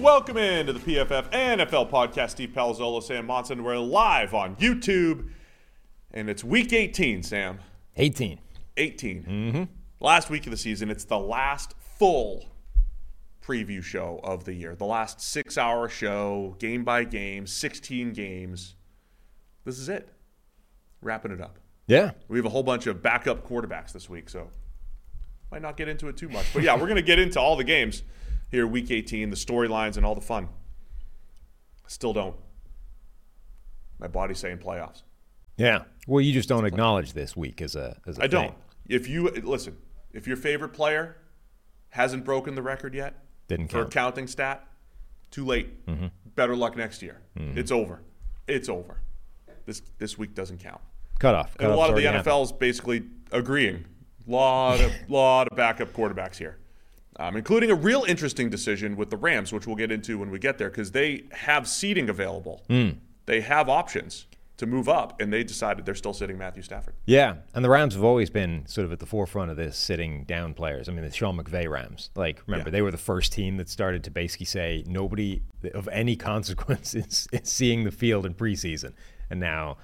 Welcome into the PFF NFL podcast. Steve Palazzolo, Sam Monson. We're live on YouTube, and it's week 18, Sam. 18. 18. Mm-hmm. Last week of the season. It's the last full preview show of the year. The last six hour show, game by game, 16 games. This is it. Wrapping it up. Yeah. We have a whole bunch of backup quarterbacks this week, so might not get into it too much. But yeah, we're going to get into all the games here, week 18, the storylines, and all the fun. Still don't. My body's saying playoffs. Yeah. Well, you just don't acknowledge this week as a as a I thing. don't. If you listen, if your favorite player hasn't broken the record yet Didn't count. for a counting stat, too late. Mm-hmm. Better luck next year. Mm-hmm. It's over. It's over. This this week doesn't count. Cut off. And a lot of the NFL is basically agreeing. Lot of lot of backup quarterbacks here, um, including a real interesting decision with the Rams, which we'll get into when we get there, because they have seeding available. Hmm. They have options to move up, and they decided they're still sitting Matthew Stafford. Yeah, and the Rams have always been sort of at the forefront of this, sitting down players. I mean, the Sean McVay Rams. Like, remember, Yeah. they were the first team that started to basically say nobody of any consequence is, is seeing the field in preseason. And now,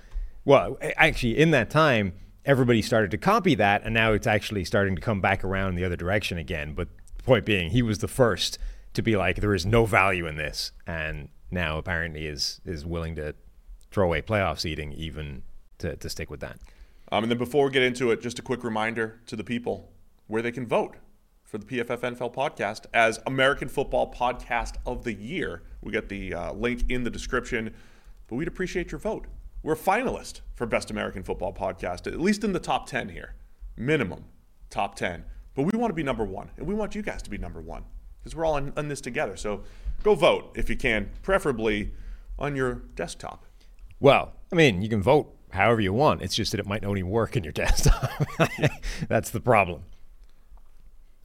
well, actually, in that time, everybody started to copy that, and now it's actually starting to come back around in the other direction again. But point being, he was the first to be like, there is no value in this, and now apparently is is willing to throw away playoff seeding even to, to stick with that. Um, and then before we get into it, just a quick reminder to the people where they can vote for the PFF NFL podcast as American Football Podcast of the Year. We got the uh, link in the description, but we'd appreciate your vote. We're a finalist for Best American Football Podcast, at least in the top 10 here, minimum top 10. But we want to be number one, and we want you guys to be number one because we're all in, in this together. So go vote if you can, preferably on your desktop. Well, I mean, you can vote however you want. It's just that it might only work in your desktop. That's the problem.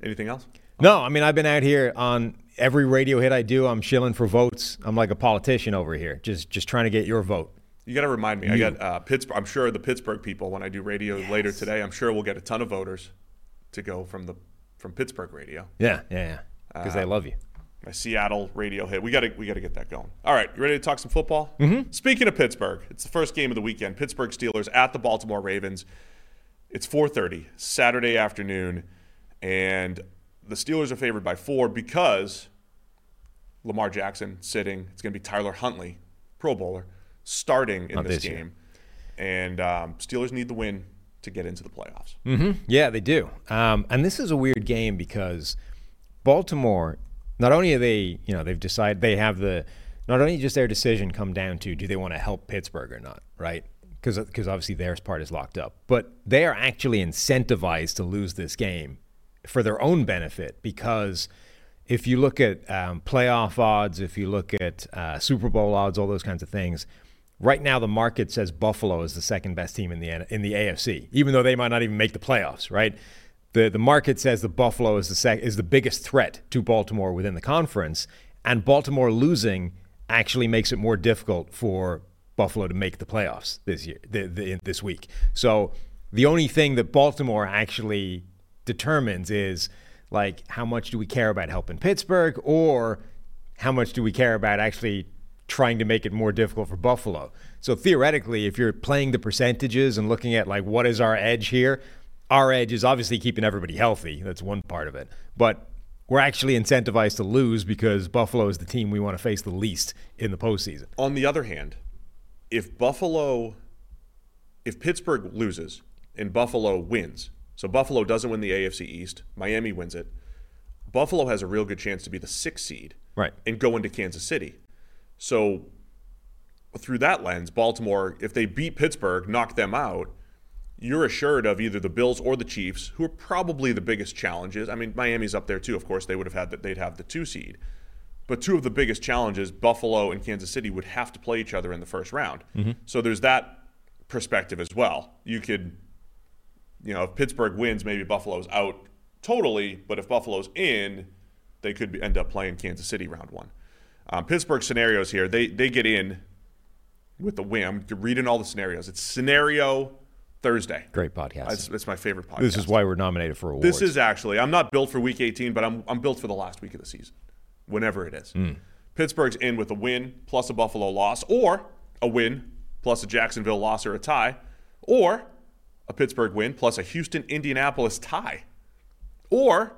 Anything else? No, I mean, I've been out here on every radio hit I do. I'm shilling for votes. I'm like a politician over here, just just trying to get your vote. You got to remind me. I got uh, Pittsburgh. I'm sure the Pittsburgh people, when I do radio later today, I'm sure we'll get a ton of voters to go from the from Pittsburgh radio. Yeah, yeah, yeah. Because they love you. My Seattle radio hit. We got to we got to get that going. All right, you ready to talk some football? Mm-hmm. Speaking of Pittsburgh, it's the first game of the weekend. Pittsburgh Steelers at the Baltimore Ravens. It's 4:30 Saturday afternoon, and the Steelers are favored by four because Lamar Jackson sitting. It's going to be Tyler Huntley, Pro Bowler, starting in Not this, this year. game, and um, Steelers need the win to get into the playoffs. Yeah, they do. Um, and this is a weird game because Baltimore, not only are they, you know, they've decided they have the, not only just their decision come down to do they want to help Pittsburgh or not, right? Because obviously their part is locked up, but they are actually incentivized to lose this game for their own benefit because if you look at um, playoff odds, if you look at uh, Super Bowl odds, all those kinds of things, right now the market says Buffalo is the second best team in the in the AFC, even though they might not even make the playoffs. Right? The the market says that Buffalo is the sec- is the biggest threat to Baltimore within the conference, and Baltimore losing actually makes it more difficult for Buffalo to make the playoffs this year, the, the, this week. So the only thing that Baltimore actually determines is like how much do we care about helping Pittsburgh or how much do we care about actually trying to make it more difficult for Buffalo. So theoretically, if you're playing the percentages and looking at like what is our edge here, our edge is obviously keeping everybody healthy. That's one part of it. But we're actually incentivized to lose because Buffalo is the team we want to face the least in the postseason. On the other hand, if Buffalo, if Pittsburgh loses and Buffalo wins, so Buffalo doesn't win the AFC East, Miami wins it, Buffalo has a real good chance to be the sixth seed Right. and go into Kansas City. So through that lens, Baltimore, if they beat Pittsburgh, knock them out, you're assured of either the Bills or the Chiefs, who are probably the biggest challenges. I mean, Miami's up there too. Of course, they would have had that. They'd have the two seed, but two of the biggest challenges, Buffalo and Kansas City, would have to play each other in the first round. Mm-hmm. So there's that perspective as well. You could, you know, if Pittsburgh wins, maybe Buffalo's out totally, but if Buffalo's in, they could be, end up playing Kansas City round one. Um, Pittsburgh scenarios here, they they get in with the win. I'm reading all the scenarios. It's scenario Thursday. Great podcast. It's, it's my favorite podcast. this is why we're nominated for awards. This is actually. I'm not built for Week 18, but I'm I'm built for the last week of the season, whenever it is. Pittsburgh's in with a win plus a Buffalo loss, or a win plus a Jacksonville loss or a tie, or a Pittsburgh win plus a Houston Indianapolis tie, or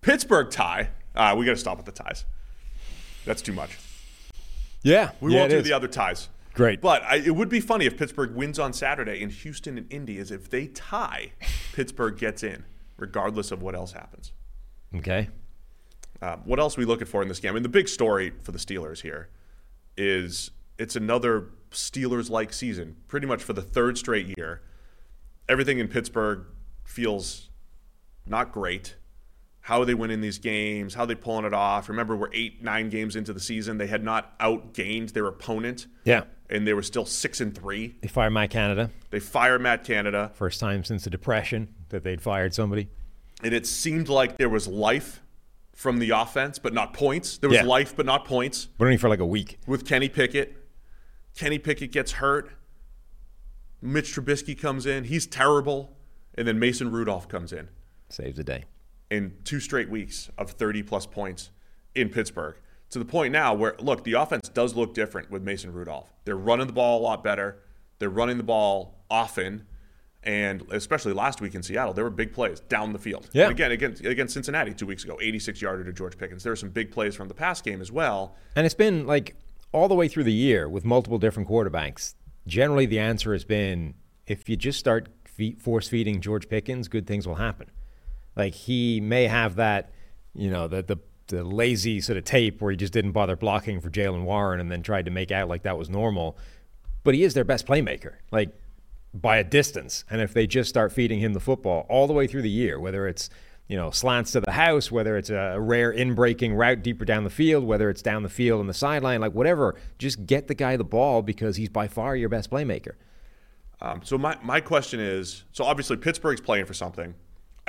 Pittsburgh tie. Uh, we got to stop with the ties. That's too much. yeah. We yeah, won't do is. the other ties. Great. But I, it would be funny if Pittsburgh wins on Saturday and Houston and Indy is if they tie, Pittsburgh gets in, regardless of what else happens. Okay. Uh, what else are we looking for in this game? I mean, the big story for the Steelers here is it's another Steelers-like season, pretty much for the third straight year. Everything in Pittsburgh feels not great. How are they winning these games? How are they pulling it off? Remember, we're eight, nine games into the season. They had not outgained their opponent, Yeah. and they were still six and three. They fired Matt Canada. They fire Matt Canada, First time since the Depression that they'd fired somebody. and it seemed like there was life from the offense, but not points. There was Yeah. life, but not points. But only for like a week. with Kenny Pickett. Kenny Pickett gets hurt. Mitch Trubisky comes in. He's terrible. And then Mason Rudolph comes in Saves the day. In two straight weeks of 30 plus points in Pittsburgh. To the point now where, look, the offense does look different with Mason Rudolph. They're running the ball a lot better. They're running the ball often. And especially last week in Seattle, there were big plays down the field. Yeah. And again, against, against Cincinnati two weeks ago, 86 yarder to George Pickens. There were some big plays from the pass game as well. And it's been like all the way through the year with multiple different quarterbacks. Generally, the answer has been if you just start force feeding George Pickens, good things will happen. Like he may have that, you know, the the the lazy sort of tape where he just didn't bother blocking for Jaylen Warren and then tried to make out like that was normal. But he is their best playmaker, like by a distance. And if they just start feeding him the football all the way through the year, whether it's you know slants to the house, whether it's a rare in-breaking route deeper down the field, whether it's down the field on the sideline, like whatever, just get the guy the ball because he's by far your best playmaker. Um, so my, my question is so obviously Pittsburgh's playing for something.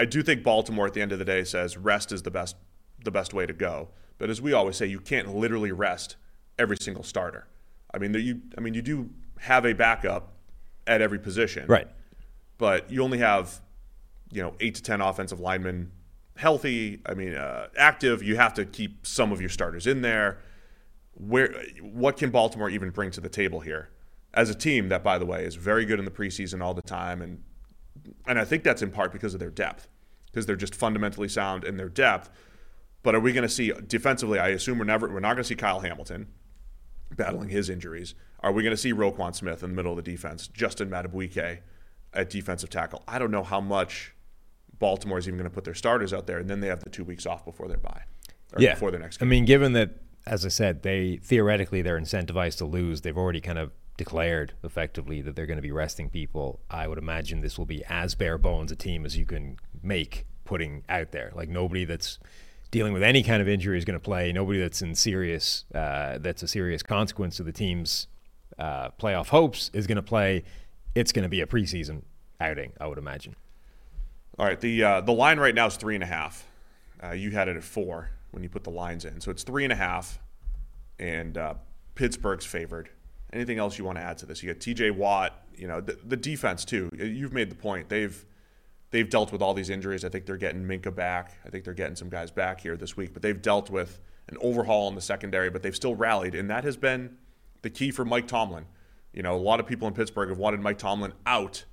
I do think Baltimore at the end of the day says rest is the best the best way to go. But as we always say, you can't literally rest every single starter. I mean, there you I mean you do have a backup at every position, Right. But you only have you know eight to ten offensive linemen healthy. I mean, uh, active. You have to keep some of your starters in there. Where what can Baltimore even bring to the table here as a team that, by the way, is very good in the preseason all the time, and and I think that's in part because of their depth, because they're just fundamentally sound in their depth. But are we going to see defensively? I assume we're never we're not going to see Kyle Hamilton battling his injuries. Are we going to see Roquan Smith in the middle of the defense? Justin Madubuike at defensive tackle. I don't know how much Baltimore is even going to put their starters out there, and then they have the two weeks off before their bye, or yeah. before their next I mean, given that, as I said, they theoretically they're incentivized to lose. They've already kind of declared effectively that they're going to be resting people. I would imagine this will be as bare bones a team as you can make putting out there. Like nobody that's dealing with any kind of injury is going to play. Nobody that's in serious uh, that's a serious consequence to the team's uh, playoff hopes is going to play. It's going to be a preseason outing, I would imagine. All right, the uh, the line right now is three and a half. Uh, you had it at four when you put the lines in, so it's three and a half, and uh, Pittsburgh's favored. Anything else you want to add to this? You got T.J. Watt. You know the, the defense too. You've made the point. They've they've dealt with all these injuries. I think they're getting Minkah back. I think they're getting some guys back here this week. But they've dealt with an overhaul in the secondary. But they've still rallied, and that has been the key for Mike Tomlin. You know, a lot of people in Pittsburgh have wanted Mike Tomlin out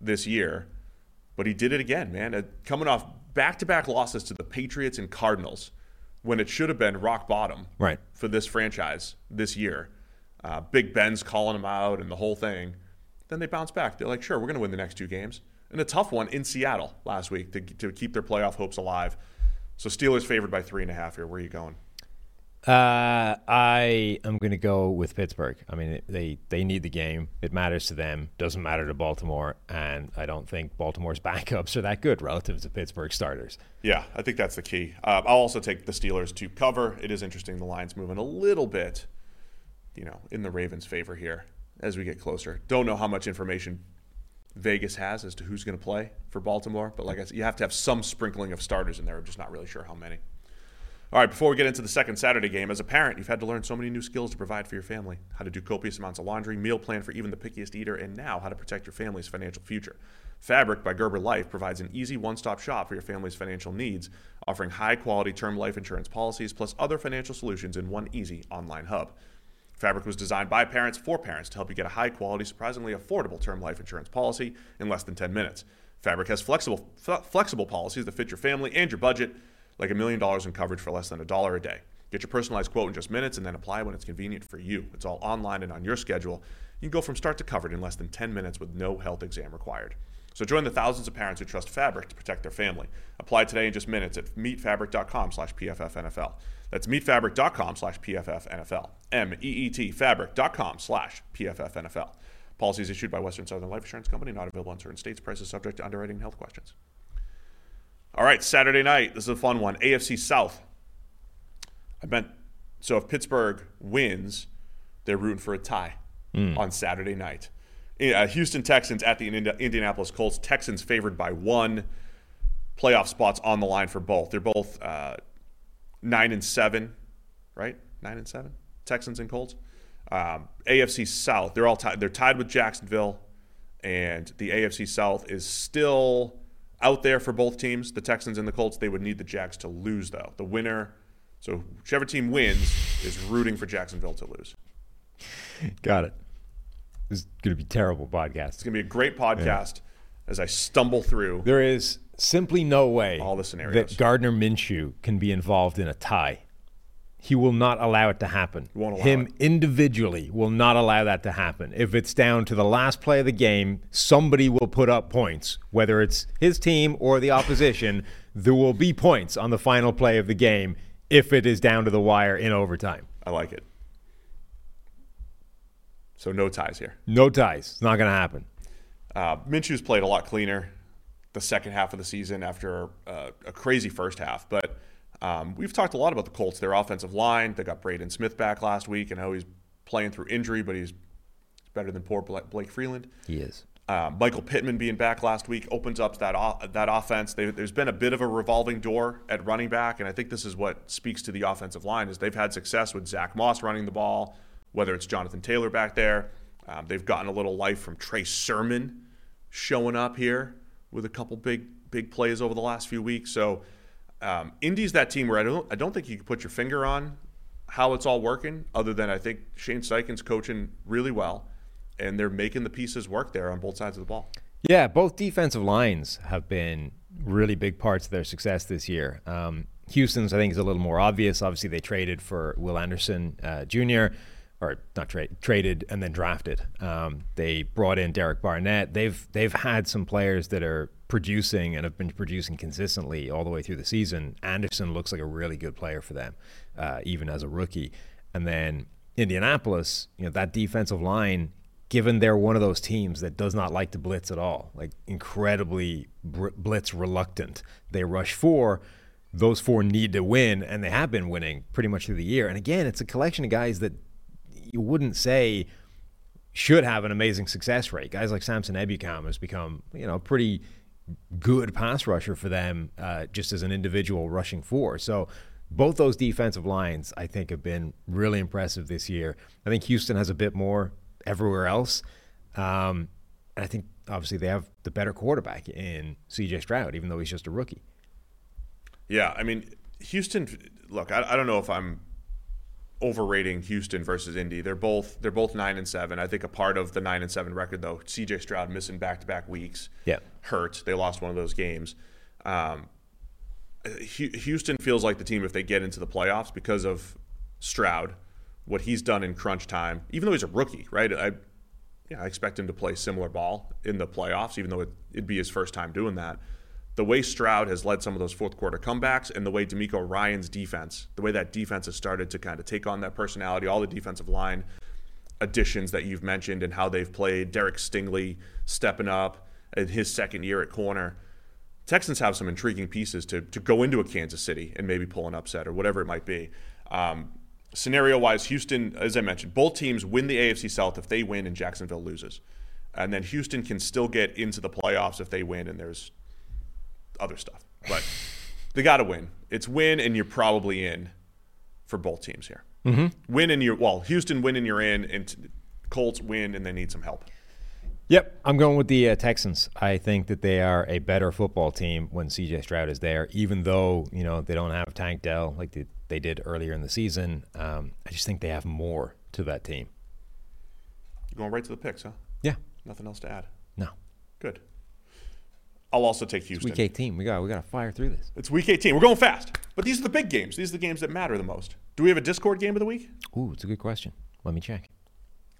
this year, but he did it again, man. Uh, Coming off back-to-back losses to the Patriots and Cardinals, when it should have been rock bottom Right. for this franchise this year. Uh, Big Ben's calling him out and the whole thing. Then they bounce back. They're like, sure, we're going to win the next two games. And a tough one in Seattle last week to, to keep their playoff hopes alive. So Steelers favored by three and a half here. Where are you going? Uh, I am going to go with Pittsburgh. I mean, they they need the game. It matters to them. Doesn't matter to Baltimore, and I don't think Baltimore's backups are that good relative to Pittsburgh starters. Yeah, I think that's the key. Uh, I'll also take the Steelers to cover. It is interesting. The line's moving a little bit, you know, in the Ravens' favor here as we get closer. Don't know how much information Vegas has as to who's going to play for Baltimore, but like I said, you have to have some sprinkling of starters in there. I'm just not really sure how many. All right, before we get into the second Saturday game, as a parent, you've had to learn so many new skills to provide for your family how to do copious amounts of laundry, meal plan for even the pickiest eater, and now how to protect your family's financial future. Fabric by Gerber Life provides an easy one stop shop for your family's financial needs, offering high quality term life insurance policies plus other financial solutions in one easy online hub. Fabric was designed by parents for parents to help you get a high quality, surprisingly affordable term life insurance policy in less than 10 minutes. Fabric has flexible, f- flexible policies that fit your family and your budget like a million dollars in coverage for less than a dollar a day. Get your personalized quote in just minutes and then apply when it's convenient for you. It's all online and on your schedule. You can go from start to covered in less than 10 minutes with no health exam required. So join the thousands of parents who trust Fabric to protect their family. Apply today in just minutes at meetfabric.com slash PFFNFL. That's meetfabric.com slash PFFNFL. M-E-E-T fabric.com slash PFFNFL. Policies issued by Western Southern Life Insurance Company, not available in certain states. Prices subject to underwriting and health questions. All right, Saturday night. This is a fun one. AFC South. I meant so if Pittsburgh wins, they're rooting for a tie on Saturday night. Uh, Houston Texans at the Indi- Indianapolis Colts. Texans favored by one. Playoff spots on the line for both. They're both uh, nine and seven, right? Nine and seven. Texans and Colts. Um, AFC South. They're all tied. They're tied with Jacksonville, and the AFC South is still out there for both teams. The Texans and the Colts. They would need the Jags to lose though. The winner. So whichever team wins is rooting for Jacksonville to lose. Got it. This is going to be terrible podcast. It's gonna be a great podcast as I stumble through. There is simply no way All the scenarios. that Gardner Minshew can be involved in a tie. He will not allow it to happen. won't allow Him it. individually will not allow that to happen. If it's down to the last play of the game, somebody will put up points, whether it's his team or the opposition. there will be points on the final play of the game if it is down to the wire in overtime. I like it. So no ties here. No ties. It's not going to happen. Uh, Minshew's played a lot cleaner the second half of the season after uh, a crazy first half. But um, we've talked a lot about the Colts, their offensive line. They got Braden Smith back last week, and how he's playing through injury, but he's better than poor Blake Freeland. He is. Uh, Michael Pittman being back last week opens up that o- that offense. They, there's been a bit of a revolving door at running back, and I think this is what speaks to the offensive line is they've had success with Zack Moss running the ball, whether it's Jonathan Taylor back there. Um, they've gotten a little life from Trey Sermon showing up here with a couple big big plays over the last few weeks. So um, Indy's that team where I don't I don't think you can put your finger on how it's all working, other than I think Shane Steichen's coaching really well, and they're making the pieces work there on both sides of the ball. Yeah, both defensive lines have been really big parts of their success this year. Um, Houston's, I think, is a little more obvious. Obviously, they traded for Will Anderson uh, Jr., or not trade traded and then drafted. Um, they brought in Derek Barnett. They've they've had some players that are producing and have been producing consistently all the way through the season. Anderson looks like a really good player for them, uh, even as a rookie. And then Indianapolis, you know, that defensive line given they're one of those teams that does not like to blitz at all, like incredibly br- blitz reluctant. They rush four. Those four need to win, and they have been winning pretty much through the year. And again, it's a collection of guys that you wouldn't say should have an amazing success rate. Guys like Samson Ebukam has become, you know, a pretty good pass rusher for them uh, just as an individual rushing four. So both those defensive lines, I think, have been really impressive this year. I think Houston has a bit more everywhere else. Um, and I think obviously they have the better quarterback in CJ Stroud, even though he's just a rookie. Yeah, I mean, Houston. Look, I, I don't know if I'm overrating Houston versus Indy. They're both they're both nine and seven. I think a part of the nine and seven record though, C.J. Stroud missing back to back weeks. Yeah. hurt. They lost one of those games. Um, Houston feels like the team if they get into the playoffs because of Stroud, what he's done in crunch time. Even though he's a rookie, right? I yeah, I expect him to play similar ball in the playoffs, even though it, it'd be his first time doing that. The way Stroud has led some of those fourth quarter comebacks and the way DeMeco Ryans' defense, the way that defense has started to kind of take on that personality, all the defensive line additions that you've mentioned and how they've played, Derek Stingley stepping up in his second year at corner. Texans have some intriguing pieces to, to go into a Kansas City and maybe pull an upset or whatever it might be. Um, scenario wise, Houston, as I mentioned, both teams win the AFC South if they win and Jacksonville loses. And then Houston can still get into the playoffs if they win and there's other stuff. But they got to win. It's win and you're probably in for both teams here. Mm-hmm. Win and you're, well, Houston win and you're in, and Colts win and they need some help. Yep, I'm going with the uh, Texans. I think that they are a better football team when CJ Stroud is there, even though you know they don't have Tank Dell like they, they did earlier in the season. Um, I just think they have more to that team. You're going right to the picks, huh? Yeah, Nothing else to add. no, Good. I'll also take Houston. week 18. We got we got to fire through this. It's week 18. We're going fast. But these are the big games. These are the games that matter the most. Do we have a Discord game of the week? Ooh, it's a good question. Let me check.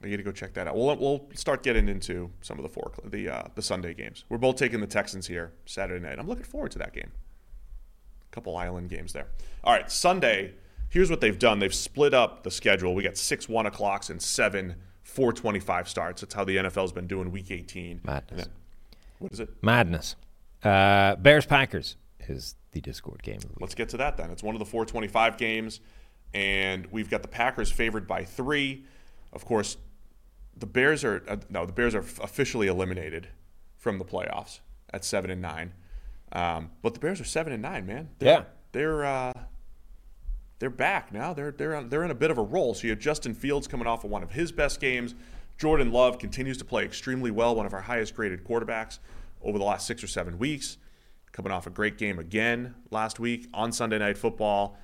I got to go check that out. We'll, we'll start getting into some of the four the uh, the Sunday games. We're both taking the Texans here Saturday night. I'm looking forward to that game. A couple island games there. All right, Sunday. Here's what they've done. They've split up the schedule. We got six one o'clocks and seven 425 starts. That's how the NFL's been doing Week 18. Madness. What is it? Madness. Uh, Bears Packers is the Discord game. Of the week. Let's get to that then. It's one of the 425 games, and we've got the Packers favored by three. Of course, the Bears are uh, no, the Bears are officially eliminated from the playoffs at seven and nine. Um, but the Bears are seven and nine, man. They're, Yeah. they're uh, they're back now. They're they're on, they're in a bit of a roll. So you have Justin Fields coming off of one of his best games. Jordan Love continues to play extremely well, one of our highest graded quarterbacks over the last six or seven weeks. Coming off a great game again last week on Sunday Night Football.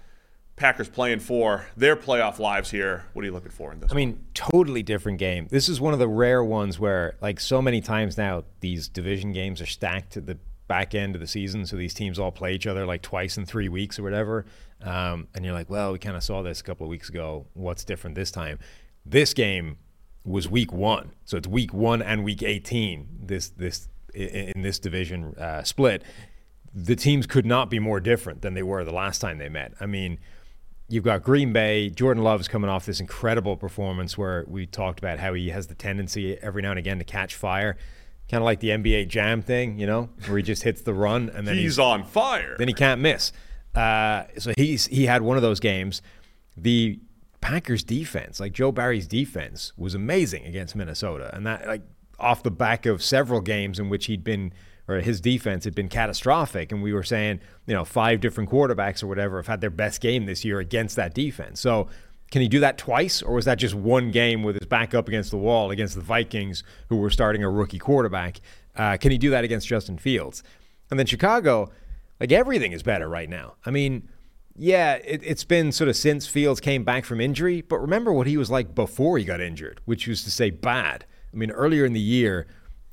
Packers playing for their playoff lives here. What are you looking for in this? I mean, totally different game. This is one of the rare ones where, like, so many times now, these division games are stacked at the back end of the season. So these teams all play each other like twice in three weeks or whatever. Um, and you're like, well, we kind of saw this a couple of weeks ago. What's different this time? This game was week one, so it's week one and week 18. This this in this division uh, split, the teams could not be more different than they were the last time they met. I mean, you've got Green Bay. Jordan Love's coming off this incredible performance where we talked about how he has the tendency every now and again to catch fire, kind of like the NBA Jam thing, you know, where he just hits the run and then he's on fire. then he can't miss. Uh, so he's he had one of those games. The Packers defense, like Joe Barry's defense, was amazing against Minnesota, and that like off the back of several games in which he'd been or his defense had been catastrophic, and we were saying you know five different quarterbacks or whatever have had their best game this year against that defense. So. Can he do that twice, or was that just one game with his back up against the wall against the Vikings, who were starting a rookie quarterback? Uh, can he do that against Justin Fields? And then Chicago, like everything is better right now. I mean, yeah, it, it's been sort of since Fields came back from injury, but remember what he was like before he got injured, which was to say bad. I mean, earlier in the year,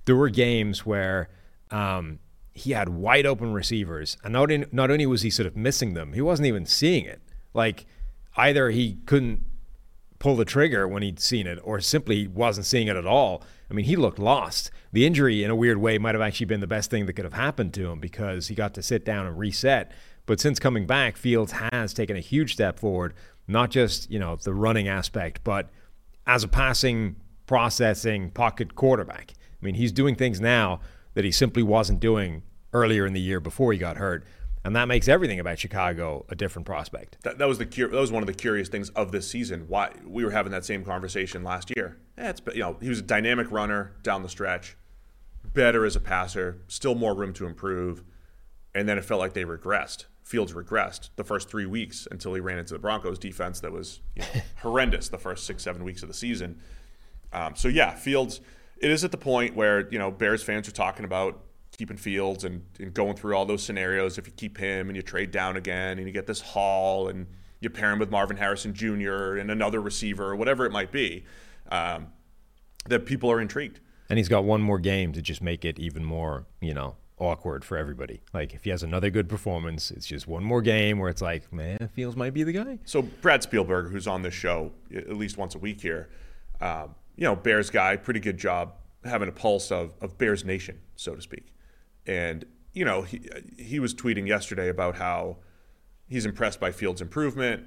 there were games where um, he had wide open receivers, and not, in, not only was he sort of missing them, he wasn't even seeing it. Like either he couldn't pull the trigger when he'd seen it, or simply wasn't seeing it at all. I mean, he looked lost. The injury, in a weird way, might have actually been the best thing that could have happened to him because he got to sit down and reset. But since coming back, Fields has taken a huge step forward, not just you know the running aspect, but as a passing, processing pocket quarterback. I mean, he's doing things now that he simply wasn't doing earlier in the year before he got hurt. And that makes everything about Chicago a different prospect. That, that was the that was one of the curious things of this season. Why we were having that same conversation last year. It's you know he was a dynamic runner down the stretch, better as a passer, still more room to improve, and then it felt like they regressed. Fields regressed the first three weeks until he ran into the Broncos defense that was you know, horrendous the first six seven weeks of the season. Um, so yeah, Fields. It is at the point where you know Bears fans are talking about keeping Fields and, and going through all those scenarios. If you keep him and you trade down again and you get this haul and you pair him with Marvin Harrison Jr. and another receiver or whatever it might be, um, that people are intrigued. And he's got one more game to just make it even more, you know, awkward for everybody. Like if he has another good performance, it's just one more game where it's like, man, Fields might be the guy. So Brad Spielberger, who's on this show at least once a week here, um, you know, Bears guy, pretty good job having a pulse of, of Bears Nation, so to speak. And you know, he, he was tweeting yesterday about how he's impressed by Fields' improvement.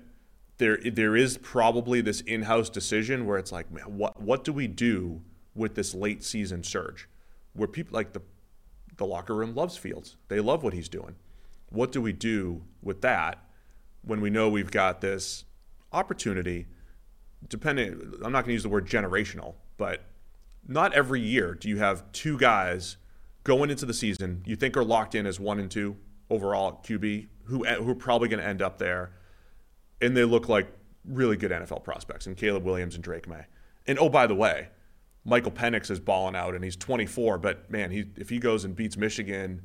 There, there is probably this in-house decision where it's like, man, what, what do we do with this late season surge, where people like the, the locker room loves Fields. They love what he's doing. What do we do with that when we know we've got this opportunity? Depending, I'm not going to use the word generational, but not every year do you have two guys going into the season you think are locked in as one and two overall QB who eh, who are probably going to end up there, and they look like really good NFL prospects, and Caleb Williams and Drake Maye. And oh, by the way, Michael Penix is balling out, and he's 24. But man, he if he goes and beats Michigan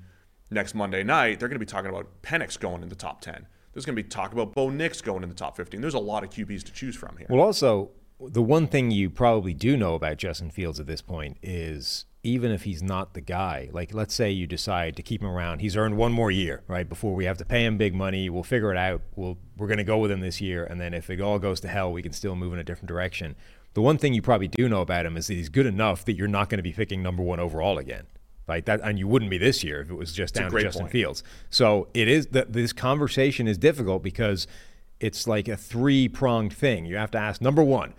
next Monday night, they're going to be talking about Penix going in the top 10. There's going to be talk about Bo Nix going in the top 15. There's a lot of QBs to choose from here. Well, also, the one thing you probably do know about Justin Fields at this point is even if he's not the guy, like let's say you decide to keep him around, he's earned one more year, right? Before we have to pay him big money, we'll figure it out. We'll, we're going to go with him this year. And then if it all goes to hell, we can still move in a different direction. The one thing you probably do know about him is that he's good enough that you're not going to be picking number one overall again. Like that, and you wouldn't be this year if it was just down to Justin point. Fields. So it is that this conversation is difficult because it's like a three pronged thing. You have to ask number one,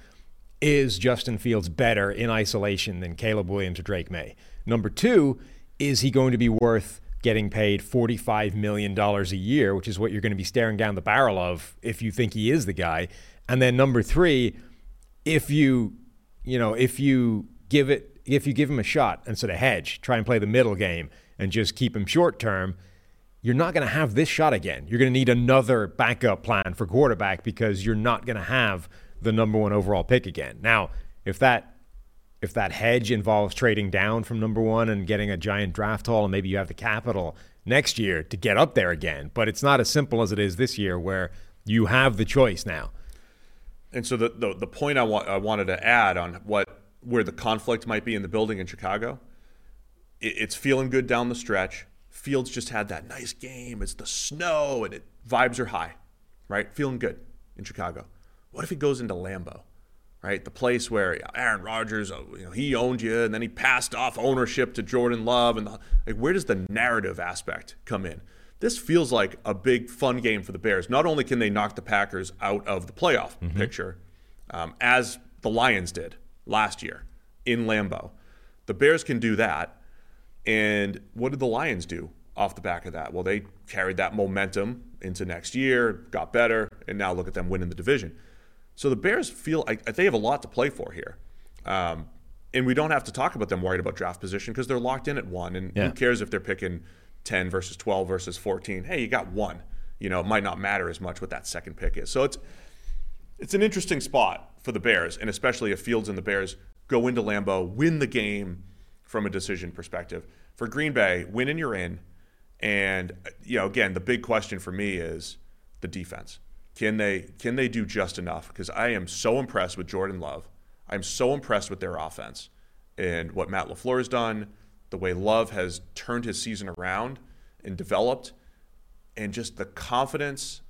is Justin Fields better in isolation than Caleb Williams or Drake Maye? Number two, is he going to be worth getting paid $45 million a year, which is what you're going to be staring down the barrel of if you think he is the guy? And then number three, if you, you know, if you give it, if you give him a shot instead of hedge, try and play the middle game and just keep him short term, you're not going to have this shot again. You're going to need another backup plan for quarterback because you're not going to have the number one overall pick again. Now, if that if that hedge involves trading down from number one and getting a giant draft haul, and maybe you have the capital next year to get up there again, but it's not as simple as it is this year, where you have the choice now. And so the the, the point I, want I wanted to add on what where the conflict might be in the building in Chicago, it, it's feeling good down the stretch. Fields just had that nice game. It's the snow and it vibes are high, right? Feeling good in Chicago. What if he goes into Lambeau, right? The place where Aaron Rodgers, uh, you know, he owned you, and then he passed off ownership to Jordan Love, and the, like, where does the narrative aspect come in? This feels like a big fun game for the Bears. Not only can they knock the Packers out of the playoff mm-hmm. picture, um, as the Lions did last year in Lambeau, the Bears can do that. And what did the Lions do off the back of that? Well, they carried that momentum into next year, got better, and now look at them winning the division. So the Bears feel like they have a lot to play for here. Um, and we don't have to talk about them worried about draft position because they're locked in at one. And yeah. who cares if they're picking 10 versus 12 versus 14? Hey, you got one. You know, it might not matter as much what that second pick is. So it's it's an interesting spot for the Bears, and especially if Fields and the Bears go into Lambeau, win the game from a decision perspective. For Green Bay, win and you're in. And you know, again, the big question for me is the defense. Can they can they do just enough? Because I am so impressed with Jordan Love. I'm so impressed with their offense and what Matt LaFleur has done, the way Love has turned his season around and developed, and just the confidence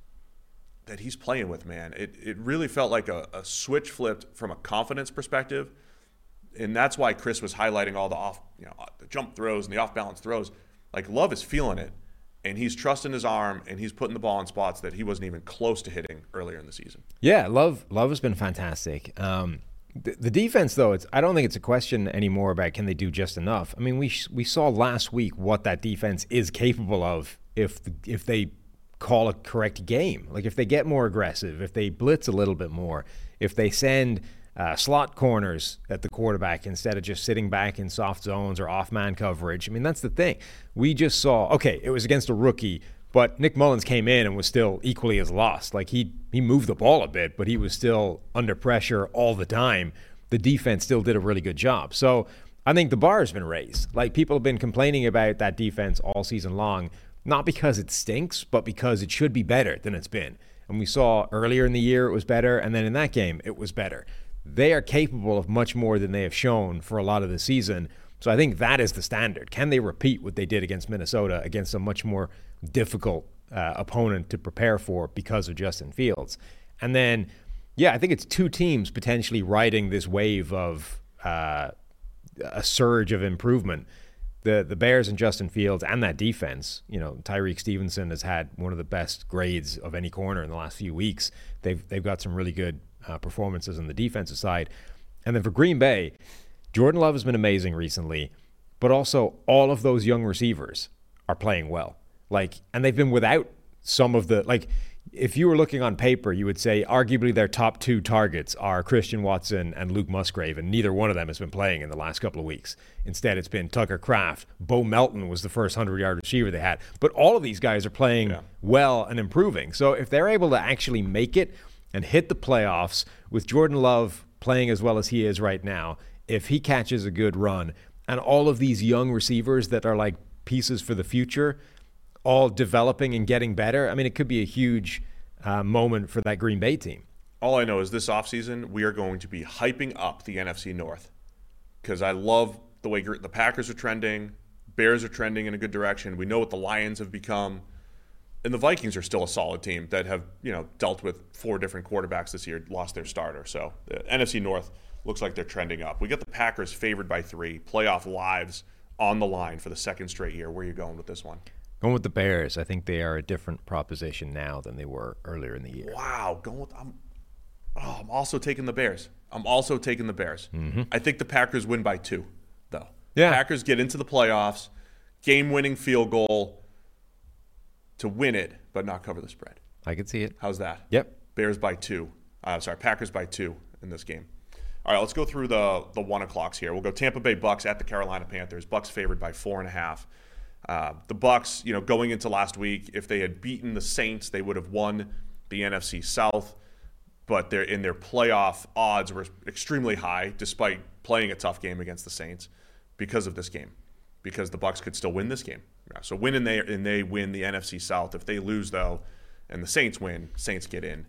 that he's playing with, man. It it really felt like a, a switch flipped from a confidence perspective. And that's why Chris was highlighting all the off, you know, the jump throws and the off balance throws. Like Love is feeling it and he's trusting his arm and he's putting the ball in spots that he wasn't even close to hitting earlier in the season. Yeah, Love Love has been fantastic. Um, the, the, defense, though, it's I don't think it's a question anymore about can they do just enough. I mean, we we saw last week what that defense is capable of if if they call a correct game. Like if they get more aggressive, if they blitz a little bit more, if they send uh, slot corners at the quarterback instead of just sitting back in soft zones or off man coverage. I mean, that's the thing. We just saw, okay, it was against a rookie, but Nick Mullens came in and was still equally as lost. Like he, he moved the ball a bit, but he was still under pressure all the time. The defense still did a really good job. So I think the bar has been raised. Like people have been complaining about that defense all season long, not because it stinks, but because it should be better than it's been. And we saw earlier in the year it was better, and then in that game it was better they are capable of much more than they have shown for a lot of the season. So I think that is the standard. Can they repeat what they did against Minnesota against a much more difficult uh, opponent to prepare for because of Justin Fields? And then, yeah, I think it's two teams potentially riding this wave of uh, a surge of improvement. the the Bears and Justin Fields and that defense, you know, Tyrique Stevenson has had one of the best grades of any corner in the last few weeks. They've they've got some really good uh, performances on the defensive side, and then for Green Bay, Jordan Love has been amazing recently, but also all of those young receivers are playing well. Like, and they've been without some of the like if you were looking on paper, you would say arguably their top two targets are Christian Watson and Luke Musgrave, and neither one of them has been playing in the last couple of weeks. Instead, it's been Tucker Kraft. Bo Melton was the first 100 yard receiver they had. But all of these guys are playing Yeah. well and improving. So if they're able to actually make it and hit the playoffs with Jordan Love playing as well as he is right now, if he catches a good run, and all of these young receivers that are like pieces for the future, all developing and getting better, I mean, it could be a huge uh, moment for that Green Bay team. All I know is this offseason, we are going to be hyping up the NFC North because I love the way the Packers are trending, Bears are trending in a good direction. We know what the Lions have become, and the Vikings are still a solid team that have you know dealt with four different quarterbacks this year, lost their starter. So uh, the NFC North looks like they're trending up. We got the Packers favored by three, playoff lives on the line for the second straight year. Where are you going with this one? Going with the Bears, I think they are a different proposition now than they were earlier in the year. Wow, going with I'm. Oh, I'm also taking the Bears. I'm also taking the Bears. Mm-hmm. I think the Packers win by two, though. Yeah. Packers get into the playoffs, game-winning field goal to win it, but not cover the spread. I can see it. How's that? Yep. Bears by two. Uh, sorry, Packers by two in this game. All right, let's go through the the one o'clocks here. We'll go Tampa Bay Bucks at the Carolina Panthers. Bucks favored by four and a half. Uh, the Bucks, you know, going into last week, if they had beaten the Saints, they would have won the NFC South. But their in their playoff odds were extremely high, despite playing a tough game against the Saints, because of this game, because the Bucks could still win this game. So win and they and they win the NFC South. If they lose though, and the Saints win, Saints get in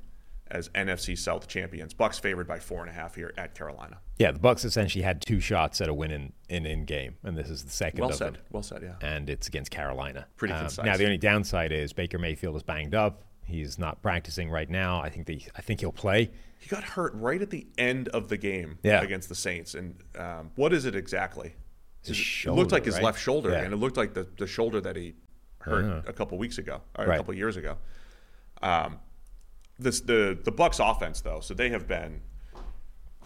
as NFC South champions. Bucks favored by four and a half here at Carolina. Yeah, the Bucks essentially had two shots at a win in in, in game, and this is the second Well of said. them. Well said. Yeah. and it's against Carolina. Pretty Um, concise. Now the only downside is Baker Mayfield is banged up. He's not practicing right now. I think they, I think he'll play. He got hurt right at the end of the game Yeah. against the Saints. And um, what is it exactly? His it- shoulder, it looked like his right? left shoulder, Yeah. and it looked like the, the shoulder that he hurt Uh-huh. a couple weeks ago, or Right. a couple years ago. Um, this the the Bucks offense though, so they have been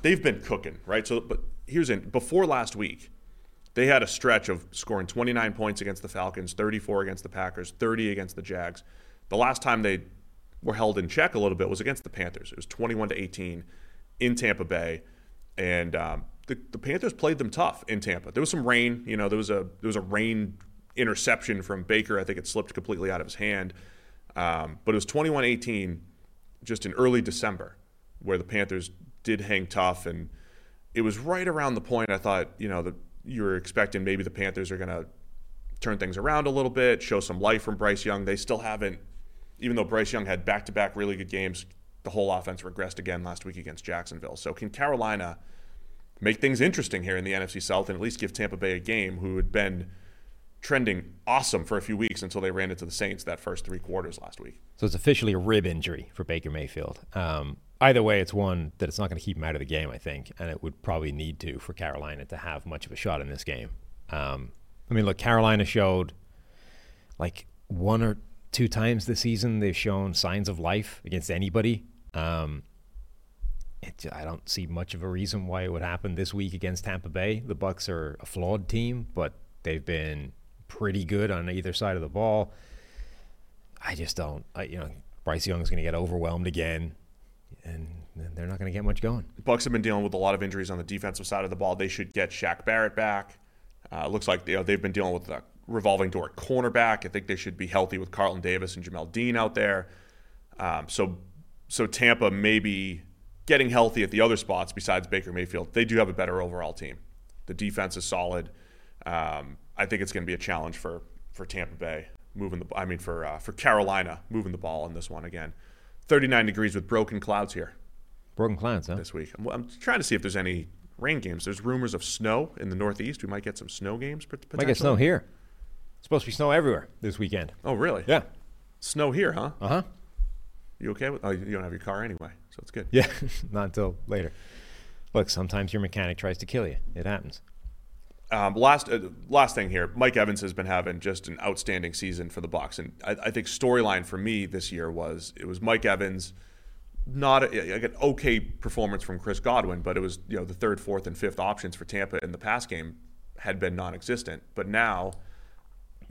they've been cooking right. So, but here's in before last week, they had a stretch of scoring 29 points against the Falcons, 34 against the Packers, 30 against the Jags. The last time they were held in check a little bit was against the Panthers. It was 21 to 18 in Tampa Bay, and um, the, the Panthers played them tough in Tampa. There was some rain, you know, there was a there was a rain interception from Baker. I think it slipped completely out of his hand, um, but it was 21-18 just in early December where the Panthers did hang tough, and it was right around the point I thought, you know, that you were expecting maybe the Panthers are going to turn things around a little bit, show some life from Bryce Young. They still haven't, even though Bryce Young had back to back really good games, the whole offense regressed again last week against Jacksonville. So can Carolina make things interesting here in the NFC South and at least give Tampa Bay a game who had been trending awesome for a few weeks until they ran into the Saints that first three quarters last week? So it's officially a rib injury for Baker Mayfield. Um, either way, it's one that it's not going to keep him out of the game, I think, and it would probably need to for Carolina to have much of a shot in this game. Um, I mean, look, Carolina showed like one or two times this season they've shown signs of life against anybody. Um, it, I don't see much of a reason why it would happen this week against Tampa Bay. The Bucks are a flawed team, but they've been pretty good on either side of the ball. I just don't. I, you know, Bryce Young's going to get overwhelmed again, and they're not going to get much going. The Bucks have been dealing with a lot of injuries on the defensive side of the ball. They should get Shaq Barrett back. Uh, looks like you know, they've been dealing with a revolving door at cornerback. I think they should be healthy with Carlton Davis and Jamel Dean out there. Um, so, so Tampa may be getting healthy at the other spots besides Baker Mayfield. They do have a better overall team. The defense is solid. Um, I think it's going to be a challenge for for Tampa Bay moving the. I mean for uh, for Carolina moving the ball in this one again. 39 degrees with broken clouds here Broken clouds, huh? this week. I'm, I'm trying to see if there's any rain games. There's rumors of snow in the Northeast. We might get some snow games. pot- Might get snow here. It's supposed to be snow everywhere this weekend. Oh, really? Yeah. Snow here, huh? Uh huh. You okay with? Oh, you don't have your car anyway, so it's good. Yeah. not until later. Look, sometimes your mechanic tries to kill you. It happens. Um, last uh, last thing here, Mike Evans has been having just an outstanding season for the Bucks, and I, I think storyline for me this year was it was Mike Evans, not a, like an okay performance from Chris Godwin, but it was you know the third, fourth, and fifth options for Tampa in the pass game had been non-existent, but now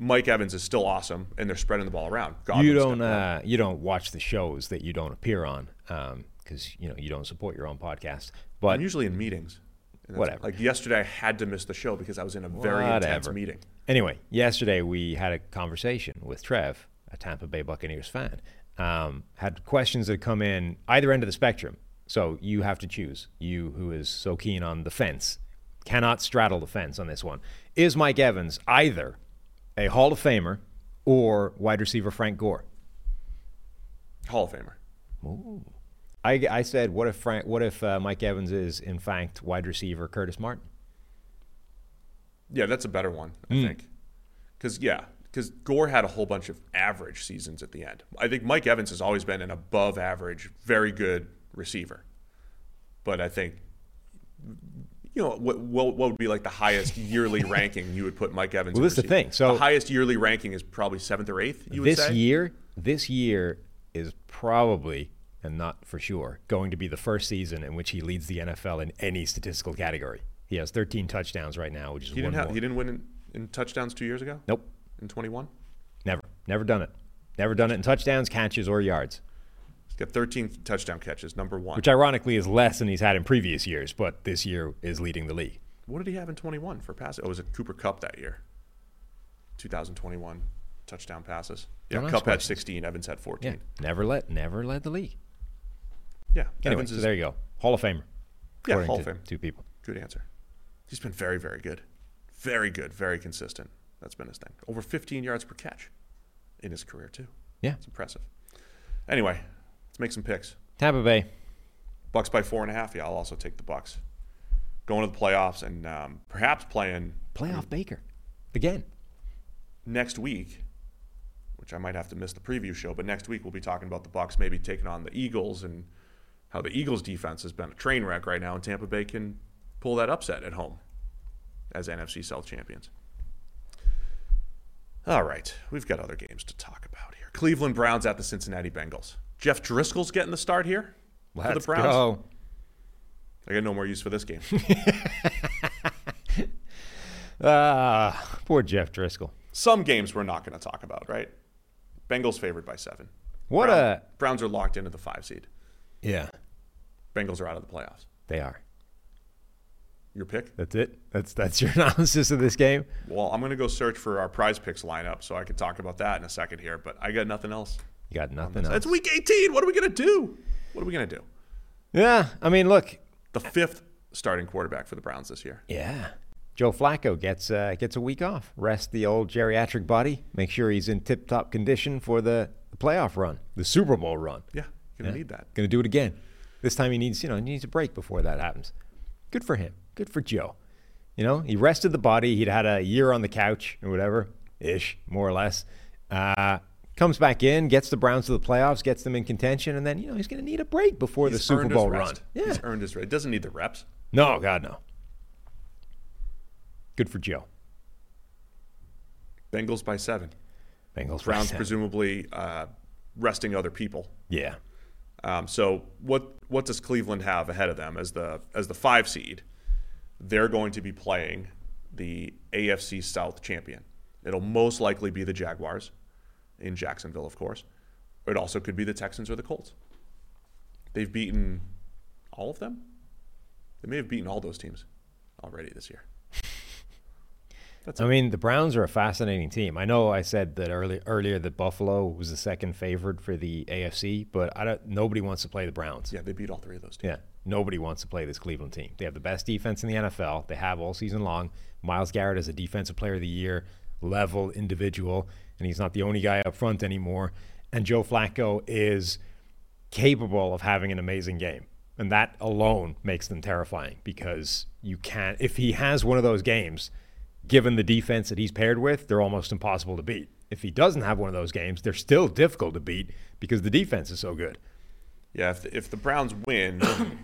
Mike Evans is still awesome, and they're spreading the ball around. you Godwin don't uh, you don't watch the shows that you don't appear on because you know you don't support your own podcast. But I'm usually in meetings. Whatever. Like yesterday, I had to miss the show because I was in a very intense meeting. Anyway, yesterday we had a conversation with Trev, a Tampa Bay Buccaneers fan. Um, had questions that come in either end of the spectrum. So you have to choose. You, who is so keen on the fence, cannot straddle the fence on this one. Is Mike Evans either a Hall of Famer or wide receiver Frank Gore? Hall of Famer. I, I said, what if Frank? What if uh, Mike Evans is in fact wide receiver Curtis Martin? Yeah, that's a better one, I think. Because yeah, because Gore had a whole bunch of average seasons at the end. I think Mike Evans has always been an above average, very good receiver. But I think, you know, what what, what would be like the highest yearly ranking you would put Mike Evans? Well, this is the thing. So- the highest yearly ranking is probably seventh or eighth. You would this say year, this year is probably and not for sure going to be the first season in which he leads the NFL in any statistical category. He has 13 touchdowns right now, which is he didn't have he didn't win in, in touchdowns two years ago. Nope, in twenty one. never, never done it. Never done it in touchdowns, catches, or yards. He's got thirteen touchdown catches, number one. Which ironically is less than he's had in previous years, but this year is leading the league. What did he have in 21 for passes? Oh, was it Cooper Kupp that year? 2021 touchdown passes. Yeah, Don't Kupp had 16, Evans had 14. Yeah, never let, never led the league. Yeah, Anyway, Evans so is there you go, Hall of Famer. Yeah, Hall of Fame. Two people. good answer. He's been very, very good. Very good, very consistent. That's been his thing. Over 15 yards per catch in his career, too. Yeah, It's impressive. Anyway, let's make some picks. Tampa Bay. Bucks by four and a half. Yeah, I'll also take the Bucks. Going to the playoffs and um, perhaps playing Playoff Baker again. next week, which I might have to miss the preview show, but next week we'll be talking about the Bucks maybe taking on the Eagles and how the Eagles defense has been a train wreck right now, and Tampa Bay can pull that upset at home as NFC South champions. All right, we've got other games to talk about here. Cleveland Browns at the Cincinnati Bengals. Jeff Driskel's getting the start here for the Browns. go. I got no more use for this game. Ah, poor Jeff Driskel. Some games we're not going to talk about, right? Bengals favored by seven. What Brown- a Browns are locked into the five seed. yeah. Bengals are out of the playoffs. They are. Your pick? That's it. That's that's your analysis of this game. Well, I'm going to go search for our prize picks lineup so I can talk about that in a second here, but I got nothing else. You got nothing else. It's week 18. What are we going to do? What are we going to do? Yeah, I mean, look. The fifth starting quarterback for the Browns this year. Yeah. Joe Flacco gets uh, gets a week off. Rest the old geriatric body. Make sure he's in tip top condition for the, the playoff run, the Super Bowl run. Yeah, going to need that. Going to do it again. This time he needs, you know, he needs a break before that happens. Good for him. Good for Joe. You know, he rested the body. He'd had a year on the couch or whatever, ish, more or less. Uh, comes back in, gets the Browns to the playoffs, gets them in contention, and then you know he's going to need a break before the Super Bowl run. Yeah. He's earned his rest. Doesn't need the reps. No, God, no. Good for Joe. Bengals by seven. Bengals. Browns presumably uh, resting other people. Yeah. Um, so what what does Cleveland have ahead of them as the as the five seed? They're going to be playing the AFC South champion. It'll most likely be the Jaguars in Jacksonville, of course. It also could be the Texans or the Colts. They've beaten all of them. They may have beaten all those teams already this year. I mean, the Browns are a fascinating team. I know I said that early, earlier that Buffalo was the second favorite for the AFC, but I don't, nobody wants to play the Browns. Yeah, they beat all three of those teams. Yeah, nobody wants to play this Cleveland team. They have the best defense in the NFL. They have all season long. Myles Garrett is a defensive player of the year, level individual, and he's not the only guy up front anymore. And Joe Flacco is capable of having an amazing game. And that alone makes them terrifying because you can't, if he has one of those games, given the defense that he's paired with, they're almost impossible to beat. If he doesn't have one of those games, they're still difficult to beat because the defense is so good. Yeah, if the, if the Browns win,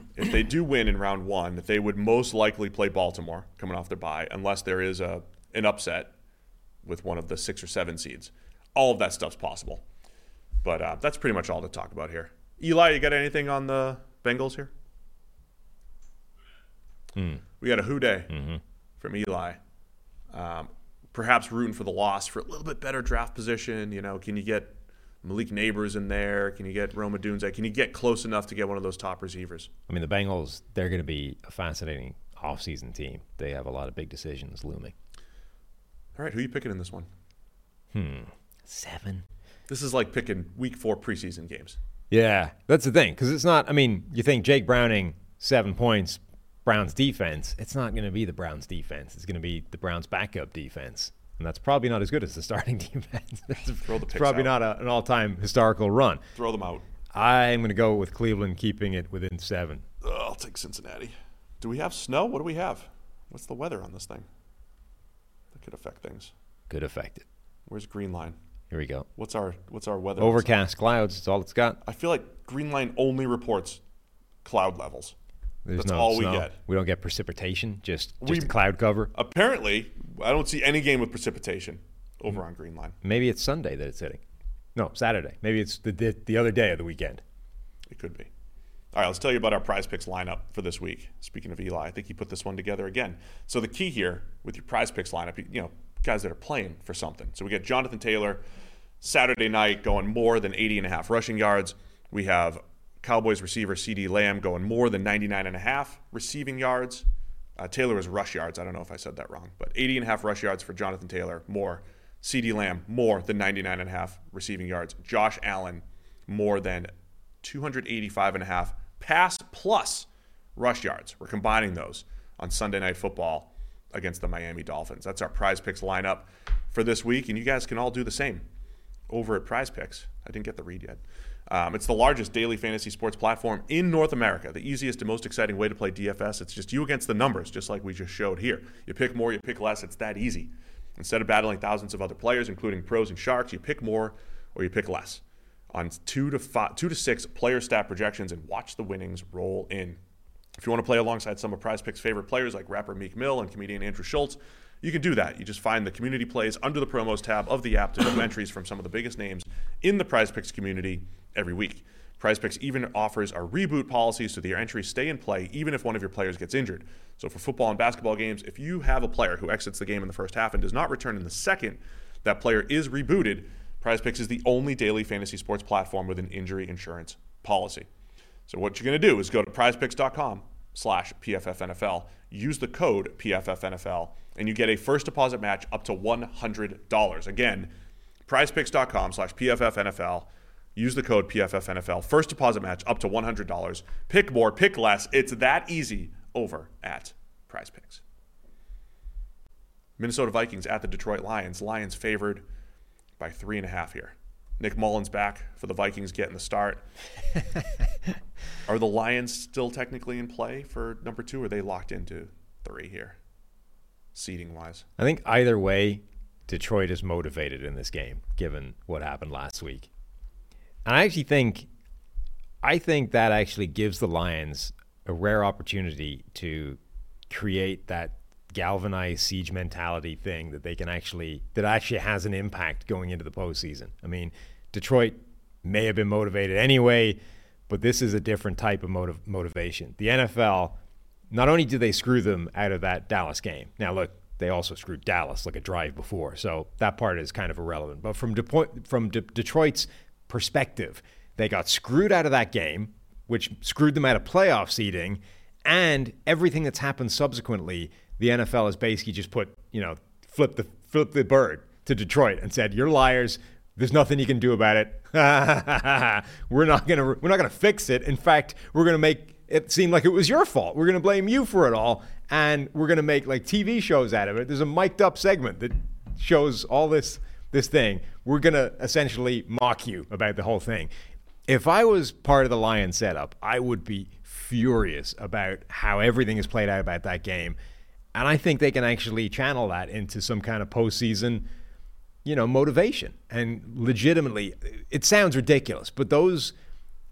if they do win in round one, they would most likely play Baltimore coming off their bye, unless there is a an upset with one of the six or seven seeds. All of that stuff's possible, but uh, that's pretty much all to talk about here. Eli, you got anything on the Bengals here? We got a who day from Eli. Um, perhaps rooting for the loss for a little bit better draft position. You know, can you get Malik Nabers in there? Can you get Rome Odunze? Can you get close enough to get one of those top receivers? I mean, the Bengals, they're going to be a fascinating offseason team. They have a lot of big decisions looming. All right, who are you picking in this one? Hmm. Seven? This is like picking week four preseason games. Yeah, that's the thing. Because it's not, I mean, you think Jake Browning, seven points, Browns defense. It's not going to be the Browns defense. It's going to be the Browns backup defense. And that's probably not as good as the starting defense. it's Throw the it's picks probably out. not a, an all time historical run. Throw them out. I'm going to go with Cleveland keeping it within seven. Ugh, I'll take Cincinnati. Do we have snow? What do we have? What's the weather on this thing? Could affect things. Could affect it. Where's Green Line? Here we go. What's our what's our weather? Overcast clouds. That's all it's got. I feel like Green Line only reports cloud levels. There's That's no all we snow. get. We don't get precipitation. Just just We- cloud cover. Apparently, I don't see any game with precipitation over on Green Line. Maybe it's Sunday that it's hitting. No, Saturday. Maybe it's the the, the other day of the weekend. It could be. All right, let's tell you about our prize picks lineup for this week. Speaking of Eli, I think he put this one together again. So the key here with your prize picks lineup, you know, guys that are playing for something. So we get Jonathan Taylor Saturday night going more than 80 and a half rushing yards. We have Cowboys receiver CeeDee Lamb going more than 99 and a half receiving yards. Uh, Taylor was rush yards. I don't know if I said that wrong, but 80 and a half rush yards for Jonathan Taylor, more. CeeDee Lamb, more than 99 and a half receiving yards. Josh Allen, more than 285 and a half pass plus rush yards. We're combining those on Sunday Night Football against the Miami Dolphins. That's our prize picks lineup for this week, and you guys can all do the same over at Prize Picks. I didn't get the read yet. Um, it's the largest daily fantasy sports platform in North America. The easiest and most exciting way to play DFS. It's just you against the numbers, just like we just showed here. You pick more, you pick less. It's that easy. Instead of battling thousands of other players, including pros and sharks, you pick more or you pick less on two to five, two to six player stat projections and watch the winnings roll in. If you want to play alongside some of Prize Picks' favorite players like rapper Meek Mill and comedian Andrew Schulz, you can do that. You just find the community plays under the promos tab of the app to do entries from some of the biggest names in the Prize Picks community every week. Prize Picks even offers a reboot policy so that your entries stay in play even if one of your players gets injured. So for football and basketball games, if you have a player who exits the game in the first half and does not return in the second, that player is rebooted. Prize Picks is the only daily fantasy sports platform with an injury insurance policy. So what you're going to do is go to prizepicks.com slash PFFNFL, use the code PFFNFL, and you get a first deposit match up to $100. Again, prizepicks.com slash PFFNFL, use the code PFFNFL, first deposit match up to $100. Pick more, pick less. It's that easy over at Prize Picks. Minnesota Vikings at the Detroit Lions. Lions favored by three and a half here. Nick Mullens back for the Vikings getting the start. Are the Lions still technically in play for number two? Or are they locked into three here, seeding wise? I think either way, Detroit is motivated in this game, given what happened last week. And I actually think, I think that actually gives the Lions a rare opportunity to create that galvanized siege mentality thing that they can actually that actually has an impact going into the postseason. I mean, Detroit may have been motivated anyway, but this is a different type of motiv- motivation. The NFL, not only did they screw them out of that Dallas game. Now look, they also screwed Dallas like a drive before, so that part is kind of irrelevant. But from from De- Detroit's perspective, they got screwed out of that game, which screwed them out of playoff seeding, and everything that's happened subsequently. The NFL has basically just put, you know, flip the flip the bird to Detroit and said, "You're liars. There's nothing you can do about it. we're not gonna we're not gonna fix it. In fact, we're gonna make it seem like it was your fault. We're gonna blame you for it all, and we're gonna make like TV shows out of it. There's a mic'd up segment that shows all this this thing. We're gonna essentially mock you about the whole thing. If I was part of the Lions setup, I would be furious about how everything is played out about that game. And I think they can actually channel that into some kind of postseason, you know, motivation. And legitimately, it sounds ridiculous, but those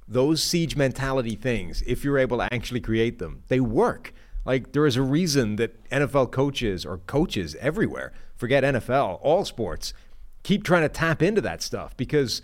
those siege mentality things, if you're able to actually create them, they work. Like there is a reason that NFL coaches or coaches everywhere, forget NFL, all sports, keep trying to tap into that stuff because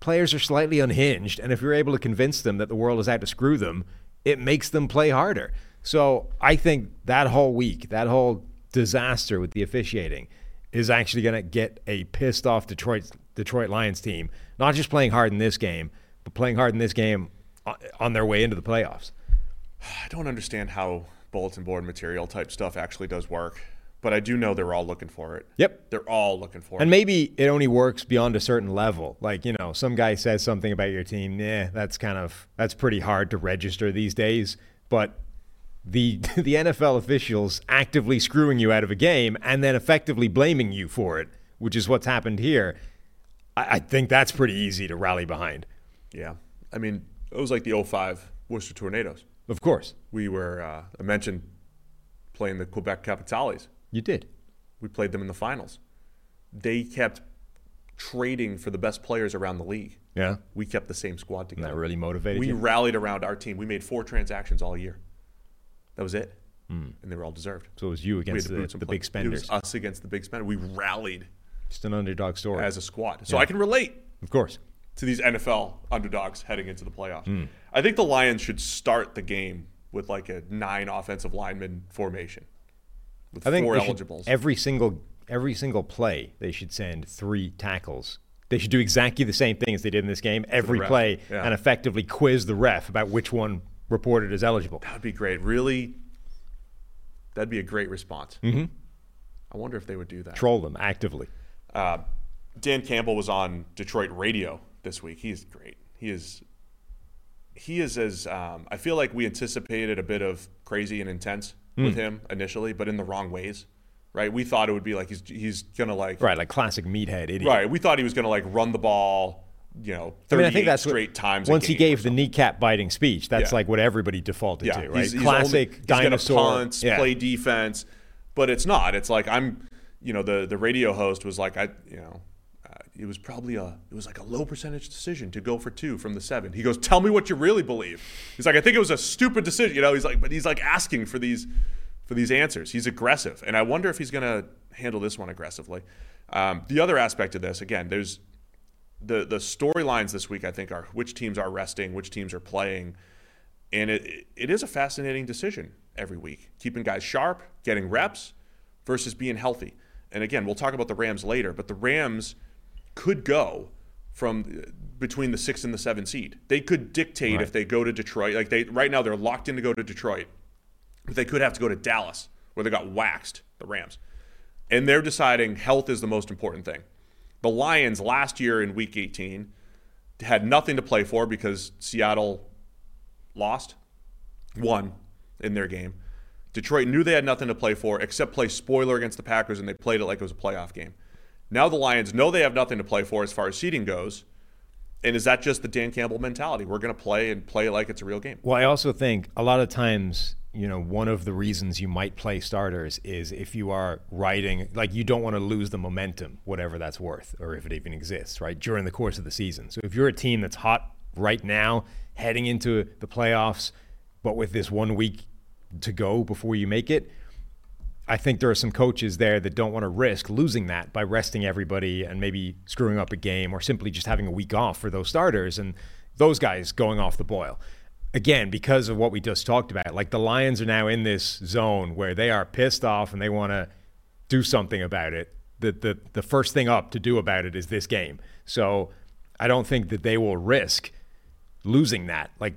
players are slightly unhinged. And if you're able to convince them that the world is out to screw them, it makes them play harder. So I think that whole week, that whole disaster with the officiating, is actually going to get a pissed off Detroit Detroit Lions team, not just playing hard in this game, but playing hard in this game uh, on their way into the playoffs. I don't understand how bulletin board material type stuff actually does work, but I do know they're all looking for it. Yep. They're all looking for And it. And maybe it only works beyond a certain level. Like, you know, some guy says something about your team, yeah, that's kind of that's pretty hard to register these days, but the the NFL officials actively screwing you out of a game and then effectively blaming you for it, which is what's happened here. I, I think that's pretty easy to rally behind. Yeah. I mean, it was like the 05 Worcester Tornadoes. Of course, We were, uh, I mentioned playing the Quebec Capitales. you did. We played them in the finals. They kept trading for the best players around the league. Yeah. We kept the same squad And together. that really motivated we you. rallied around our team. We made four transactions all year. That was it. And they were all deserved. so it was you against the the, big spenders. It was us against the big spender. We rallied Just an underdog story. as a squad. So Yeah. I can relate of course. to these NFL underdogs heading into the playoffs. Hmm. I think the Lions should start the game with like a nine offensive lineman formation with I think four they should- every single every single play they should send three tackles. They should do exactly the same thing as they did in this game every play yeah. and effectively quiz the ref about which one reported as eligible. that would be great. Really, that'd be a great response. Mm-hmm. I wonder if they would do that. Troll them actively. Uh, Dan Campbell was on Detroit radio this week. He's great. He is. He is as um, I feel like we anticipated a bit of crazy and intense with Hmm. him initially, but in the wrong ways. Right? We thought it would be like he's he's gonna like Right, like classic meathead idiot. Right. We thought he was gonna like run the ball. You know, I mean, I think that's what- straight times. Once he gave the kneecap biting speech, that's Yeah. like what everybody defaulted yeah, to, right? He's, he's Classic only, dinosaur. punt, yeah. play defense, but it's not. It's like I'm, you know, the the radio host was like, I, you know, uh, it was probably a, it was like a low percentage decision to go for two from the seven. He goes, tell me what you really believe. He's like, I think it was a stupid decision. You know, he's like, but he's like asking for these, for these answers. He's aggressive, and I wonder if he's gonna handle this one aggressively. Um, the other aspect of this, again, there's the the storylines this week I think are which teams are resting, which teams are playing, and it it is a fascinating decision every week, keeping guys sharp, getting reps, versus being healthy. And again, we'll talk about the Rams later, but the Rams could go from uh, between the six and the seven seed. They could dictate if they go to Detroit. Like they right now, they're locked in to go to Detroit, but they could have to go to Dallas, where they got waxed. The Rams, and they're deciding health is the most important thing. The Lions last year in Week 18 had nothing to play for because Seattle lost, won in their game. Detroit knew they had nothing to play for except play spoiler against the Packers, and they played it like it was a playoff game. Now the Lions know they have nothing to play for as far as seeding goes. And is that just the Dan Campbell mentality? We're going to play and play like it's a real game. Well, I also think a lot of times, you know, one of the reasons you might play starters is if you are riding, like you don't want to lose the momentum, whatever that's worth, or if it even exists, right, during the course of the season. So if you're a team that's hot right now, heading into the playoffs, but with this one week to go before you make it, I think there are some coaches there that don't want to risk losing that by resting everybody and maybe screwing up a game or simply just having a week off for those starters and those guys going off the boil. Again, because of what we just talked about, like the Lions are now in this zone where they are pissed off and they want to do something about it. The, the, the first thing up to do about it is this game. So I don't think that they will risk losing that. Like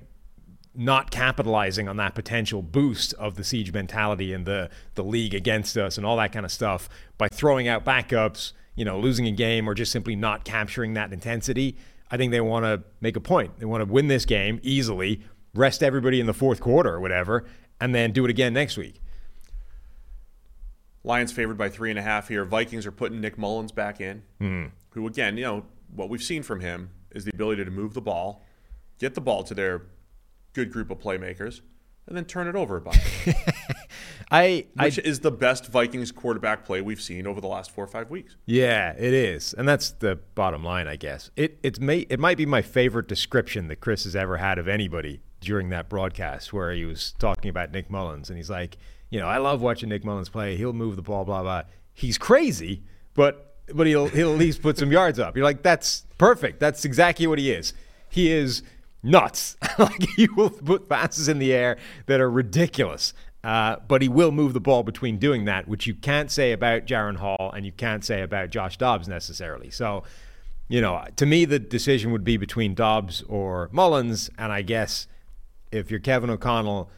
not capitalizing on that potential boost of the siege mentality and the the league against us and all that kind of stuff by throwing out backups, you know, losing a game or just simply not capturing that intensity. I think they want to make a point. They want to win this game easily, rest everybody in the fourth quarter or whatever, and then do it again next week. Lions favored by three and a half here. Vikings are putting Nick Mullens back in, Hmm. who, again, you know, what we've seen from him is the ability to move the ball, get the ball to their good group of playmakers, and then turn it over a bunch. I, I which is the best Vikings quarterback play we've seen over the last four or five weeks. Yeah, it is, and that's the bottom line, I guess. It it's may, it might be my favorite description that Chris has ever had of anybody during that broadcast, where he was talking about Nick Mullens, and he's like, you know, I love watching Nick Mullens play. He'll move the ball, blah blah. He's crazy, but but he'll he'll at least put some yards up. You're like, that's perfect. That's exactly what he is. He is nuts. like he will put passes in the air that are ridiculous. Uh, but he will move the ball between doing that, which you can't say about Jaren Hall and you can't say about Josh Dobbs necessarily. So, you know, to me, the decision would be between Dobbs or Mullens. And I guess if you're Kevin O'Connell,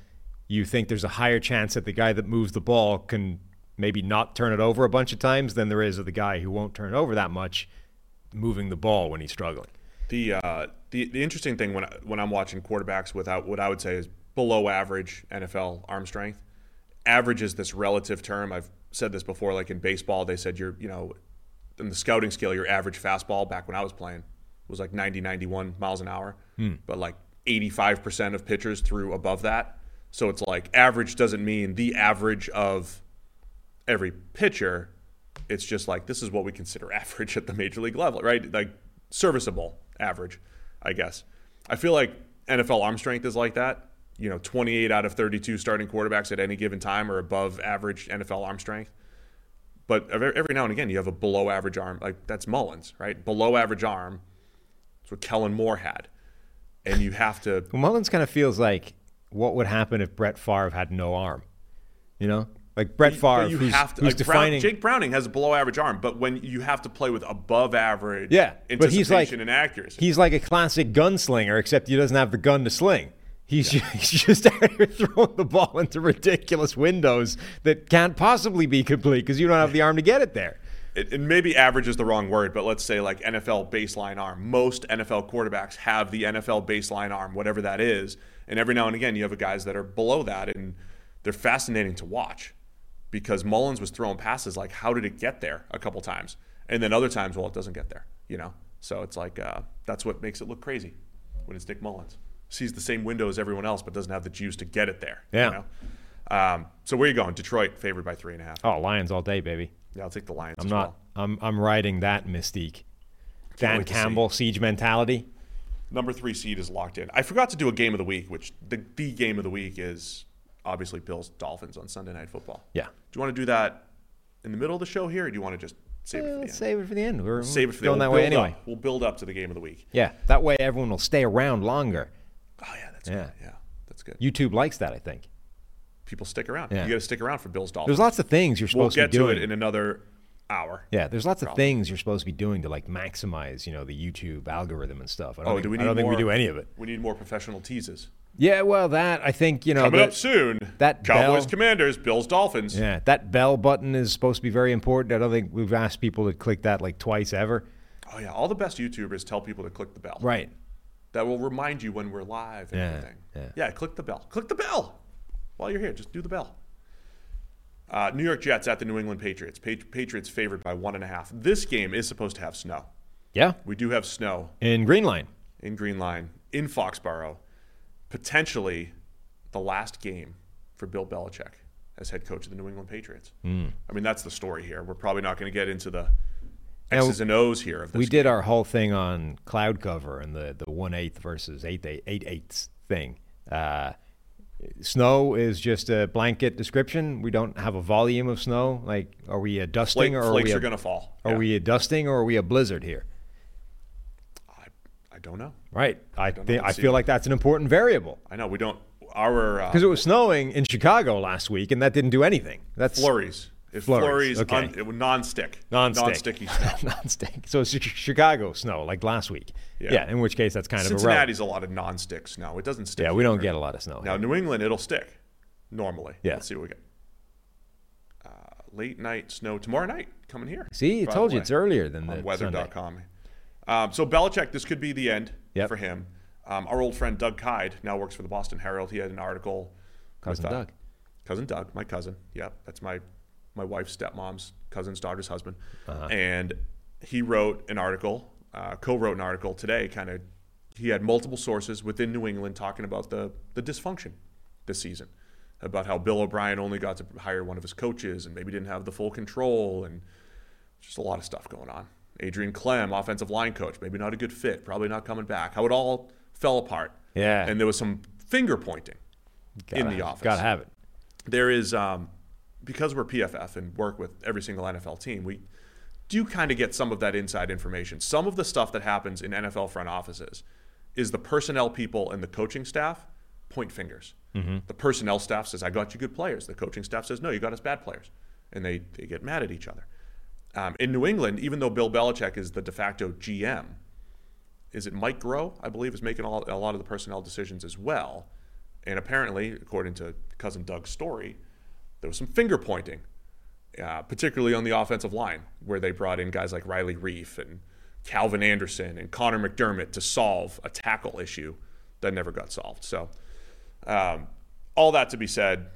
you think there's a higher chance that the guy that moves the ball can maybe not turn it over a bunch of times than there is of the guy who won't turn it over that much moving the ball when he's struggling. The uh, the the interesting thing when I, when I'm watching quarterbacks without what I would say is below average NFL arm strength. Average is this relative term. I've said this before. Like in baseball, they said you're you know in the scouting scale, your average fastball back when I was playing was like 90, 91 miles an hour. But like 85% of pitchers threw above that. So it's like average doesn't mean the average of every pitcher. It's just like this is what we consider average at the major league level, right? Like serviceable average, I guess. I feel like NFL arm strength is like that. You know, 28 out of 32 starting quarterbacks at any given time are above average NFL arm strength. But every now and again, you have a below average arm. Like that's Mullens, right? Below average arm. That's what Kellen Moore had. And you have to Well, Mullens kind of feels like what would happen if Brett Favre had no arm. You know, like Brett Favre, you who's, have to, who's like Brown- defining. Jake Browning has a below average arm, but when you have to play with above average yeah, but he's like and accuracy. He's like a classic gunslinger, except he doesn't have the gun to sling. He's, he's just out here throwing the ball into ridiculous windows that can't possibly be complete because you don't have the arm to get it there. It, and maybe average is the wrong word, but let's say like NFL baseline arm. Most NFL quarterbacks have the NFL baseline arm, whatever that is. And every now and again, you have guys that are below that, and they're fascinating to watch because Mullens was throwing passes like, how did it get there a couple times? And then other times, well, it doesn't get there, you know? So it's like, uh, that's what makes it look crazy when it's Nick Mullens. Sees the same window as everyone else, but doesn't have the juice to get it there. Yeah. You know? um, so where you going? Detroit favored by three and a half. Oh, Lions all day, baby. Yeah, I'll take the Lions. I'm not. well. I'm I'm riding that mystique. Dan. Campbell siege mentality. number three seed is locked in. I forgot to do a game of the week, which the, the game of the week is obviously Bills Dolphins on Sunday Night Football. Yeah. Do you want to do that in the middle of the show here, or do you want to just save it for uh, the Let's end? save it for the end. We're Save it for the going end. that We'll way anyway. Up. We'll build up to the game of the week. Yeah, that way everyone will stay around longer. Oh yeah, that's Yeah. good. Yeah, that's good. YouTube likes that, I think. People stick around. Yeah. You got to stick around for Bills Dolphins. There's lots of things you're We'll supposed get to be to it in another hour. yeah, there's lots of things you're supposed to be doing to like maximize, you know, the YouTube algorithm and stuff. I don't, Oh, think, do we need I don't think we do any of it. We need more professional teases. Yeah, well, that I think you know Coming that- up soon. that Cowboys, bell- Commanders, Bills, Dolphins. Yeah, that bell button is supposed to be very important. I don't think we've asked people to click that like twice ever. Oh yeah, all the best YouTubers tell people to click the bell. Right. that will remind you when we're live and Yeah, everything. yeah. click the bell. Click the bell while you're here. Just do the bell. Uh, New York Jets at the New England Patriots. Pa- Patriots favored by one and a half. This game is supposed to have snow. Yeah. We do have snow In Green Line. in Green Line in Foxborough. Potentially the last game for Bill Belichick as head coach of the New England Patriots. Hmm. I mean, that's the story here. We're probably not going to get into the Now, X's and O's here of this. We did game. our whole thing on cloud cover and the the one eighth versus eight eight eight eighths thing. Uh, snow is just a blanket description. We don't have a volume of snow. Like, are we a dusting Flake- or are flakes we a, are going to fall. are Yeah. we a dusting or are we a blizzard here? I, I don't know. Right. I know I feel like that's an important variable I know we don't. Our uh, because it was snowing in Chicago last week and that didn't do anything. That's flurries. It Flurries, okay. un, it, non-stick, non-stick. non-sticky snow. non-stick. So it's Chicago snow like last week. Yeah. Yeah. in which case that's kind of irrelevant. Cincinnati's a lot of non-stick snow. It doesn't stick. Yeah, we don't get a lot of snow. Now here. New England, it'll stick normally. Yeah. Let's see what we get. Uh, late night snow tomorrow night coming here. See, I told you it's earlier than the weather.com. Um, so Belichick, this could be the end Yep. for him. Um, our old friend Doug Kyed now works for the Boston Herald. He had an article. Cousin with, uh, Doug. cousin Doug, my cousin. Yep, that's my my wife's stepmom's cousin's daughter's husband. Uh-huh. And he wrote an article, uh, co-wrote an article today. Kind of, he had multiple sources within New England talking about the the dysfunction this season. about how Bill O'Brien only got to hire one of his coaches and maybe didn't have the full control and just a lot of stuff going on. Adrian Klemm, offensive line coach, maybe not a good fit, probably not coming back. How it all fell apart. Yeah. And there was some finger pointing in Gotta- the office. Gotta have it. There is, um, because we're PFF and work with every single NFL team, we do kind of get some of that inside information. Some of the stuff that happens in NFL front offices is the personnel people and the coaching staff point fingers. The personnel staff says, I got you good players. The coaching staff says, no, you got us bad players. And they, they get mad at each other. Um, in New England, even though Bill Belichick is the de facto GM, is it Mike Groh, I believe, is making all, a lot of the personnel decisions as well. And apparently, according to cousin Doug's story, there was some finger pointing, uh, particularly on the offensive line, where they brought in guys like Riley Reiff and Calvin Anderson and Conor McDermott to solve a tackle issue that never got solved. So, um, all that to be said,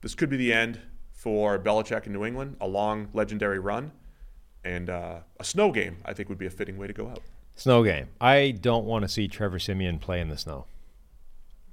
this could be the end for Belichick in New England, a long legendary run, and uh, a snow game. I think would be a fitting way to go out. Snow game. I don't want to see Trevor Siemian play in the snow.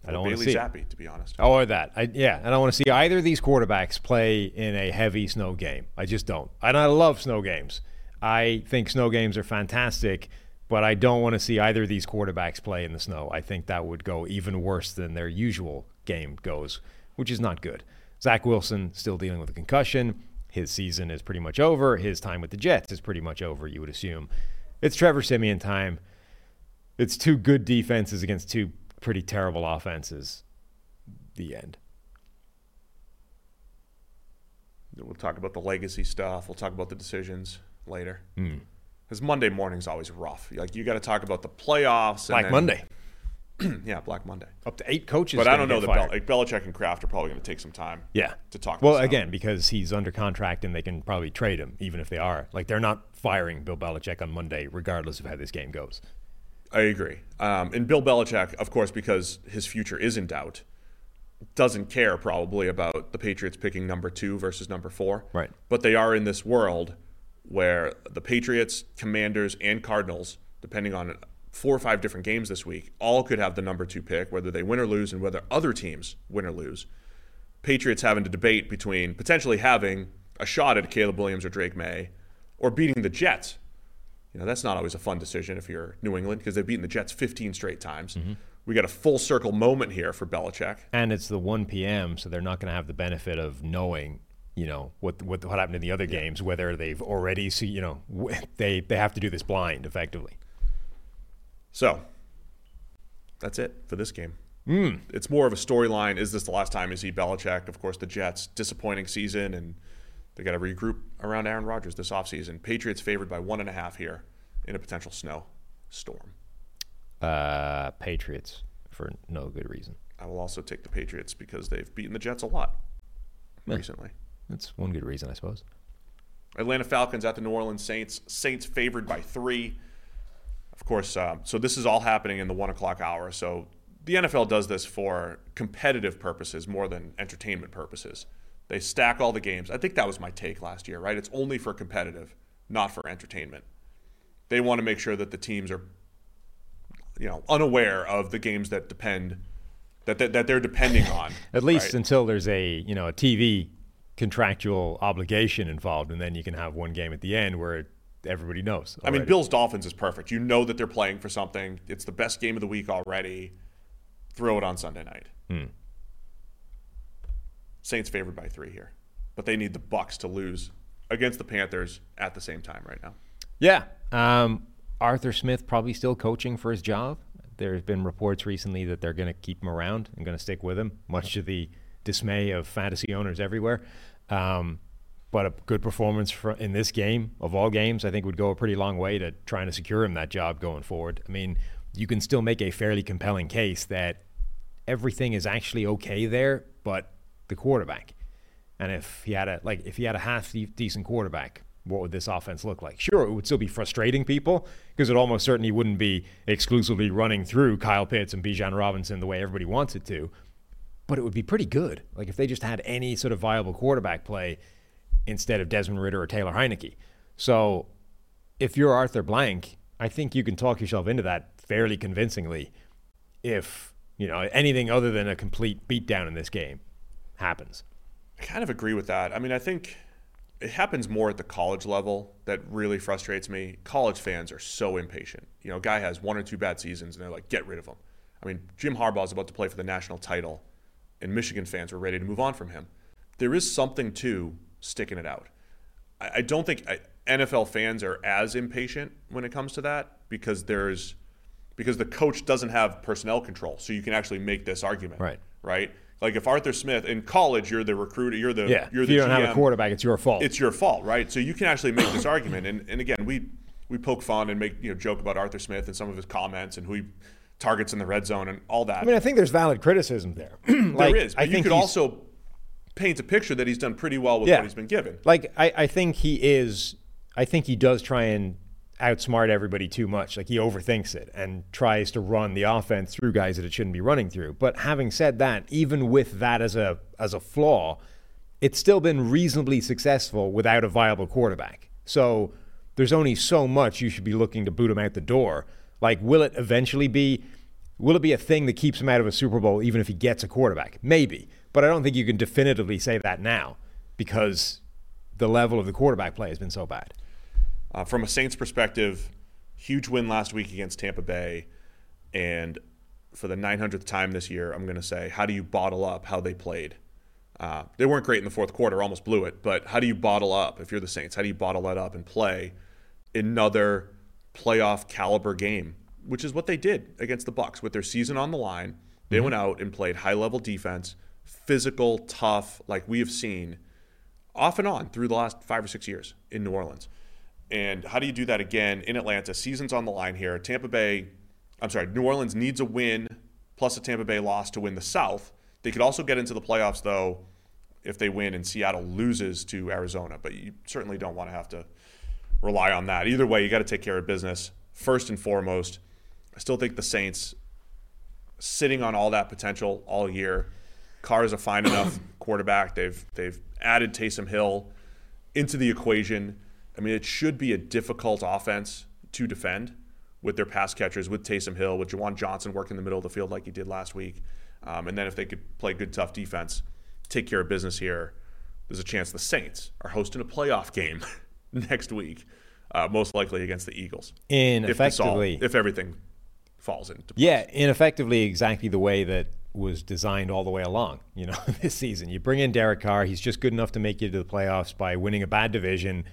I don't want to see. it. Zappe, to be honest. Or that. I, yeah, I don't want to see either of these quarterbacks play in a heavy snow game. I just don't. And I love snow games. I think snow games are fantastic, but I don't want to see either of these quarterbacks play in the snow. I think that would go even worse than their usual game goes, which is not good. Zach Wilson still dealing with a concussion. His season is pretty much over. His time with the Jets is pretty much over, you would assume. It's Trevor Siemian time. It's two good defenses against two pretty terrible offenses. The end. We'll talk about the legacy stuff. We'll talk about the decisions later. Hmm. Because Monday morning's always rough. Like you got to talk about the playoffs. and Black then- Monday. yeah, Black Monday. Up to eight coaches. But I don't know that Bel- like Belichick and Kraft are probably going to take some time. Yeah. to talk Well, this out. again, because he's under contract and they can probably trade him, even if they are. Like they're not firing Bill Belichick on Monday, regardless of how this game goes. I agree. Um, and Bill Belichick, of course, because his future is in doubt, doesn't care probably about the Patriots picking number two versus number four. Right. But they are in this world where the Patriots, Commanders, and Cardinals, depending on four or five different games this week, all could have the number two pick, whether they win or lose, and whether other teams win or lose. Patriots having to debate between potentially having a shot at Caleb Williams or Drake Maye, or beating the Jets. You know, that's not always a fun decision if you're New England because they've beaten the Jets 15 straight times. We got a full circle moment here for Belichick. And it's the 1 p.m., so they're not going to have the benefit of knowing, you know, what what, what happened in the other games, whether they've already see, you know, they they have to do this blind effectively. So that's it for this game. Hmm. It's more of a storyline. Is this the last time you see Belichick? Of course, the Jets, disappointing season, and they got to regroup around Aaron Rodgers this offseason. Patriots favored by one and a half here in a potential snow storm. Uh, Patriots for no good reason. I will also take the Patriots because they've beaten the Jets a lot recently. That's one good reason, I suppose. Atlanta Falcons at the New Orleans Saints. Saints favored by three. Of course, uh, so this is all happening in the one o'clock hour. So the NFL does this for competitive purposes more than entertainment purposes. They stack all the games. I think that was my take last year, right? It's only for competitive, not for entertainment. They want to make sure that the teams are, you know, unaware of the games that depend that that, that they're depending on. At least right? until there's a you know a TV contractual obligation involved, and then you can have one game at the end where everybody knows. I mean. Bills Dolphins is perfect. You know that they're playing for something. It's the best game of the week already. Throw it on Sunday night. Hmm. Saints favored by three here, but they need the Bucks to lose against the Panthers at the same time right now. Yeah. Um, Arthur Smith probably still coaching for his job. There's been reports recently that they're going to keep him around and going to stick with him, much to the dismay of fantasy owners everywhere. Um, but a good performance for, in this game, of all games, I think would go a pretty long way to trying to secure him that job going forward. I mean, you can still make a fairly compelling case that everything is actually okay there, but the quarterback. And if he had a like if he had a half de- decent quarterback, what would this offense look like? Sure, it would still be frustrating people because it almost certainly wouldn't be exclusively running through Kyle Pitts and Bijan Robinson the way everybody wants it to. But it would be pretty good. Like if they just had any sort of viable quarterback play instead of Desmond Ridder or Taylor Heinicke. So if you're Arthur Blank, I think you can talk yourself into that fairly convincingly if, you know, anything other than a complete beatdown in this game happens. I kind of agree with that. I mean, I think it happens more at the college level that really frustrates me. College fans are so impatient. You know, a guy has one or two bad seasons and they're like, get rid of him. I mean, Jim Harbaugh is about to play for the national title, and Michigan fans were ready to move on from him. There is something to sticking it out. I, I don't think I, NFL fans are as impatient when it comes to that because there's because the coach doesn't have personnel control, so you can actually make this argument. Right. Right. Like if Arthur Smith in college, you're the recruiter, you're the Yeah, you're if the you don't GM, have a quarterback, it's your fault. it's your fault, right? So you can actually make this argument. And, and again, we we poke fun and make you know joke about Arthur Smith and some of his comments and who he targets in the red zone and all that. I mean, I think there's valid criticism there. like, there is, but I you think could also paint a picture that he's done pretty well with Yeah. what he's been given. Like I, I think he is. I think he does try and outsmart everybody too much. Like he overthinks it and tries to run the offense through guys that it shouldn't be running through. But having said that, even with that as a as a flaw, it's still been reasonably successful without a viable quarterback. So there's only so much you should be looking to boot him out the door. Like, will it eventually be? Will it be a thing that keeps him out of a Super Bowl even if he gets a quarterback? Maybe, but I don't think you can definitively say that now because the level of the quarterback play has been so bad. Uh, from a Saints perspective, huge win last week against Tampa Bay, and for the 900th time this year, I'm going to say, how do you bottle up how they played? Uh, they weren't great in the fourth quarter, almost blew it, but how do you bottle up if you're the Saints? How do you bottle that up and play another playoff caliber game, which is what they did against the Bucks with their season on the line. They went out and played high level defense, physical, tough, like we have seen off and on through the last five or six years in New Orleans. And how do you do that again in Atlanta? Season's on the line here. Tampa Bay, I'm sorry, New Orleans needs a win plus a Tampa Bay loss to win the South. They could also get into the playoffs, though, if they win and Seattle loses to Arizona. But you certainly don't want to have to rely on that. Either way, you got to take care of business first and foremost. I still think the Saints sitting on all that potential all year. Carr is a fine enough quarterback. They've they've added Taysom Hill into the equation. I mean, it should be a difficult offense to defend with their pass catchers, with Taysom Hill, with Juwan Johnson working in the middle of the field like he did last week. Um, and then if they could play good, tough defense, take care of business here, there's a chance the Saints are hosting a playoff game next week, uh, most likely against the Eagles. In If, this all- effectively, if everything falls into place. Yeah, in effectively exactly the way that was designed all the way along, you know, this season. You bring in Derek Carr, he's just good enough to make you to the playoffs by winning a bad division,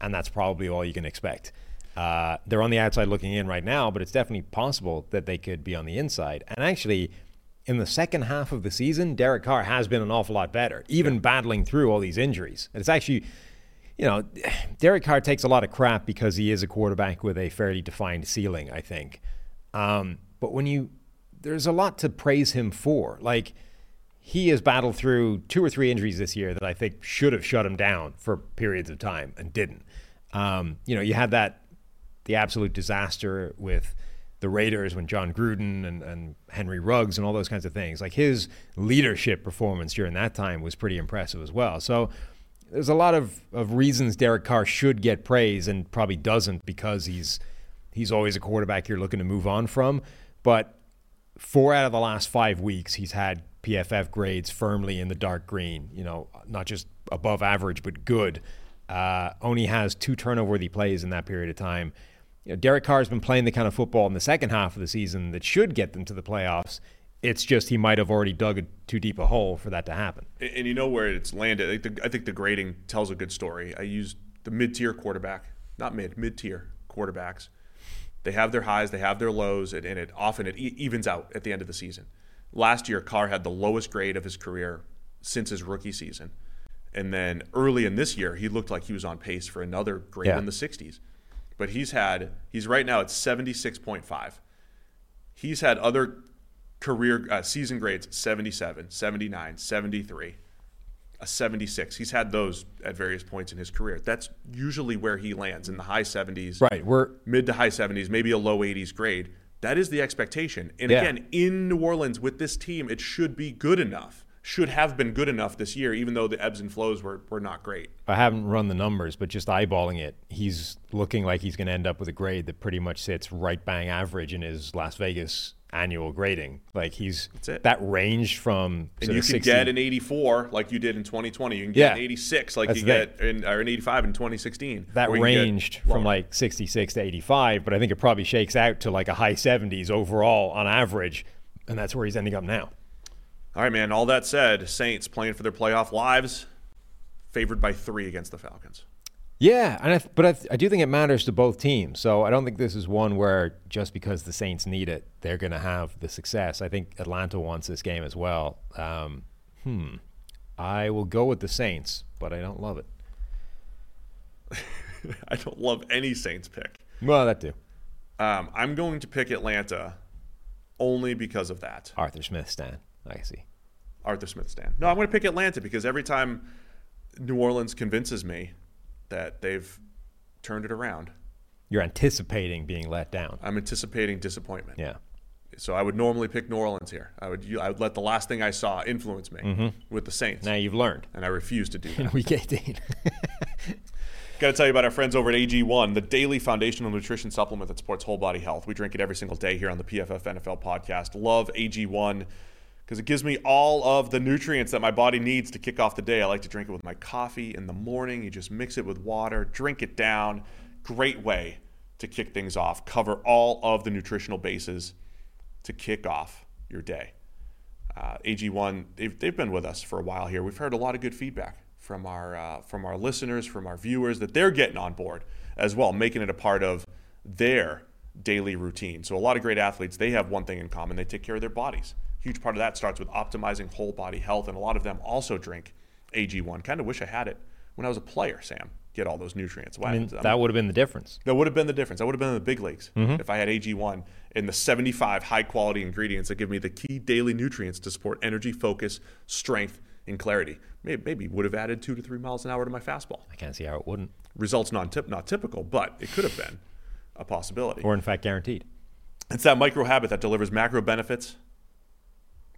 and that's probably all you can expect. Uh, they're on the outside looking in right now, but it's definitely possible that they could be on the inside. And actually, in the second half of the season, Derek Carr has been an awful lot better, even battling through all these injuries. And it's actually, you know, Derek Carr takes a lot of crap because he is a quarterback with a fairly defined ceiling, I think. Um, but when you, there's a lot to praise him for. Like, he has battled through two or three injuries this year that I think should have shut him down for periods of time and didn't. Um, you know, you had that, the absolute disaster with the Raiders when Jon Gruden and, and Henry Ruggs and all those kinds of things. Like his leadership performance during that time was pretty impressive as well. So there's a lot of, of reasons Derek Carr should get praise and probably doesn't because he's he's always a quarterback you're looking to move on from. But four out of the last five weeks, he's had PFF grades firmly in the dark green. You know, not just above average, but good. Uh, only has two turnover-worthy plays in that period of time. You know, Derek Carr's been playing the kind of football in the second half of the season that should get them to the playoffs. It's just he might have already dug too deep a hole for that to happen. And and you know where it's landed. I think the, I think the grading tells a good story. I used the mid-tier quarterback, not mid, mid-tier quarterbacks. They have their highs, they have their lows, and, and it often it evens out at the end of the season. Last year, Carr had the lowest grade of his career since his rookie season, and then early in this year, he looked like he was on pace for another grade Yeah. in the 60s. But he's had he's right now at 76.5. He's had other career uh, season grades 77, 79, 73, a 76. He's had those at various points in his career. That's usually where he lands in the high 70s, Right. We're mid to high 70s, maybe a low 80s grade. That is the expectation. And Yeah. again, in New Orleans with this team, it should be good enough. Should have been good enough this year, even though the ebbs and flows were, were not great. I haven't run the numbers, but just eyeballing it, he's looking like he's going to end up with a grade that pretty much sits right bang average in his Las Vegas annual grading. Like he's that ranged from And you can 60 get an 84 like you did in 2020. You can get Yeah. an 86 like you get in, or an 85 in 2016. that or you can get ranged from like 66 to 85, but I think it probably shakes out to like a high 70s overall on average, and that's where he's ending up now. All right, man. All that said, Saints playing for their playoff lives, favored by three against the Falcons. Yeah, and I, but I, th- I do think it matters to both teams. So I don't think this is one where just because the Saints need it, they're going to have the success. I think Atlanta wants this game as well. Um, hmm. I will go with the Saints, but I don't love it. I don't love any Saints pick. Well, that too. Um, I'm going to pick Atlanta only because of that. Arthur Smith, Stan. I see. Arthur Smith stand. No, I'm going to pick Atlanta because every time New Orleans convinces me that they've turned it around, You're anticipating being let down. I'm anticipating disappointment. Yeah. So I would normally pick New Orleans here. I would I would let the last thing I saw influence me mm-hmm. with the Saints, Now you've learned and I refuse to do in that. week 18. Got to tell you about our friends over at AG1, the daily foundational nutrition supplement that supports whole body health. We drink it every single day here on the PFF NFL podcast. Love AG1 because it gives me all of the nutrients that my body needs to kick off the day. I like to drink it with my coffee in the morning. You just mix it with water, drink it down. Great way to kick things off. Cover all of the nutritional bases to kick off your day. Uh, AG1, they've, they've been with us for a while here. We've heard a lot of good feedback from our uh, from our listeners, from our viewers that they're getting on board as well, making it a part of their daily routine. So a lot of great athletes, they have one thing in common: they take care of their bodies. Huge part of that starts with optimizing whole body health, and a lot of them also drink AG1. Kind of wish I had it when I was a player, Sam. Get all those nutrients. I mean, that would have been the difference. that would have been the difference. I would have been in the big leagues Mm-hmm. if I had AG1 and the 75 high quality ingredients that give me the key daily nutrients to support energy, focus, strength, and clarity. Maybe, maybe would have added two to three miles an hour to my fastball. I can't see how it wouldn't, Results non tip not typical, but it could have been a possibility. or in fact guaranteed. It's that micro habit that delivers macro benefits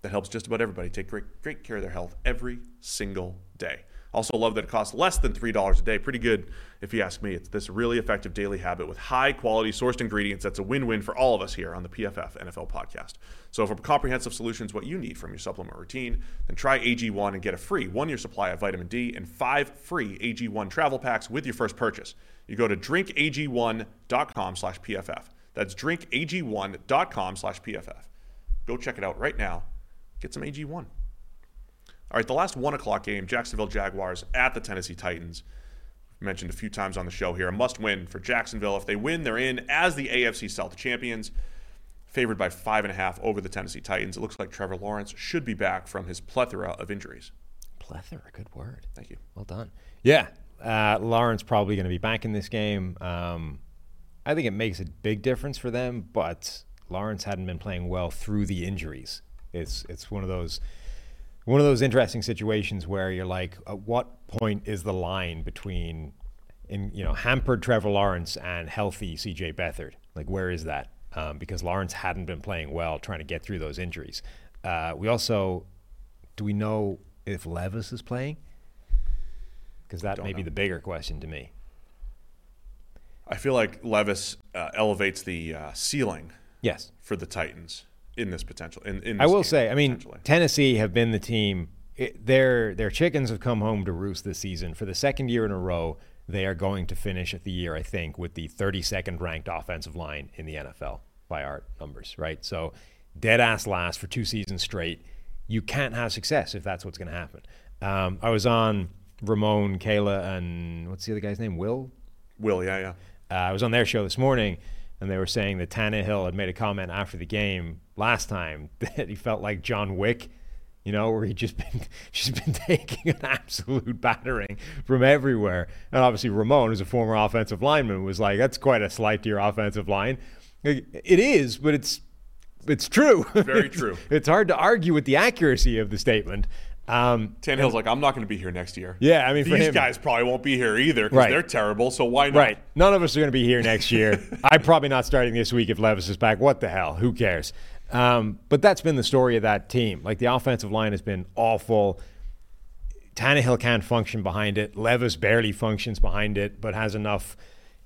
that helps just about everybody take great, great care of their health every single day. Also, love that it costs less than $3 a day. Pretty good, if you ask me. It's this really effective daily habit with high quality sourced ingredients that's a win win for all of us here on the PFF NFL podcast. So, a comprehensive solution is what you need from your supplement routine, then try AG1 and get a free one year supply of vitamin D and five free AG1 travel packs with your first purchase. You go to drinkag1.com slash PFF. That's drinkag1.com slash PFF. Go check it out right now. Get some AG1. All right, the last one o'clock game, Jacksonville Jaguars at the Tennessee Titans. Mentioned a few times on the show here. A must win for Jacksonville. If they win, they're in as the AFC South champions, favored by five and a half over the Tennessee Titans. It looks like Trevor Lawrence should be back from his plethora of injuries. Plethora, good word. Thank you. Well done. Yeah, uh, Lawrence probably going to be back in this game. Um, I think it makes a big difference for them, but Lawrence hadn't been playing well through the injuries. It's it's one of those one of those interesting situations where you're like, at what point is the line between, in you know, hampered Trevor Lawrence and healthy C.J. Beathard? Like, where is that? Um, because Lawrence hadn't been playing well, trying to get through those injuries. Uh, we also, do we know if Levis is playing? Because that may be the bigger question to me. I feel like Levis uh, elevates the uh, ceiling Yes. for the Titans in this potential. In, in I will say, I mean. Tennessee have been the team. It, their their chickens have come home to roost this season for the second year in a row. They are going to finish at the year, I think, with the 32nd ranked offensive line in the NFL by our numbers, right? So, dead ass last for two seasons straight. You can't have success if that's what's going to happen. Um, I was on Ramon, Kayla, and what's the other guy's name? Will Will, yeah, yeah. uh, I was on their show this morning, and they were saying that Tannehill had made a comment after the game last time that he felt like John Wick, you know, where he just been just been taking an absolute battering from everywhere. And obviously, Ramon, who's a former offensive lineman, was like, "That's quite a slight to your offensive line." It is, but it's it's true. Very true. it's hard to argue with the accuracy of the statement. Um, Tannehill's like, I'm not going to be here next year. Yeah, I mean, these him- guys probably won't be here either because Right. they're terrible. So why not? Right. None of us are going to be here next year. I'm probably not starting this week if Levis is back. What the hell? Who cares? Um, but that's been the story of that team. Like the offensive line has been awful. Tannehill can't function behind it. Levis barely functions behind it, but has enough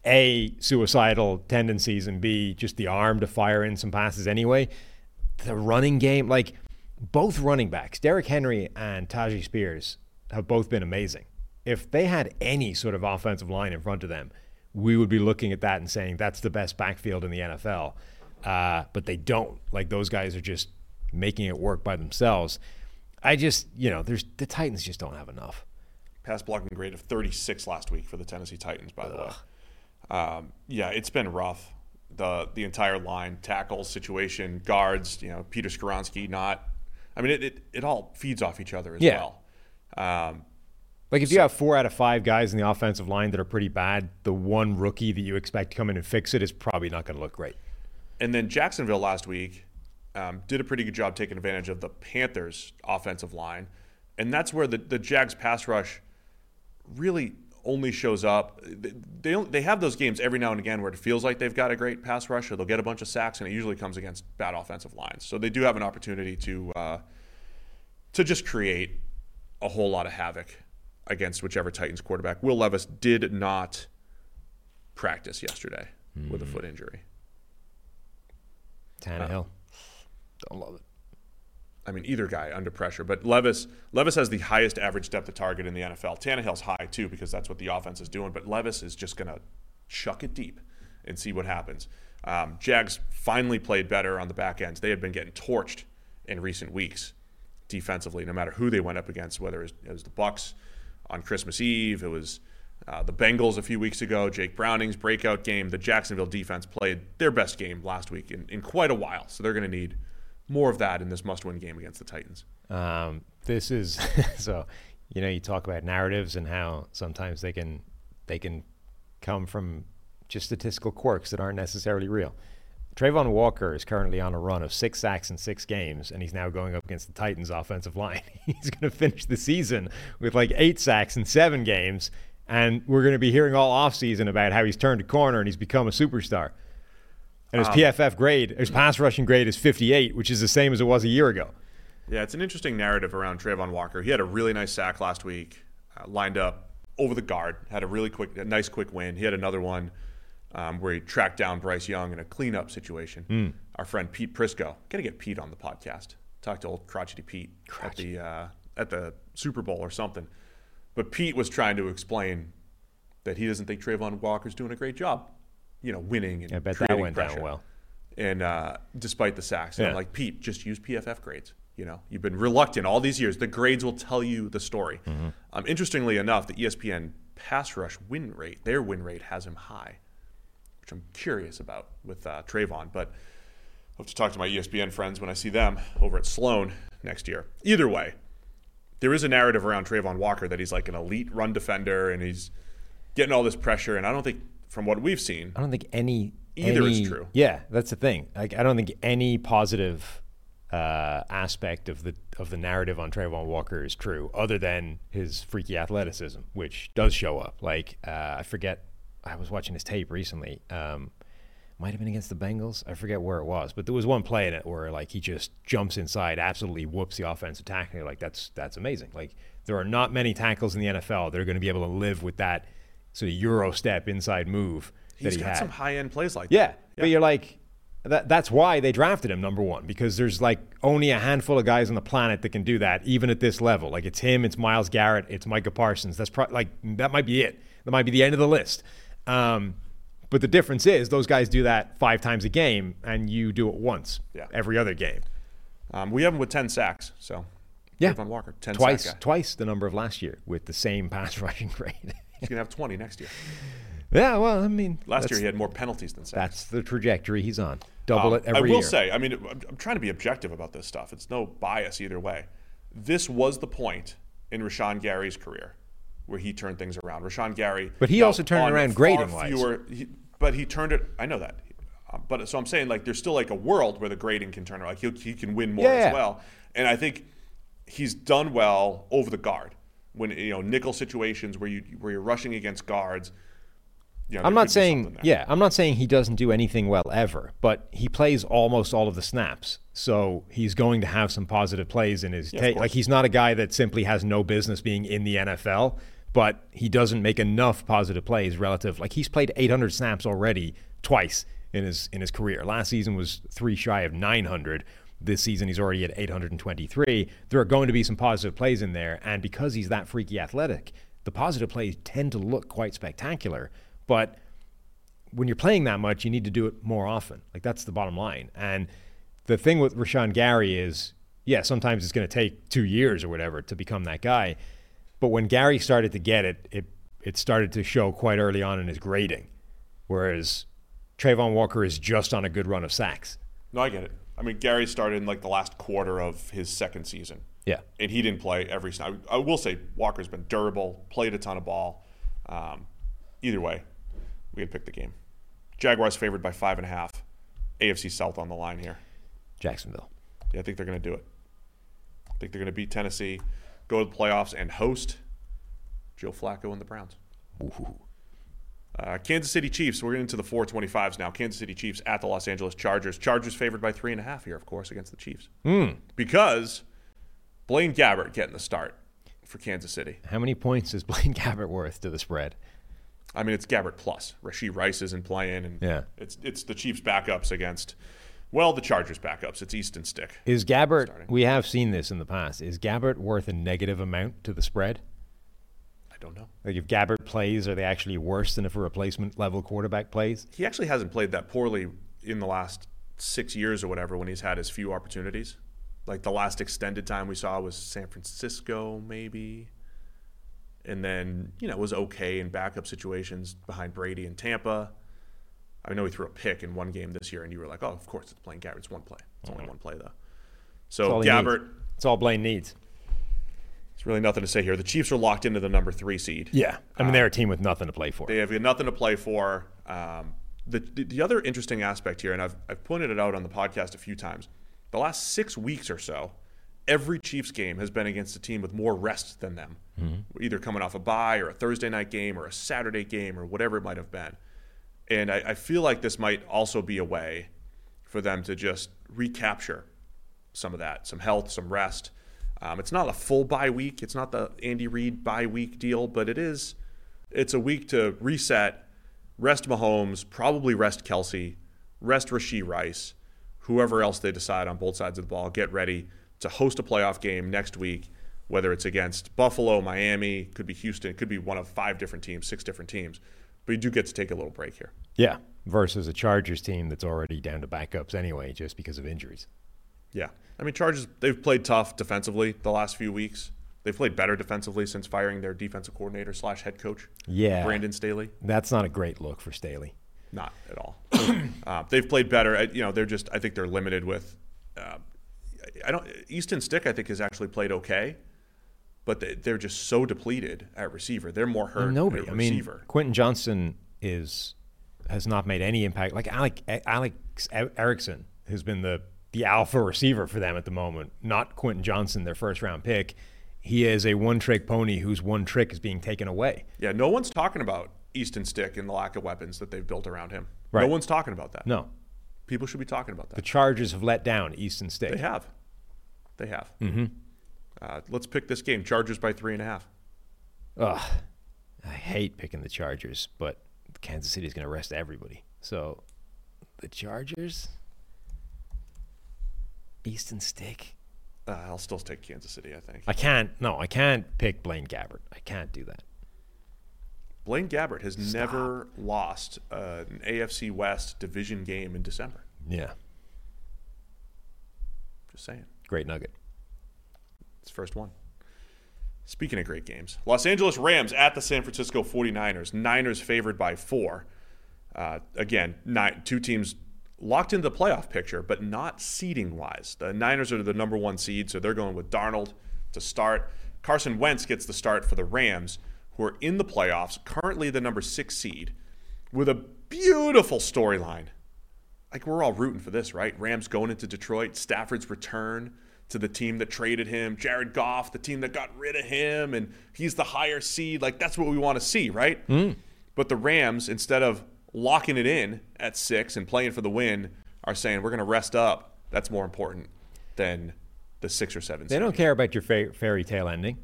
A, suicidal tendencies, and B, just the arm to fire in some passes anyway. the running game, like both running backs, Derrick Henry and Tyjae Spears, have both been amazing. If they had any sort of offensive line in front of them, we would be looking at that and saying that's the best backfield in the NFL. Uh, but they don't. Like those guys are just making it work by themselves. I just, you know, there's the Titans just don't have enough. Pass blocking grade of 36 last week for the Tennessee Titans, by the way. Um, yeah, it's been rough. The the entire line, tackles, situation, guards, you know, Peter Skoronski not. I mean, it, it, it all feeds off each other as Yeah. well. Um, Like if you have four out of five guys in the offensive line that are pretty bad, the one rookie that you expect to come in and fix it is probably not going to look great. And then Jacksonville last week um, did a pretty good job taking advantage of the Panthers' offensive line. And that's where the, the Jags pass rush really only shows up. They, they, don't- they have those games every now and again where it feels like they've got a great pass rush or they'll get a bunch of sacks, and it usually comes against bad offensive lines. So they do have an opportunity to, uh, to just create a whole lot of havoc against whichever Titans quarterback. Will Levis did not practice yesterday with a foot injury. Tannehill, don't love it. I mean, either guy under pressure. But Levis, Levis has the highest average depth of target in the NFL. Tannehill's high too because that's what the offense is doing. But Levis is just going to chuck it deep and see what happens. Um, Jags finally played better on the back ends. They had been getting torched in recent weeks defensively, no matter who they went up against. Whether it was, it was the Bucs on Christmas Eve, it was uh, the Bengals a few weeks ago, Jake Browning's breakout game. The Jacksonville defense played their best game last week in, in quite a while. So they're going to need more of that in this must-win game against the Titans. Um, this is so you know you talk about narratives and how sometimes they can they can come from just statistical quirks that aren't necessarily real. Travon Walker is currently on a run of six sacks in six games, and he's now going up against the Titans' offensive line. he's going to finish the season with like eight sacks in seven games, and we're going to be hearing all offseason about how he's turned a corner and he's become a superstar. And his PFF grade, his pass rushing grade is 58, which is the same as it was a year ago. Yeah, it's an interesting narrative around Travon Walker. He had a really nice sack last week, uh, lined up over the guard, had a really quick, a nice quick win. He had another one um, where he tracked down Bryce Young in a cleanup situation. Our friend Pete Prisco, gotta get Pete on the podcast. Talk to old crotchety Pete at the uh, at the Super Bowl or something. But Pete was trying to explain that he doesn't think Travon Walker's doing a great job, you know, winning and I bet that went pressure down well. and uh, despite the sacks, and I'm like Pete, just use PFF grades. You know, you've been reluctant all these years. The grades will tell you the story. Mm-hmm. Um, interestingly enough, the ESPN pass rush win rate, their win rate has him high, which I'm curious about with uh, Travon. But I'll have to talk to my ESPN friends when I see them over at Sloan next year. Either way, there is a narrative around Travon Walker that he's like an elite run defender and he's getting all this pressure. And I don't think, from what we've seen, I don't think any Either is true. Yeah, that's the thing. Like, I don't think any positive uh, aspect of the of the narrative on Travon Walker is true, other than his freaky athleticism, which does show up. Like uh, I forget, I was watching his tape recently. Um, might have been against the Bengals. I forget where it was, but there was one play in it where like he just jumps inside, absolutely whoops the offensive tackle. Like that's that's amazing. Like there are not many tackles in the NFL that are going to be able to live with that sort of euro step inside move that he's he got had. some high end plays like Yeah, that. but you're like, that, that's why they drafted him number one because there's like only a handful of guys on the planet that can do that, even at this level. Like it's him, it's Myles Garrett, it's Micah Parsons. That's pro- like that might be it. That might be the end of the list. Um, but the difference is those guys do that five times a game, and you do it once Yeah. every other game. Um, we have him with 10 sacks. So, Yeah, Travon Walker, 10 twice, twice the number of last year with the same pass rushing grade. He's going to have 20 next year. yeah, well, I mean, Last year, he had more penalties than sacks. that's the trajectory he's on. Double Um, it every year. I will year. say, I mean, I'm, I'm trying to be objective about this stuff. It's no bias either way. This was the point in Rashan Gary's career where he turned things around. Rashan Gary. But he also turned it around far grading-wise. fewer- he- but he turned it. I know that. Uh, But so I'm saying, like, there's still like a world where the grading can turn around. Like, he'll, he can win more yeah. as well. And I think he's done well over the guard when you know nickel situations where you where you're rushing against guards. You know, I'm not saying, yeah, I'm not saying he doesn't do anything well ever, but he plays almost all of the snaps. So he's going to have some positive plays in his of take. Like he's not a guy that simply has no business being in the NFL, but he doesn't make enough positive plays relative. Like he's played 800 snaps already twice in his in his career. Last season was three shy of 900. This season he's already at 823. There are going to be some positive plays in there, and because he's that freaky athletic, the positive plays tend to look quite spectacular. But when you're playing that much, you need to do it more often. Like that's the bottom line. And the thing with Rashan Gary is, yeah, sometimes it's going to take two years or whatever to become that guy. But when Gary started to get it, it it started to show quite early on in his grading, whereas Travon Walker is just on a good run of sacks. No, I get it. I mean, Gary started in like the last quarter of his second season. Yeah. And he didn't play every snap. I will say Walker's been durable, played a ton of ball. Um, either way, we had picked the game. Jaguars favored by five and a half. AFC South on the line here. Jacksonville. Yeah, I think they're going to do it. I think they're going to beat Tennessee, go to the playoffs, and host Joe Flacco and the Browns. Uh, Kansas City Chiefs. We're getting into the 425s now. Kansas City Chiefs at the Los Angeles Chargers. Chargers favored by three and a half here, of course, against the Chiefs. Because Blaine Gabbert getting the start for Kansas City. How many points is Blaine Gabbert worth to the spread? I mean, it's Gabbert plus. Rashee Rice isn't playing, and Yeah. it's it's the Chiefs backups against, well, the Chargers backups. It's Easton Stick. Is Gabbert? Starting. We have seen this in the past. Is Gabbert worth a negative amount to the spread? I don't know. Like if Gabbert plays, are they actually worse than if a replacement level quarterback plays? He actually hasn't played that poorly in the last six years or whatever when he's had his few opportunities. Like the last extended time we saw was San Francisco, maybe. And then, you know, was okay in backup situations behind Brady and Tampa. I know he threw a pick in one game this year, and you were like, oh, of course, it's playing Gabbert. It's one play. It's only mm-hmm. one play, though. So, Gabbert, needs. That's all Blaine needs. There's really nothing to say here. The Chiefs are locked into the number three seed. Yeah, I mean they're a team with nothing to play for. They have nothing to play for. Um, the, the the other interesting aspect here, and I've I've pointed it out on the podcast a few times, the last six weeks or so, every Chiefs game has been against a team with more rest than them, either coming off a bye or a Thursday night game or a Saturday game or whatever it might have been. And I, I feel like this might also be a way for them to just recapture some of that, some health, some rest. Um, it's not a full bye week. It's not the Andy Reid bye week deal, but it is. It's a week to reset, rest Mahomes, probably rest Kelsey, rest Rashee Rice, whoever else they decide on both sides of the ball. Get ready to host a playoff game next week, whether it's against Buffalo, Miami, could be Houston, could be one of five different teams, six different teams. But you do get to take a little break here. Yeah, versus a Chargers team that's already down to backups anyway, just because of injuries. Yeah. I mean, Chargers, they've played tough defensively the last few weeks. They've played better defensively since firing their defensive coordinator slash head coach, Yeah, Brandon Staley. That's not a great look for Staley. Not at all. uh, they've played better. Uh, You know, they're just, I think they're limited with, uh, I don't, Easton Stick, I think, has actually played okay, but they, they're just so depleted at receiver. They're more hurt Nobody. at I mean, receiver. Quentin Johnston is has not made any impact. Like Alec, Alex Erickson has been the the alpha receiver for them at the moment. Not Quentin Johnston, their first round pick. He is a one trick pony whose one trick is being taken away. yeah, no one's talking about Easton Stick and the lack of weapons that they've built around him. No one's talking about that. No, People should be talking about that. the Chargers have let down Easton Stick. They have. They have. Mm-hmm. Uh, let's pick this game. Chargers by three and a half. Ugh, I hate picking the Chargers, but Kansas City is going to rest everybody. So the Chargers, Easton Stick. Uh, I'll still take Kansas City. I think I can't. No, I can't pick Blaine Gabbert. I can't do that. Blaine Gabbert has never lost uh, an AFC West division game in December. Yeah, Just saying, great nugget. it's first one. Speaking of great games, Los Angeles Rams at the San Francisco 49ers. Niners favored by four. Uh, again, nine, two teams locked into the playoff picture, but not seeding wise. The Niners are the number one seed, so they're going with Darnold to start. Carson Wentz gets the start for the Rams, who are in the playoffs, currently the number six seed, with a beautiful storyline. Like we're all rooting for this, right? Rams going into Detroit, Stafford's return to the team that traded him, Jared Goff, the team that got rid of him, and he's the higher seed. Like that's what we want to see, right? Mm. But the Rams, instead of locking it in at six and playing for the win, are saying we're going to rest up. That's more important than the six or seven. They don't care about your fa- fairy tale ending.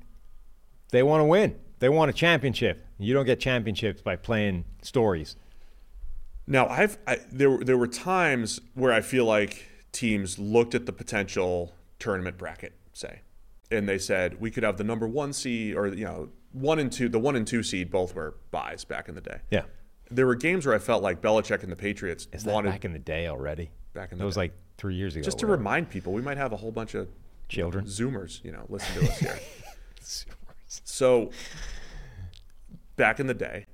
They want to win. They want a championship. You don't get championships by playing stories. Now, I've I, there there were times where I feel like teams looked at the potential tournament bracket, say, and they said we could have the number one seed or you know one and two, the one and two seed both were byes back in the day. Yeah. There were games where I felt like Belichick and the Patriots Is wanted back in the day already? Back in That the was day. like three years ago. just to whatever. remind people we might have a whole bunch of children. Zoomers, you know, listen to us here. so back in the day,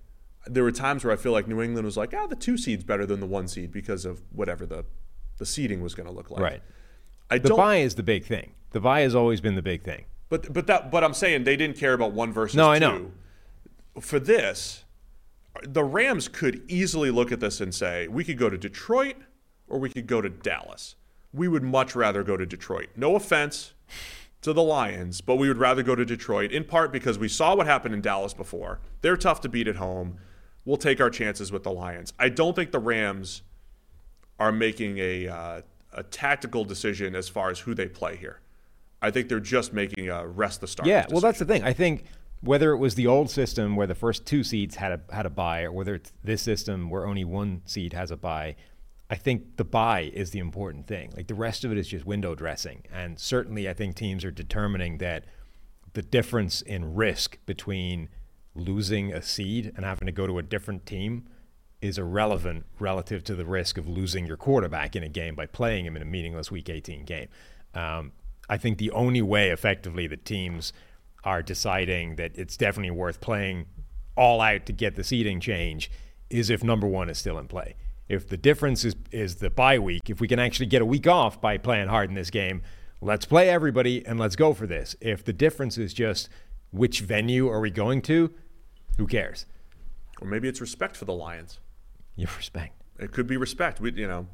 there were times where I feel like New England was like, ah, the two seed's better than the one seed because of whatever the the seeding was going to look like. Right. I The bye is the big thing. The bye has always been the big thing. But but that but I'm saying they didn't care about one versus No, I two. know. For this, the Rams could easily look at this and say, we could go to Detroit or we could go to Dallas. We would much rather go to Detroit. No offense to the Lions, but we would rather go to Detroit in part because we saw what happened in Dallas before. They're tough to beat at home. We'll take our chances with the Lions. I don't think the Rams are making a uh, a tactical decision as far as who they play here. I think they're just making a rest the starters. Yeah, well, that's the thing. I think whether it was the old system where the first two seeds had a had a bye, or whether it's this system where only one seed has a bye, I think the bye is the important thing. Like the rest of it is just window dressing, and certainly I think teams are determining that the difference in risk between losing a seed and having to go to a different team is irrelevant relative to the risk of losing your quarterback in a game by playing him in a meaningless Week 18 game. Um, I think the only way, effectively, that teams are deciding that it's definitely worth playing all out to get the seeding change is if number one is still in play. If the difference is, is the bye week, if we can actually get a week off by playing hard in this game, let's play everybody and let's go for this. If the difference is just which venue are we going to, who cares? Or maybe it's respect for the Lions. You respect. It could be respect. We, you know,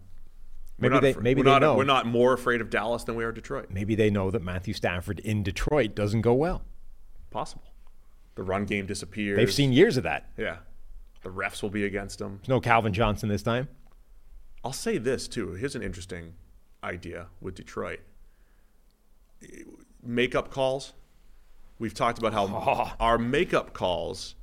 Maybe we're not, they- afra- maybe we're they not, know. We're not more afraid of Dallas than we are Detroit. Maybe they know that Matthew Stafford in Detroit doesn't go well. Possible. The run game disappears. They've seen years of that. Yeah. The refs will be against them. There's no Calvin Johnson this time. I'll say this too. Here's an interesting idea with Detroit. Makeup calls. We've talked about how Oh. our makeup calls,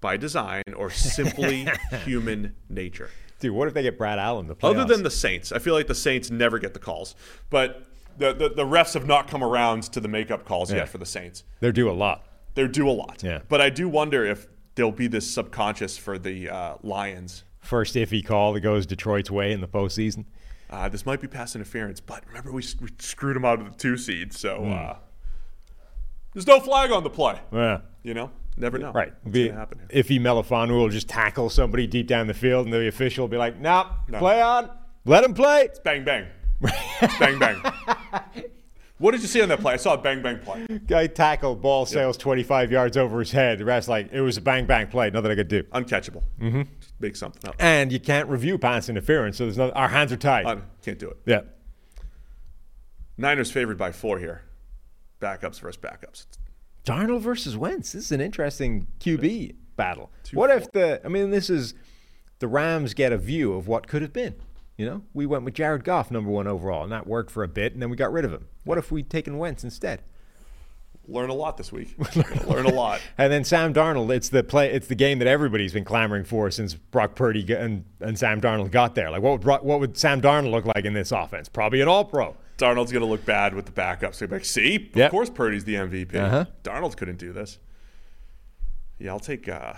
by design, or simply human nature. Dude, what if they get Brad Allen the play? Other than the Saints, I feel like the Saints never get the calls, but the the, the refs have not come around to the makeup calls Yeah. yet for the Saints. they're due a lot. They're due a lot. Yeah. But I do wonder if there'll be this subconscious for the uh, Lions. First iffy call that goes Detroit's way in the postseason. Uh, this might be pass interference, but remember we, we screwed them out of the two seed, so Hmm. uh, there's no flag on the play. Yeah. You know, never know. Right. Be, happen here? Iffy Melifonwu will just tackle somebody deep down the field, and the official will be like, "Nah, No. play on, let him play." It's bang bang, bang bang. What did you see on that play? I saw a bang bang play. Guy tackled, ball sails 25 yards over his head. The rest like it was a bang bang play, nothing I could do. Uncatchable. Mm-hmm. Just make something up. And you can't review pass interference, so there's no. Our hands are tied. Un- can't do it. yeah. Niners favored by four here. Backups versus backups. Darnold versus Wentz. This is an interesting QB battle. What if the? I mean, this is the Rams get a view of what could have been. You know, we went with Jared Goff number one overall, and that worked for a bit, and then we got rid of him. What if we'd taken Wentz instead? Learn a lot this week. Learn a lot. And then Sam Darnold, it's the play, it's the game that everybody's been clamoring for since Brock Purdy and, and Sam Darnold got there. Like, what would Brock, what would Sam Darnold look like in this offense? Probably an All Pro. Darnold's going to look bad with the backups. Be like, see, of Yep. course Purdy's the MVP. Uh-huh. Darnold couldn't do this. Yeah, I'll take. Uh,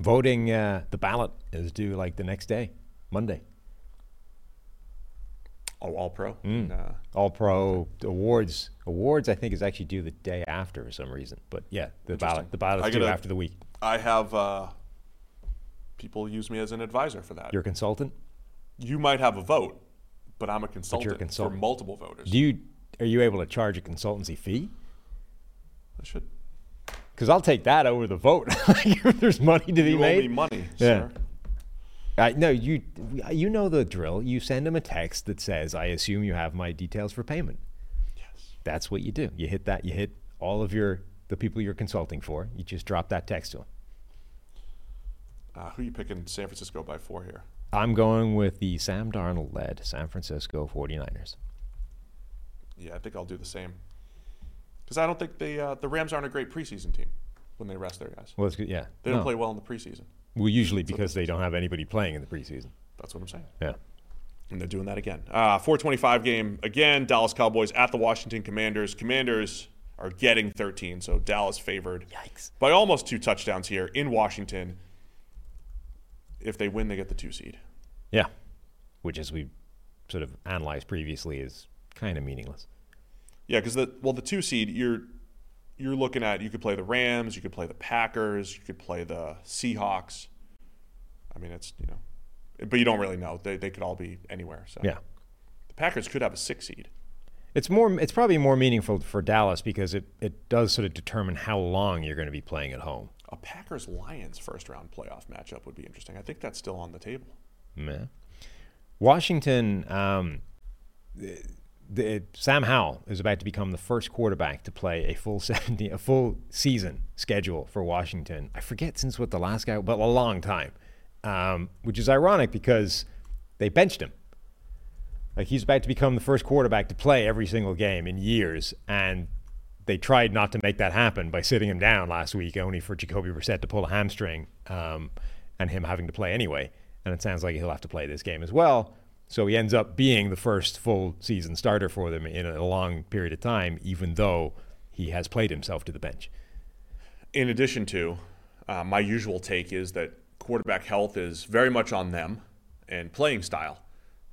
Voting uh, the ballot is due like the next day, Monday. Oh, all pro. Mm. Uh, All Pro awards awards I think is actually due the day after for some reason. But yeah, the ballot the ballot I is due gotta- after the week. I have uh, people use me as an advisor for that. You're a consultant. you might have a vote, but I'm a consultant, consultant. for multiple voters. Do you are you able to charge a consultancy fee? I should. Because I'll take that over the vote. if there's money to be You owe made. me money, Yeah. sir. I, no, you you know the drill. You send them a text that says, "I assume you have my details for payment." Yes. That's what you do. You hit that. You hit all of your the people you're consulting for. You just drop that text to them. Uh, who are you picking San Francisco by four here? I'm going with the Sam Darnold led San Francisco 49ers. Yeah, I think I'll do the same. Because I don't think they uh, the Rams aren't a great preseason team when they rest their guys. Well, it's good. Yeah. They don't No. play well in the preseason. Well, usually because they don't have anybody playing in the preseason. That's what I'm saying. Yeah. And they're doing that again. Uh, 425 game again. Dallas Cowboys at the Washington Commanders. Commanders are getting 13, so Dallas favored Yikes. by almost two touchdowns here in Washington. If they win, they get the two seed. Yeah, which, as we sort of analyzed previously, is kind of meaningless. Yeah, because the well, the two seed you're you're looking at. You could play the Rams, you could play the Packers, you could play the Seahawks. I mean, it's you know, but you don't really know. They they could all be anywhere. So Yeah. the Packers could have a six seed. It's more. It's probably more meaningful for Dallas because it, it does sort of determine how long you're going to be playing at home. A Packers Lions first round playoff matchup would be interesting. I think that's still on the table. Yeah. Washington, um, the, Sam Howell is about to become the first quarterback to play a full 70, a full season schedule for Washington. I forget since what the last guy, but a long time, um, which is ironic because they benched him. Like he's about to become the first quarterback to play every single game in years, and they tried not to make that happen by sitting him down last week, only for Jacoby Brissett to pull a hamstring, um, and him having to play anyway. And it sounds like he'll have to play this game as well. So he ends up being the first full season starter for them in a long period of time, even though he has played himself to the bench. In addition to, uh, my usual take is that quarterback health is very much on them and playing style.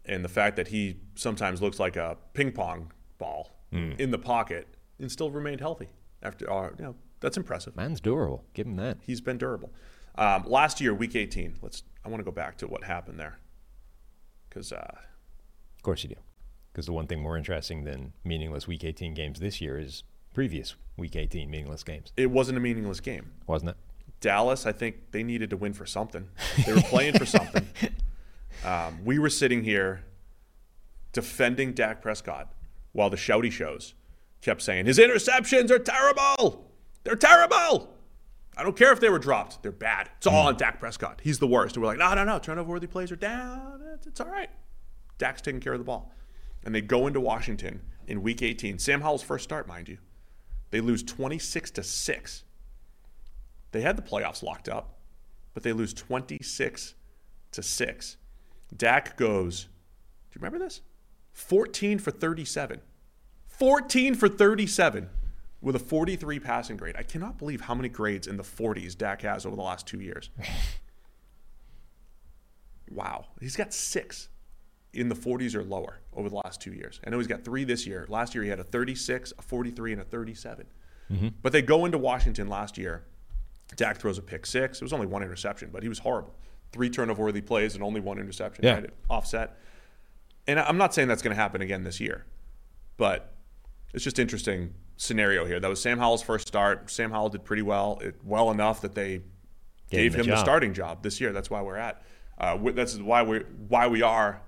And the fact that he sometimes looks like a ping pong ball in the pocket and still remained healthy after, uh, you know, that's impressive. Man's durable. Give him that. He's been durable. Um, last year, week 18, let's, I want to go back to what happened there. Because uh, Of course you do. Because the one thing more interesting than meaningless Week 18 games this year is previous Week 18 meaningless games, it wasn't a meaningless game. wasn't it? Dallas, I think they needed to win for something. They were playing for something. Um, we were sitting here defending Dak Prescott while the shouty shows kept saying his interceptions are terrible. They're terrible. I don't care if they were dropped. They're bad. It's all mm. on Dak Prescott. He's the worst. And we're like, no, no, no. Turnover worthy plays are down. It's, it's all right. Dak's taking care of the ball. And they go into Washington in week 18. Sam Howell's first start, mind you. They lose 26 to 6. They had the playoffs locked up, but they lose 26 to 6. Dak goes, do you remember this? 14 for 37. 14 for 37 with a 43 passing grade. I cannot believe how many grades in the 40s Dak has over the last two years. wow. He's got six in the 40s or lower over the last two years. I know he's got three this year. Last year he had a 36, a 43, and a 37. Mm-hmm. But they go into Washington last year. Dak throws a pick six. It was only one interception, but he was horrible. Three turnover worthy plays and only one interception. Yeah. Right? Offset. And I'm not saying that's going to happen again this year, but it's just interesting scenario here. That was Sam Howell's first start. Sam Howell did pretty well, it, well enough that they gave, him him the the, starting job this year. That's why we're at. Uh, that's why we why we are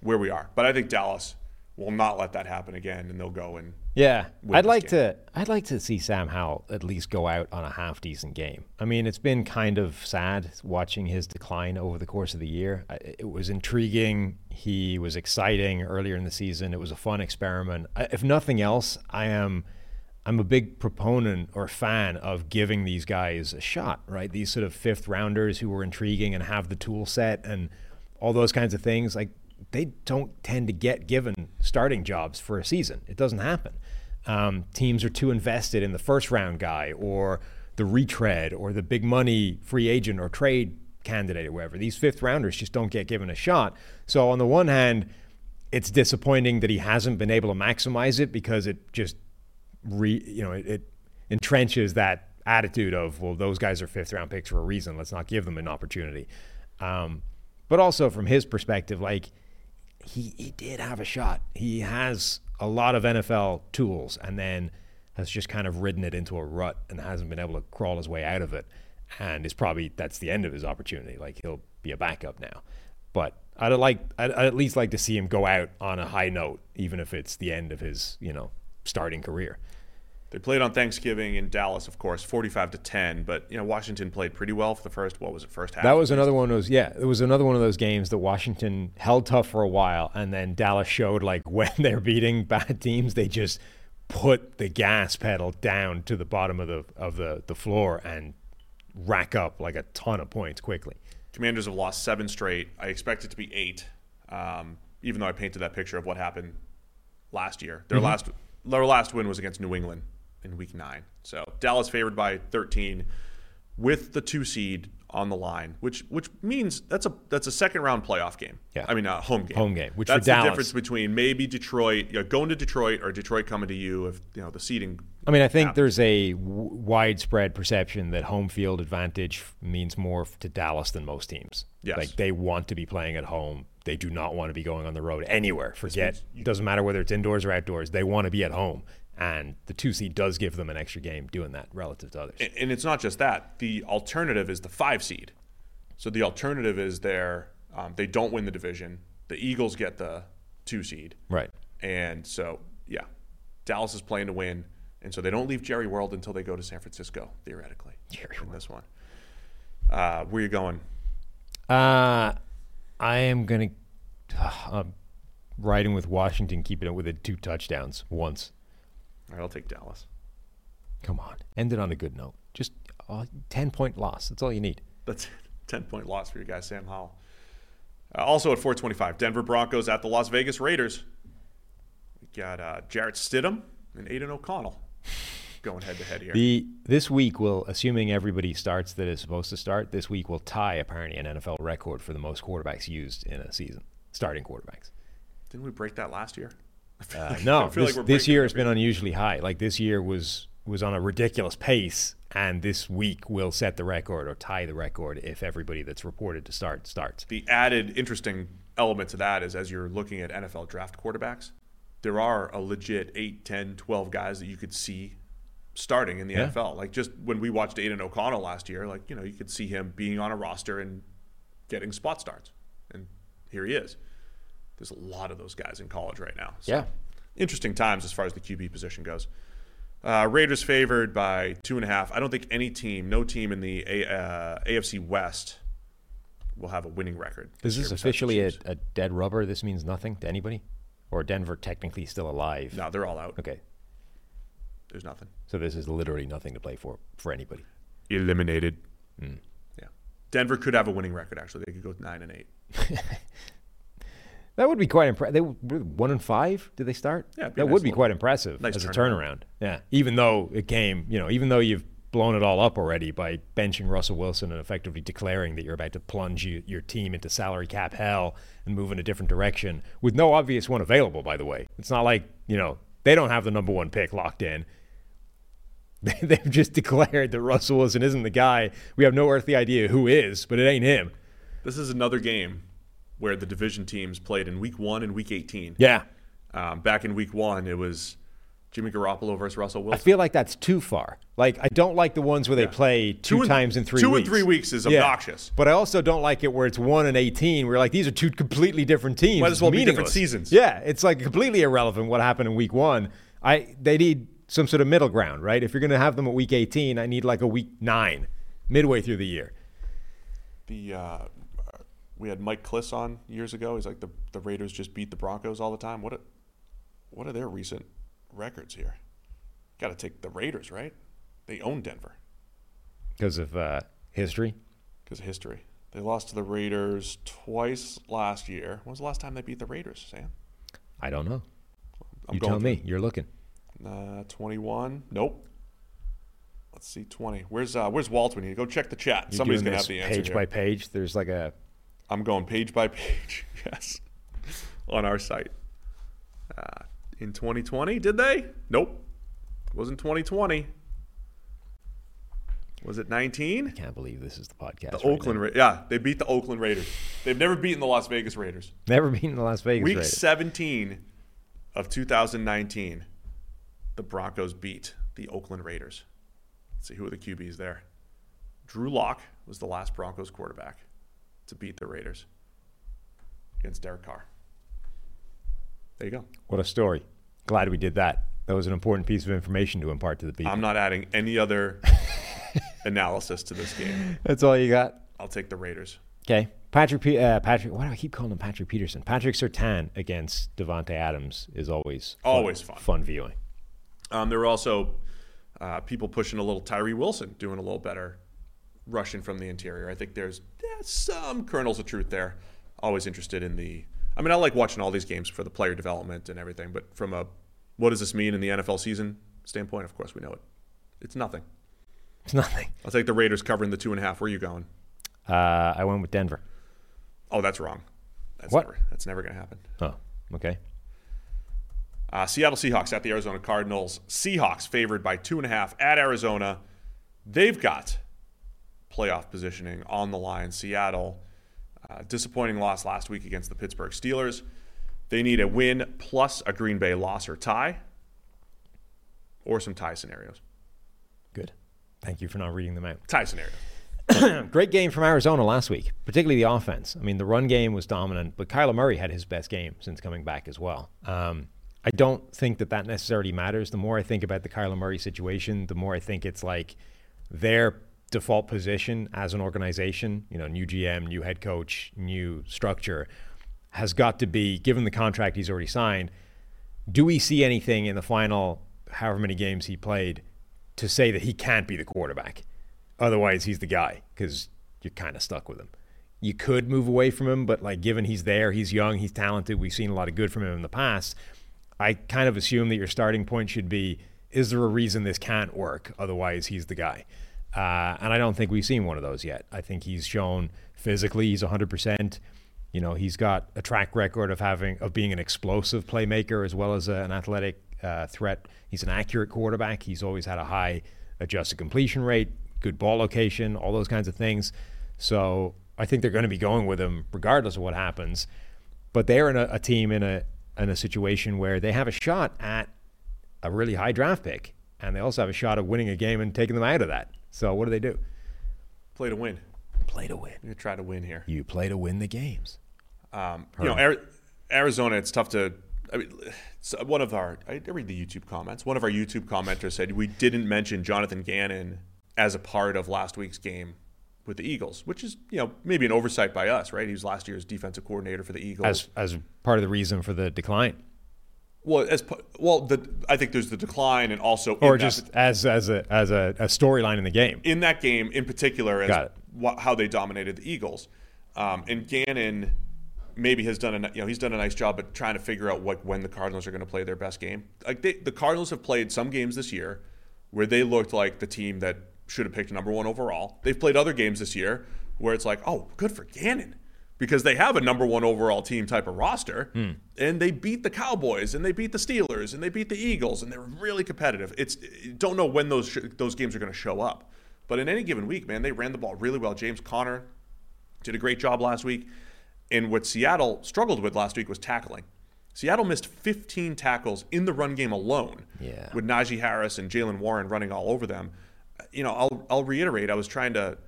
where we are. But I think Dallas will not let that happen again, and they'll go and Yeah, I'd like game. to. I'd like to see Sam Howell at least go out on a half decent game. I mean, it's been kind of sad watching his decline over the course of the year. It was intriguing. He was exciting earlier in the season. It was a fun experiment. If nothing else, I am. I'm a big proponent or fan of giving these guys a shot, right? These sort of fifth rounders who are intriguing and have the tool set and all those kinds of things. Like they don't tend to get given starting jobs for a season. It doesn't happen. Um, teams are too invested in the first round guy or the retread or the big money free agent or trade candidate or whatever. These fifth rounders just don't get given a shot. So on the one hand, it's disappointing that he hasn't been able to maximize it because it just re you know it, it entrenches that attitude of well those guys are fifth round picks for a reason let's not give them an opportunity um, but also from his perspective like he, he did have a shot. He has a lot of NFL tools and then has just kind of ridden it into a rut and hasn't been able to crawl his way out of it and is probably that's the end of his opportunity. Like he'll be a backup now. But I'd like I'd, I'd at least like to see him go out on a high note even if it's the end of his you know starting career They played on Thanksgiving in Dallas, of course, 45 to 10. But you know, Washington played pretty well for the first. What was it? First half. That was another one of those. Yeah, it was another one of those games that Washington held tough for a while, and then Dallas showed like when they're beating bad teams, they just put the gas pedal down to the bottom of the of the the floor and rack up like a ton of points quickly. Commanders have lost seven straight. I expect it to be eight. Um, even though I painted that picture of what happened last year. Their Mm-hmm. last their last win was against New England in Week Nine. So Dallas favored by 13 with the two seed on the line, which which means that's a that's a second round playoff game. Yeah. I mean a home game. Home game, which for that's Dallas- the difference between maybe Detroit you know, going to Detroit or Detroit coming to you if you know the seeding. I mean, I think happens. there's a w- widespread perception that home field advantage means more to Dallas than most teams. Yes. Like they want to be playing at home. They do not want to be going on the road anywhere. Forget. It doesn't matter whether it's indoors or outdoors. They want to be at home. And the two seed does give them an extra game doing that relative to others. And- it's not just that. The alternative is the five seed. So the alternative is there. Um, they don't win the division. The Eagles get the two seed. right. And so, yeah, Dallas is playing to win. And so they don't leave Jerry World until they go to San Francisco, theoretically. Jerry in this one. Uh, where you going? Uh, I am going to. Uh, I'm riding with Washington, keeping it within two touchdowns once. All right, I'll take Dallas. Come on. End it on a good note. Just a 10 point loss. That's all you need. That's 10 point loss for your guy, Sam Howell. Uh, also at 425, Denver Broncos at the Las Vegas Raiders. We got uh, Jarrett Stidham and Aidan O'Connell going head to head here. The this week will, assuming everybody starts that is supposed to start, this week will tie apparently an NFL record for the most quarterbacks used in a season, starting quarterbacks. Didn't we break that last year? Uh, no, this, like this year has been unusually high. Like this year was was on a ridiculous pace, and this week will set the record or tie the record if everybody that's reported to start starts. the added interesting element to that is as you're looking at NFL draft quarterbacks, there are a legit 8, 10, 12 guys that you could see starting in the Yeah. NFL. Like just when we watched Aidan O'Connell last year, like, you know, you could see him being on a roster and getting spot starts. And here he is. There's a lot of those guys in college right now. So Yeah. Interesting times as far as the QB position goes. Uh, Raiders favored by two and a half. I don't think any team, no team in the A, uh, AFC West will have a winning record. Is this besides officially a, a dead rubber? This means nothing to anybody, or Denver technically still alive? No, they're all out. Okay, There's nothing. so this is literally nothing to play for for anybody. Eliminated. Hmm. Yeah. Denver could have a winning record. Actually, they could go nine and eight. That would be quite impressive. They were one and five. Did they start? Yeah, that nice would be little- quite impressive nice as a turnaround. turnaround. Yeah, even though it came, you know, even though you've blown it all up already by benching Russell Wilson and effectively declaring that you're about to plunge you, your team into salary cap hell and move in a different direction with no obvious one available. By the way, it's not like you know they don't have the number one pick locked in. They've just declared that Russell Wilson isn't the guy. We have no earthly idea who is, but it ain't him. This is another game where the division teams played in week one and week 18. Yeah, Um, back in week one, it was Jimmy Garoppolo versus Russell Wilson. I feel like that's too far. Like I don't like the ones where they Yeah. play two, Two and- times in three two and weeks. three weeks is Yeah. obnoxious. But I also don't like it where it's one and eighteen. Where like these are two completely different teams. Might as well be different seasons. Yeah, it's like completely irrelevant what happened in week one. I they need some sort of middle ground, right? If you're going to have them at week eighteen, I need like a week nine, midway through the year. the uh, we had Mike Kliss on years ago. He's like the the Raiders just beat the Broncos all the time. What a, what are their recent records here? Got to take the Raiders, right? They own Denver Because of uh, history. because of history. They lost to the Raiders twice last year. When was the last time they beat the Raiders, Sam? I don't know. I'm you tell me. You're looking. Uh, 21. Nope. Let's see, 20. Where's uh, Where's Walt? We need to go check the chat. You're Somebody's gonna have the answer page here. by page. There's like a I'm going page by page. yes, on our site. Uh, in 2020, did they? Nope. It wasn't 2020. Was it 19? I can't believe this is the podcast. The right Oakland. Ra- yeah, they beat the Oakland Raiders. They've never beaten the Las Vegas Raiders. Never been in the Las Vegas Raiders. Week Raiders. 17 of 2019, the Broncos beat the Oakland Raiders. Let's see who are the QBs there. Drew Lock was the last Broncos quarterback to beat the Raiders against Derek Carr. There you go. What a story. Glad we did that. That was an important piece of information to impart to the people. I'm not adding any other analysis to this game. That's all you got. I'll take the Raiders. Okay. Patrick, Pe- uh, Patrick, why do I keep calling him Patrick Peterson? Patrick Surtain against Davante Adams is always fun, Always fun. Fun viewing. Um, there were also uh, people pushing a little Tyree Wilson, doing a little better rushing from the interior. I think there's yeah, some kernels of truth there. Always interested in the I mean, I like watching all these games for the player development and everything, but from a what does this mean in the NFL season standpoint, of course we know it. It's nothing. It's nothing. I'll take the Raiders covering the two and a half. Where are you going? Uh, I went with Denver. Oh, that's wrong. That's What? Never, that's never going to happen. Oh, okay. Uh, Seattle Seahawks at the Arizona Cardinals. Seahawks favored by two and a half at Arizona. They've got playoff positioning on the line. Seattle, uh, disappointing loss last week against the Pittsburgh Steelers. They need a win plus a Green Bay loss or tie, or some tie scenarios. Good. Thank you for not reading them out. Tie scenario. Great game from Arizona last week, particularly the offense. I mean, the run game was dominant, but Kyler Murray had his best game since coming back as well. Um, I don't think that that necessarily matters. The more I think about the Kyler Murray situation, the more I think it's like their default position as an organization, you know, new GM, new head coach, new structure, has got to be, given the contract he's already signed, do we see anything in the final however many games he played to say that he can't be the quarterback? Otherwise, he's the guy because you're kind of stuck with him. You could move away from him, but like given he's there, he's young, he's talented, we've seen a lot of good from him in the past. I kind of assume that your starting point should be is there a reason this can't work? Otherwise, he's the guy. Uh, and I don't think we've seen one of those yet. I think he's shown physically he's 100%. You know, he's got a track record of having of being an explosive playmaker as well as a, an athletic uh, threat. He's an accurate quarterback. He's always had a high adjusted completion rate, good ball location, all those kinds of things. So I think they're going to be going with him regardless of what happens. But they're in a, a team in a in a situation where they have a shot at a really high draft pick, and they also have a shot of winning a game and taking them out of that. So what do they do? Play to win. Play to win. To try to win here. You play to win the games. Um, you know, Arizona, it's tough to. I mean, one of our. I read the YouTube comments. One of our YouTube commenters said we didn't mention Jonathan Gannon as a part of last week's game with the Eagles, which is you know maybe an oversight by us, right? He was last year's defensive coordinator for the Eagles. As as part of the reason for the decline, well, as well, the I think there's the decline and also or in that- just as as a as a, a storyline in the game. in that game in particular as how they dominated the Eagles. Um, and Gannon maybe has done a you know he's done a nice job at trying to figure out what when the Cardinals are going to play their best game. Like they, the Cardinals have played some games this year where they looked like the team that should have picked number one overall. They've played other games this year where it's like, oh, good for Gannon. Because they have a number one overall team type of roster, hmm. and they beat the Cowboys, and they beat the Steelers, and they beat the Eagles, and they're really competitive. It's don't know when those sh- those games are going to show up, but in any given week, man, they ran the ball really well. James Conner did a great job last week. And what Seattle struggled with last week was tackling. Seattle missed 15 tackles in the run game alone, Yeah. with Najee Harris and Jaylen Warren running all over them. You know, I'll, I'll reiterate, I was trying to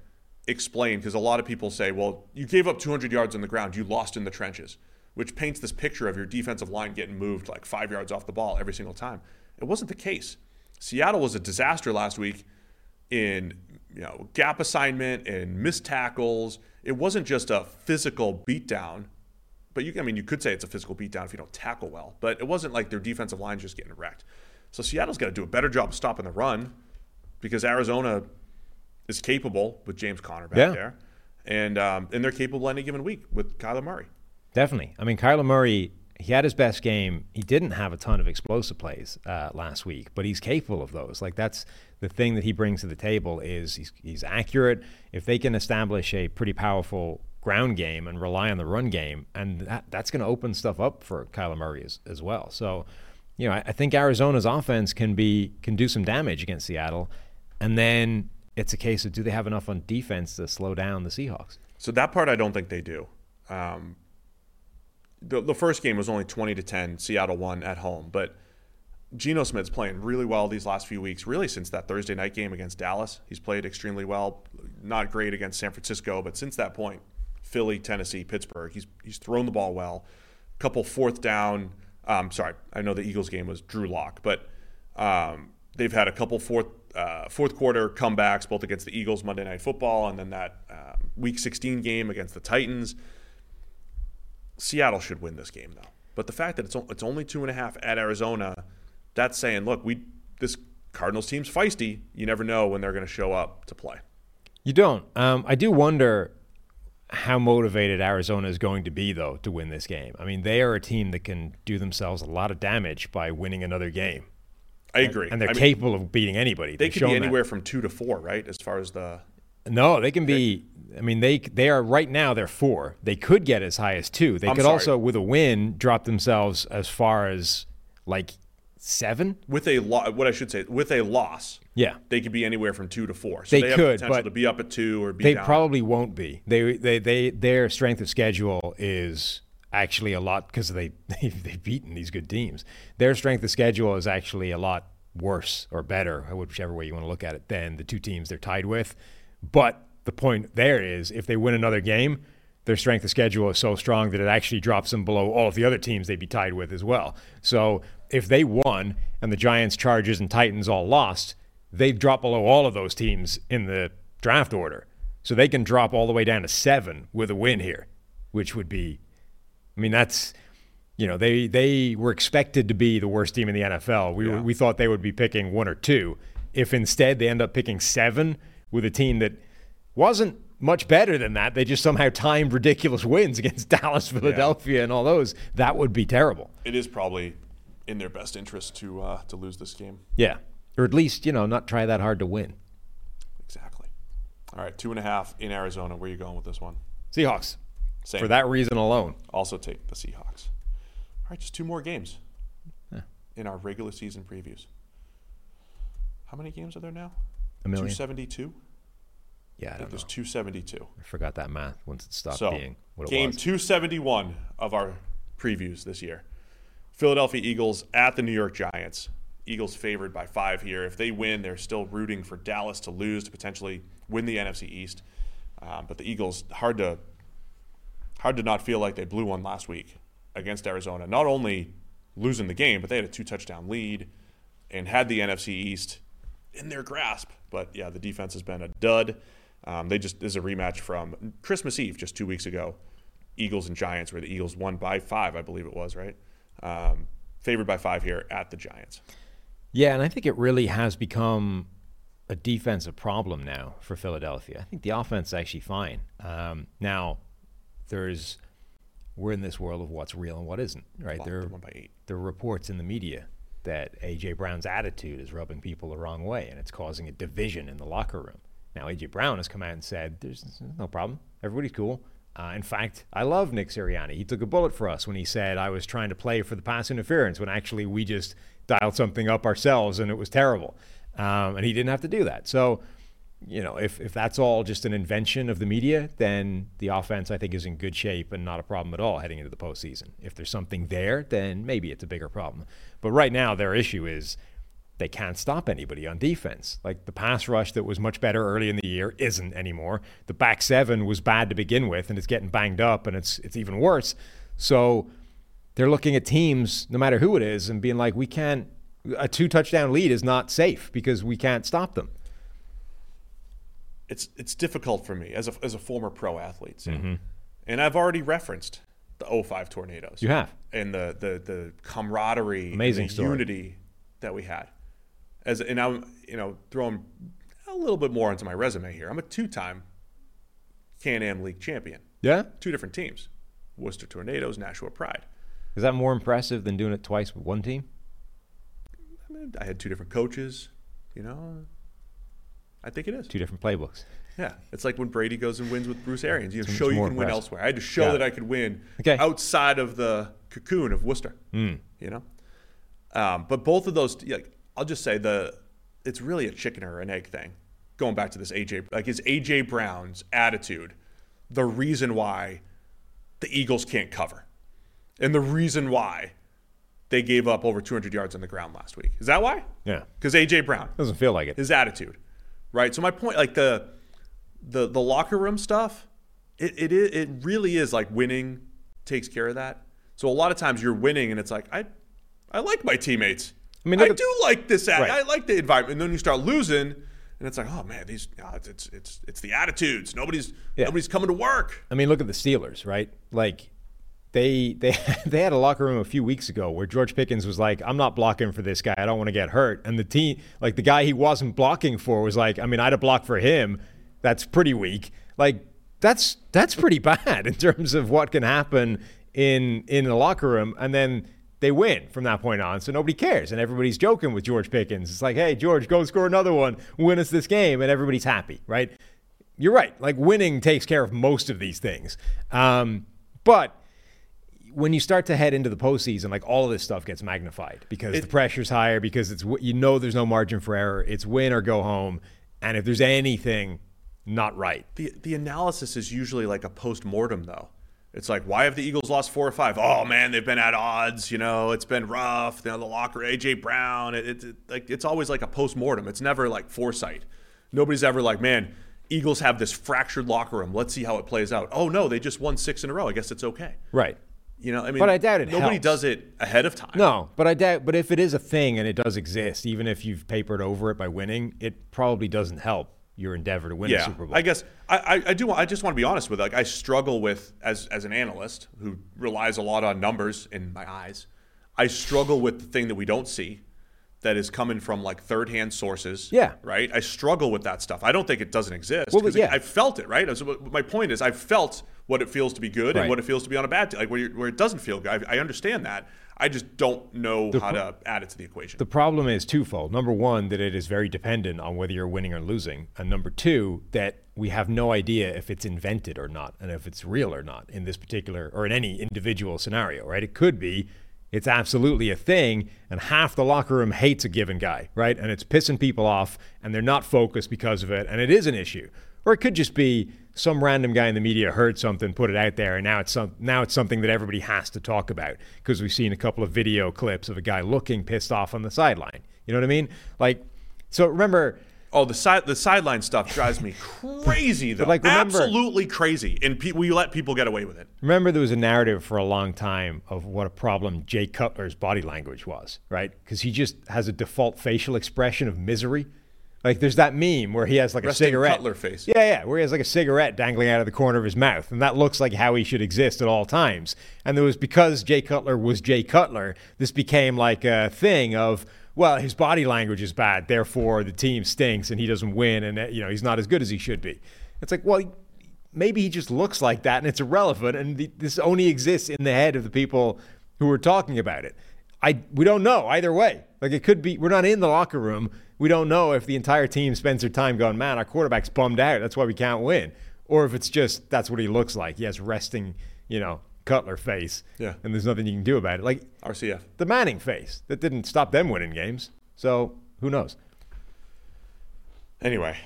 explain because a lot of people say, well, you gave up 200 yards on the ground, you lost in the trenches, which paints this picture of your defensive line getting moved like five yards off the ball every single time. It wasn't the case. Seattle was a disaster last week in you know gap assignment and missed tackles. It wasn't just a physical beatdown, but you I mean you could say it's a physical beatdown if you don't tackle well. But it wasn't like their defensive line just getting wrecked. So Seattle's got to do a better job of stopping the run because Arizona is capable with James Conner back Yeah. there, and um, and they're capable any given week with Kyler Murray. Definitely. I mean, Kyler Murray, he had his best game. He didn't have a ton of explosive plays uh, last week, but he's capable of those. Like that's the thing that he brings to the table is he's, he's accurate. If they can establish a pretty powerful ground game and rely on the run game, and that, that's going to open stuff up for Kyler Murray as, as well. So, you know, I, I think Arizona's offense can be can do some damage against Seattle, and then it's a case of do they have enough on defense to slow down the Seahawks? So that part I don't think they do. Um, the, the first game was only 20 to 10. Seattle won at home. But Geno Smith's playing really well these last few weeks, really since that Thursday night game against Dallas. He's played extremely well. Not great against San Francisco, but since that point, Philly, Tennessee, Pittsburgh, he's, he's thrown the ball well. couple fourth down. Um, sorry, I know the Eagles game was Drew Lock, but um, they've had a couple fourth uh, fourth quarter comebacks, both against the Eagles Monday Night Football and then that uh, Week 16 game against the Titans. Seattle should win this game though. But the fact that it's o- it's only two and a half at Arizona, that's saying, look, we this Cardinals team's feisty. You never know when they're going to show up to play. You don't. Um, I do wonder how motivated Arizona is going to be, though, to win this game. I mean, they are a team that can do themselves a lot of damage by winning another game. I agree. And they're I mean, capable of beating anybody. They They've could be that. anywhere from two to four, right? As far as the No, they can be. I mean, they they are right now. They're four. They could get as high as two. They I'm could sorry. also, with a win, drop themselves as far as like seven. with a lo- what I should say with a loss, Yeah, they could be anywhere from two to four. So They they, have could, potential but to be up at two or be they down. probably won't be. They they they their strength of schedule is actually a lot because they they've, beaten these good teams. Their strength of schedule is actually a lot worse or better, whichever way you want to look at it, than the two teams they're tied with. But the point there is, if they win another game, their strength of schedule is so strong that it actually drops them below all of the other teams they'd be tied with as well. So if they won and the Giants, Chargers, and Titans all lost, they'd drop below all of those teams in the draft order. So they can drop all the way down to seven with a win here, which would be, I mean, that's, you know, they they were expected to be the worst team in the NFL. We were, we thought they would be picking one or two. If instead they end up picking seven with a team that wasn't much better than that, they just somehow timed ridiculous wins against Dallas, Philadelphia, and all those. That would be terrible. It is probably in their best interest to uh, to lose this game. Yeah, or at least you know not try that hard to win. Exactly. All right, two and a half in Arizona. Where are you going with this one? Seahawks Same. for that reason alone. Also take the Seahawks. All right, just two more games in our regular season previews. How many games are there now? A million. 272? Yeah, I I think there's 272. I forgot that math once it stopped So, being what it was. game was. 271 of our previews this year. Philadelphia Eagles at the New York Giants. Eagles favored by five here. If they win, they're still rooting for Dallas to lose to potentially win the NFC East. Um, but the Eagles hard to hard to not feel like they blew one last week against Arizona. Not only losing the game, but they had a two touchdown lead and had the NFC East in their grasp. But yeah, the defense has been a dud. Um, they just this is a rematch from Christmas Eve just two weeks ago. Eagles and Giants, where the Eagles won by five, I believe it was, right? Um, favored by five here at the Giants. Yeah, and I think it really has become a defensive problem now for Philadelphia. I think the offense is actually fine. Um, now, there's we're in this world of what's real and what isn't, right? There, eight. there are reports in the media that AJ Brown's attitude is rubbing people the wrong way, and it's causing a division in the locker room. Now, AJ Brown has come out and said, "There's no problem. Everybody's cool." Uh, in fact, I love Nick Sirianni. He took a bullet for us when he said I was trying to play for the pass interference when actually we just dialed something up ourselves and it was terrible. Um, and he didn't have to do that. So, you know, if, if that's all just an invention of the media, then the offense, I think, is in good shape and not a problem at all heading into the postseason. If there's something there, then maybe it's a bigger problem. But right now, their issue is they can't stop anybody on defense. Like the pass rush that was much better early in the year isn't anymore. The back seven was bad to begin with, and it's getting banged up, and it's it's even worse. So they're looking at teams, no matter who it is, and being like, we can't. A two touchdown lead is not safe because we can't stop them. It's it's difficult for me as a as a former pro athlete, Sam. and I've already referenced the 05 tornadoes. Mm-hmm. You have. and the the the camaraderie, and Amazing the story. unity that we had. As and I'm you know throwing a little bit more into my resume here. I'm a two-time Can-Am League champion. Yeah. Two different teams, Worcester Tornadoes, Nashua Pride. Is that more impressive than doing it twice with one team? I, mean, I had two different coaches. You know, I think it is. Two different playbooks. Yeah, it's like when Brady goes and wins with Bruce Arians. You know, show you can win elsewhere. I had to show Got that. I could win Okay. outside of the cocoon of Worcester. Hmm. You know, um, but both of those, like, I'll just say the it's really a chicken or an egg thing. Going back to this AJ, like is AJ Brown's attitude the reason why the Eagles can't cover, and the reason why they gave up over 200 yards on the ground last week. Is that why? Yeah. Because AJ Brown Doesn't feel like it. his attitude, right? So my point, like the the the locker room stuff, it it it really is like winning takes care of that. So a lot of times you're winning, and it's like I I like my teammates. I mean, I at- do like this. At, Right. I like the environment. And then you start losing, and it's like, oh man, these it's, it's it's it's the attitudes. Nobody's Yeah. nobody's coming to work. I mean, look at the Steelers, right? Like they they they had a locker room a few weeks ago where George Pickens was like, "I'm not blocking for this guy. I don't want to get hurt." And the team, like the guy he wasn't blocking for, was like, "I mean, I'd have blocked for him. That's pretty weak." Like that's that's pretty bad in terms of what can happen in in the locker room, and then they win from that point on. So nobody cares, and everybody's joking with George Pickens. It's like, hey, George, go score another one, win us this game, and everybody's happy, right? You're right. Like winning takes care of most of these things, um, but when you start to head into the postseason, like all of this stuff gets magnified because It- the pressure's higher, because it's you know there's no margin for error. It's win or go home, and if there's anything not right, The the analysis is usually like a post mortem though. It's like why have the Eagles lost four or five? Oh man, they've been at odds. You know, it's been rough. You know, the locker, AJ Brown. It, it, it- like it's always like a post mortem. It's never like foresight. Nobody's ever like, man, Eagles have this fractured locker room. Let's see how it plays out. Oh no, they just won six in a row. I guess it's okay. right? You know, I mean, But I doubt it Nobody helps. does it ahead of time. No, but I doubt. But if it is a thing and it does exist, even if you've papered over it by winning, it probably doesn't help your endeavor to win a Super Bowl. I guess I, I, I do. I just want to be honest with. Like, I struggle with as as an analyst who relies a lot on numbers in my eyes. I struggle with the thing that we don't see, that is coming from like third hand sources. Yeah. right. I struggle with that stuff. I don't think it doesn't exist. Well, 'cause it- yeah. I felt it. Right. So my point is, I've felt what it feels to be good Right. and what it feels to be on a bad. T- like where, where it doesn't feel good. I, I understand that. I just don't know how to add it to the equation. The problem is twofold. Number one, that it is very dependent on whether you're winning or losing. And number two, that we have no idea if it's invented or not and if it's real or not in this particular or in any individual scenario, right? It could be it's absolutely a thing and half the locker room hates a given guy, right? And it's pissing people off and they're not focused because of it and it is an issue. Or it could just be some random guy in the media heard something, put it out there, and now it's some, now it's something that everybody has to talk about because we've seen a couple of video clips of a guy looking pissed off on the sideline. You know what I mean? Like, so remember, Oh, the side the sideline stuff drives me crazy though. like, remember- Absolutely crazy. And pe- we let people get away with it. remember there was a narrative for a long time of what a problem Jay Cutler's body language was, right? Because he just has a default facial expression of misery. Like there's that meme where he has like Resting a cigarette. Cutler face. Yeah, yeah, where he has like a cigarette dangling out of the corner of his mouth, and that looks like how he should exist at all times. And there was because Jay Cutler was Jay Cutler, this became like a thing of well, his body language is bad, therefore the team stinks and he doesn't win, and you know he's not as good as he should be. It's like well. Maybe he just looks like that and it's irrelevant, and the, this only exists in the head of the people who are talking about it. I we don't know either way. Like it could be we're not in the locker room. We don't know if the entire team spends their time going, man, our quarterback's bummed out. That's why we can't win. Or if it's just that's what he looks like. He has resting, you know, Cutler face. Yeah. And there's nothing you can do about it. Like RCF. the Manning face. That didn't stop them winning games. So who knows? Anyway,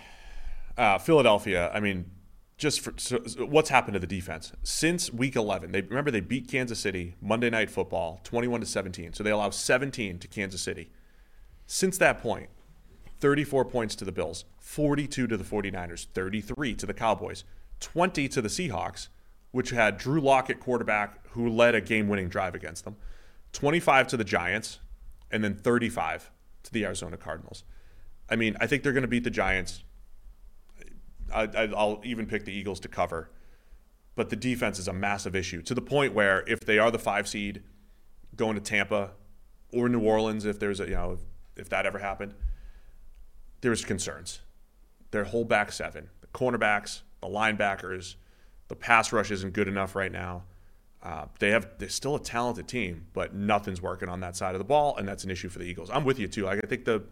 uh, Philadelphia. I mean, just for so, what's happened to the defense since Week 11? They remember they beat Kansas City Monday Night Football, 21 to 17. So they allow 17 to Kansas City. Since that point, 34 points to the Bills, 42 to the 49ers, 33 to the Cowboys, 20 to the Seahawks, which had Drew Lock at quarterback, who led a game-winning drive against them, 25 to the Giants, and then 35 to the Arizona Cardinals. I mean, I think they're going to beat the Giants. I, I, I'll even pick the Eagles to cover, but the defense is a massive issue to the point where if they are the five seed, going to Tampa or New Orleans, if there's a you know if, if that ever happened, there's concerns. Their whole back seven, the cornerbacks, the linebackers, the pass rush isn't good enough right now. Uh, they have they're still a talented team, but nothing's working on that side of the ball, and that's an issue for the Eagles. I'm with you too. I think the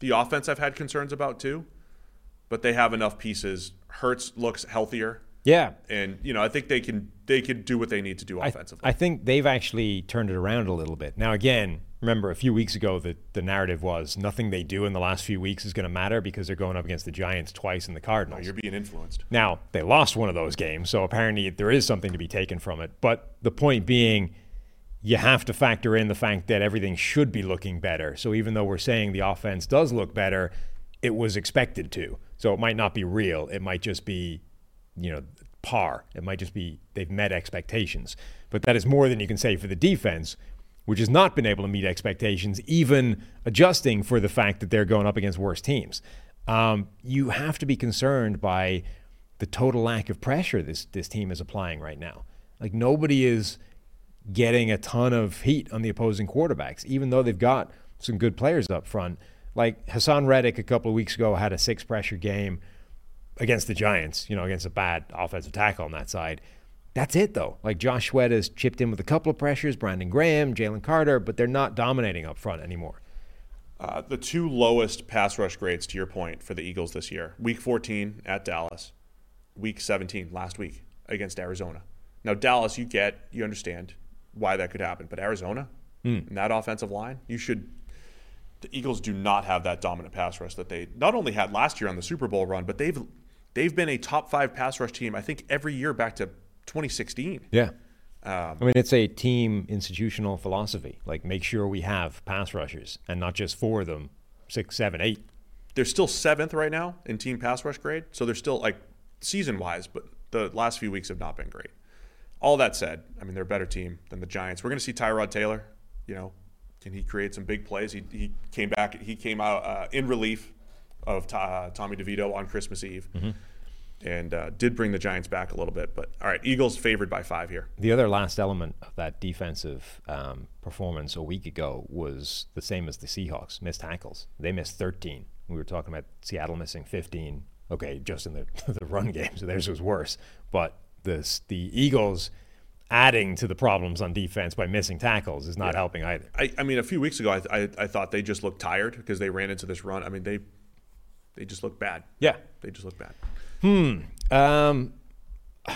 the offense I've had concerns about too, but they have enough pieces. Hurts looks healthier, Yeah. and you know I think they can they can do what they need to do I, offensively. I think they've actually turned it around a little bit. Now, again, remember a few weeks ago that the narrative was nothing they do in the last few weeks is going to matter because they're going up against the Giants twice and the Cardinals. Oh, you're being influenced. Now, they lost one of those games, so apparently there is something to be taken from it. But the point being, you have to factor in the fact that everything should be looking better. So even though we're saying the offense does look better, it was expected to. So it might not be real. It might just be, you know, par. It might just be they've met expectations. But that is more than you can say for the defense, which has not been able to meet expectations, even adjusting for the fact that they're going up against worse teams. Um, you have to be concerned by the total lack of pressure this this team is applying right now. Like nobody is getting a ton of heat on the opposing quarterbacks, even though they've got some good players up front. Like Haason Reddick a couple of weeks ago had a six pressure game. against the Giants, you know, against a bad offensive tackle on that side. That's it, though. Like Josh Sweat has chipped in with a couple of pressures, Brandon Graham, Jalen Carter, but they're not dominating up front anymore. Uh, the two lowest pass rush grades, to your point, for the Eagles this year week 14 at Dallas, week 17 last week against Arizona. Now, Dallas, you get, you understand why that could happen, but Arizona, in that offensive line, you should. The Eagles do not have that dominant pass rush that they not only had last year on the Super Bowl run, but they've they've been a top five pass rush team. I think every year back to 2016. Yeah. I mean, it's a team institutional philosophy. Like, make sure we have pass rushers and not just four of them, six, seven, eight. they're still seventh right now in team pass rush grade. So they're still like season wise, but the last few weeks have not been great. All that said, I mean they're a better team than the Giants. We're going to see Tyrod Taylor. You know, can he create some big plays? He, he came back. He came out uh, in relief of uh, Tommy DeVito on Christmas Eve, and uh, did bring the Giants back a little bit. But all right, Eagles favored by five here. The other last element of that defensive um, performance a week ago was the same as the Seahawks missed tackles. They missed 13. We were talking about Seattle missing 15. Okay, just in the, the run game, so theirs was worse. But the, the Eagles adding to the problems on defense by missing tackles is not helping either. I, I mean, a few weeks ago, I, I, I thought they just looked tired because they ran into this run. I mean, they they just look bad. Yeah. They just look bad. Um,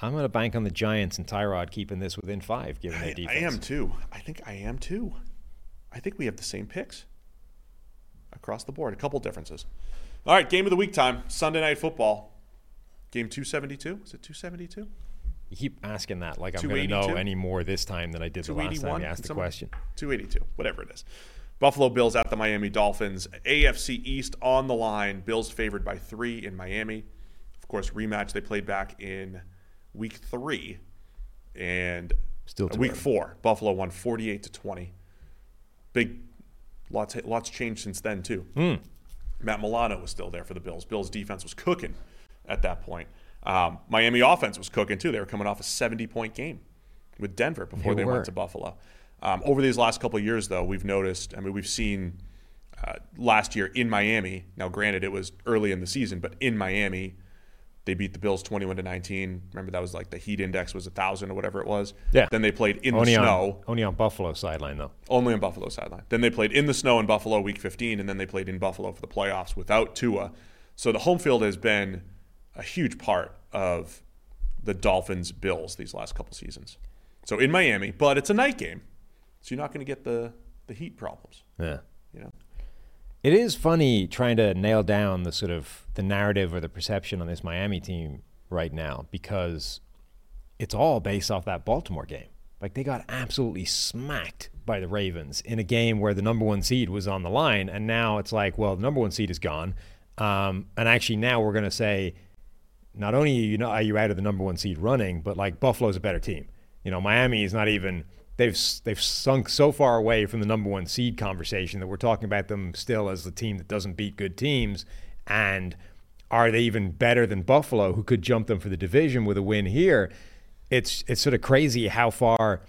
I'm going to bank on the Giants and Tyrod keeping this within five, given their I, I am too. I think I am too. I think we have the same picks across the board. A couple differences. All right, game of the week time. Sunday night football. Game 272. Is it 272? You keep asking that like I'm going to know any more this time than I did the last time you asked the question. 282. Whatever it is. Buffalo Bills at the Miami Dolphins. AFC East on the line. Bills favored by three in Miami. Of course, rematch they played back in week three. And Still week early. four, Buffalo won 48 to 20. Big, lots, lots changed since then, too. Hmm. Matt Milano was still there for the Bills. Bills defense was cooking at that point. Um, Miami offense was cooking too. They were coming off a 70 point game with Denver before They they, went to Buffalo. Um, over these last couple of years, though, we've noticed. I mean, we've seen uh, last year in Miami. Now, granted, it was early in the season, but in Miami, they beat the Bills 21 to 19. Remember that was like the heat index was a thousand or whatever it was. Yeah. Then they played in Only the on, snow. only on Buffalo sideline, though. Only on Buffalo sideline. Then they played in the snow in Buffalo week 15, and then they played in Buffalo for the playoffs without Tua. So the home field has been a huge part of the Dolphins Bills these last couple seasons. So in Miami, but it's a night game, so you're not going to get the the heat problems. Yeah. You know, It is funny trying to nail down the sort of the narrative or the perception on this Miami team right now because it's all based off that Baltimore game. Like they got absolutely smacked by the Ravens in a game where the number one seed was on the line, and now it's like, well, the number one seed is gone, um, and actually now we're going to say, not only are you, not, are you out of the number one seed running, but like Buffalo's a better team. You know, Miami is not even they've they've sunk so far away from the number one seed conversation that we're talking about them still as the team that doesn't beat good teams. And are they even better than Buffalo, who could jump them for the division with a win here? It's it's sort of crazy how far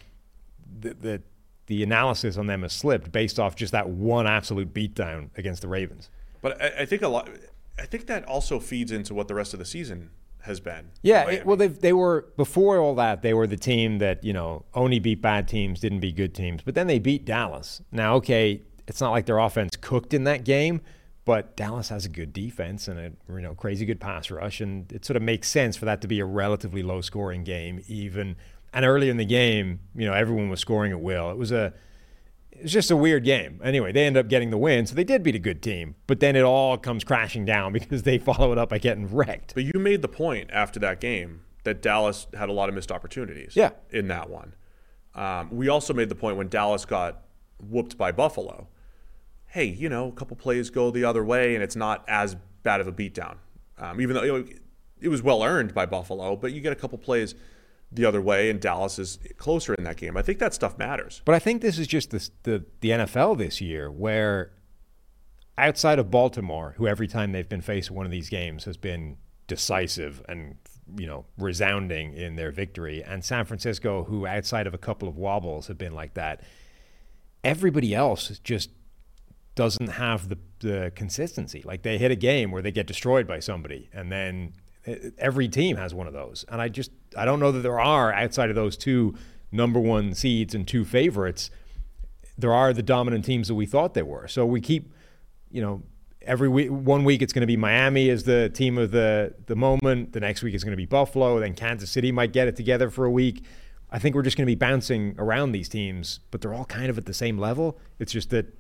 the the, the analysis on them has slipped based off just that one absolute beatdown against the Ravens. but I, I think a lot. I think that also feeds into what the rest of the season has been. Yeah, it, well, they they were before all that. They were the team that you know only beat bad teams, didn't beat good teams. But then they beat Dallas. Now, okay, it's not like their offense cooked in that game, but Dallas has a good defense and a you know crazy good pass rush, and it sort of makes sense for that to be a relatively low scoring game. Even and early in the game, you know, everyone was scoring at will. It was a it was just a weird game. Anyway, they end up getting the win, so they did beat a good team. But then it all comes crashing down because they follow it up by getting wrecked. But you made the point after that game that Dallas had a lot of missed opportunities. Yeah. In that one, um, we also made the point when Dallas got whooped by Buffalo. Hey, you know, a couple plays go the other way, and it's not as bad of a beatdown. Um, even though you know, it was well earned by Buffalo, but you get a couple plays the other way, and Dallas is closer in that game. I think that stuff matters. But I think this is just the, the the NFL this year, where outside of Baltimore, who every time they've been faced with one of these games has been decisive and you know resounding in their victory, and San Francisco, who outside of a couple of wobbles have been like that. Everybody else just doesn't have the, the consistency. Like they hit a game where they get destroyed by somebody, and then Eh, every team has one of those. And I just I don't know that there are outside of those two number one seeds and two favorites. There are the dominant teams that we thought they were. So we keep, you know, every week one week it's going to be Miami as the team of the the moment. The next week it's going to be Buffalo. Then Kansas City might get it together for a week. I think we're just going to be bouncing around these teams, but they're all kind of at the same level. It's just that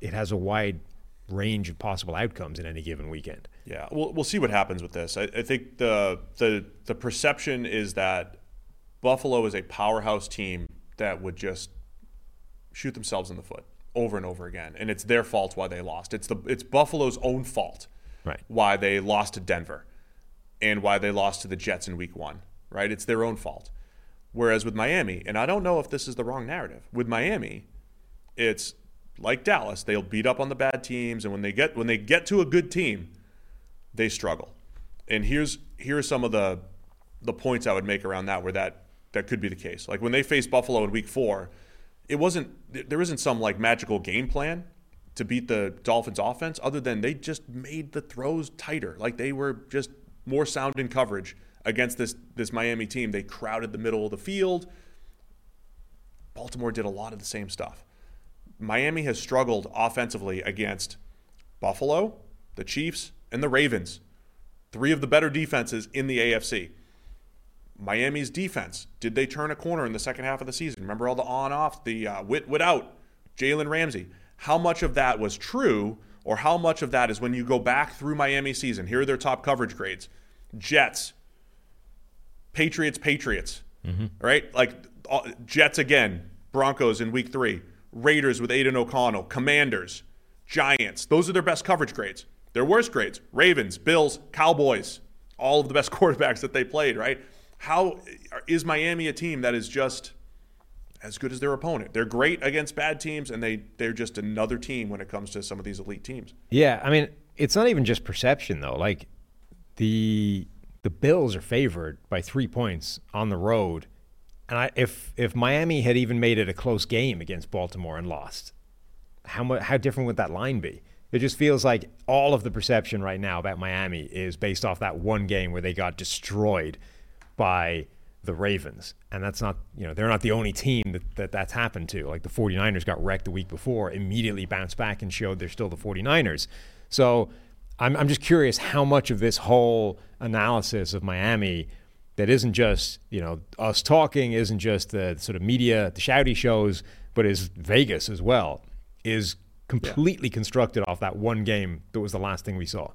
it has a wide range of possible outcomes in any given weekend. Yeah, we'll, we'll see what happens with this. I, I think the, the the perception is that Buffalo is a powerhouse team that would just shoot themselves in the foot over and over again, and it's their fault why they lost. It's the it's Buffalo's own fault Right. why they lost to Denver and why they lost to the Jets in Week One. Right, it's their own fault. Whereas with Miami, and I don't know if this is the wrong narrative. With Miami, it's like Dallas, they'll beat up on the bad teams, and when they get when they get to a good team, they struggle. And here's here are some of the the points I would make around that where that that could be the case. Like when they faced Buffalo in Week Four, it wasn't there isn't some like magical game plan to beat the Dolphins offense other than they just made the throws tighter. Like they were just more sound in coverage against this this Miami team. They crowded the middle of the field. Baltimore did a lot of the same stuff. Miami has struggled offensively against Buffalo, the Chiefs, and the Ravens. Three of the better defenses in the AFC. Miami's defense, did they turn a corner in the second half of the season? Remember all the on off, the uh, wit, wit out, Jalen Ramsey. How much of that was true, or how much of that is when you go back through Miami season? Here are their top coverage grades Jets, Patriots, Patriots, right? Like uh, Jets again, Broncos in week three, Raiders with Aidan O'Connell, Commanders, Giants. Those are their best coverage grades. Their worst grades, Ravens, Bills, Cowboys, all of the best quarterbacks that they played, right? How is Miami a team that is just as good as their opponent? They're great against bad teams, and they, they're just another team when it comes to some of these elite teams. Yeah, I mean, it's not even just perception though. Like the the Bills are favored by three points on the road, and I, if if Miami had even made it a close game against Baltimore and lost, how how different would that line be? It just feels like all of the perception right now about Miami is based off that one game where they got destroyed by the Ravens. And that's not, you know, they're not the only team that, that that's happened to. Like the 49ers got wrecked the week before, immediately bounced back and showed they're still the 49ers. So I'm, I'm just curious how much of this whole analysis of Miami that isn't just, you know, us talking, isn't just the sort of media, the shouty shows, but is Vegas as well, is completely constructed off that one game that was the last thing we saw.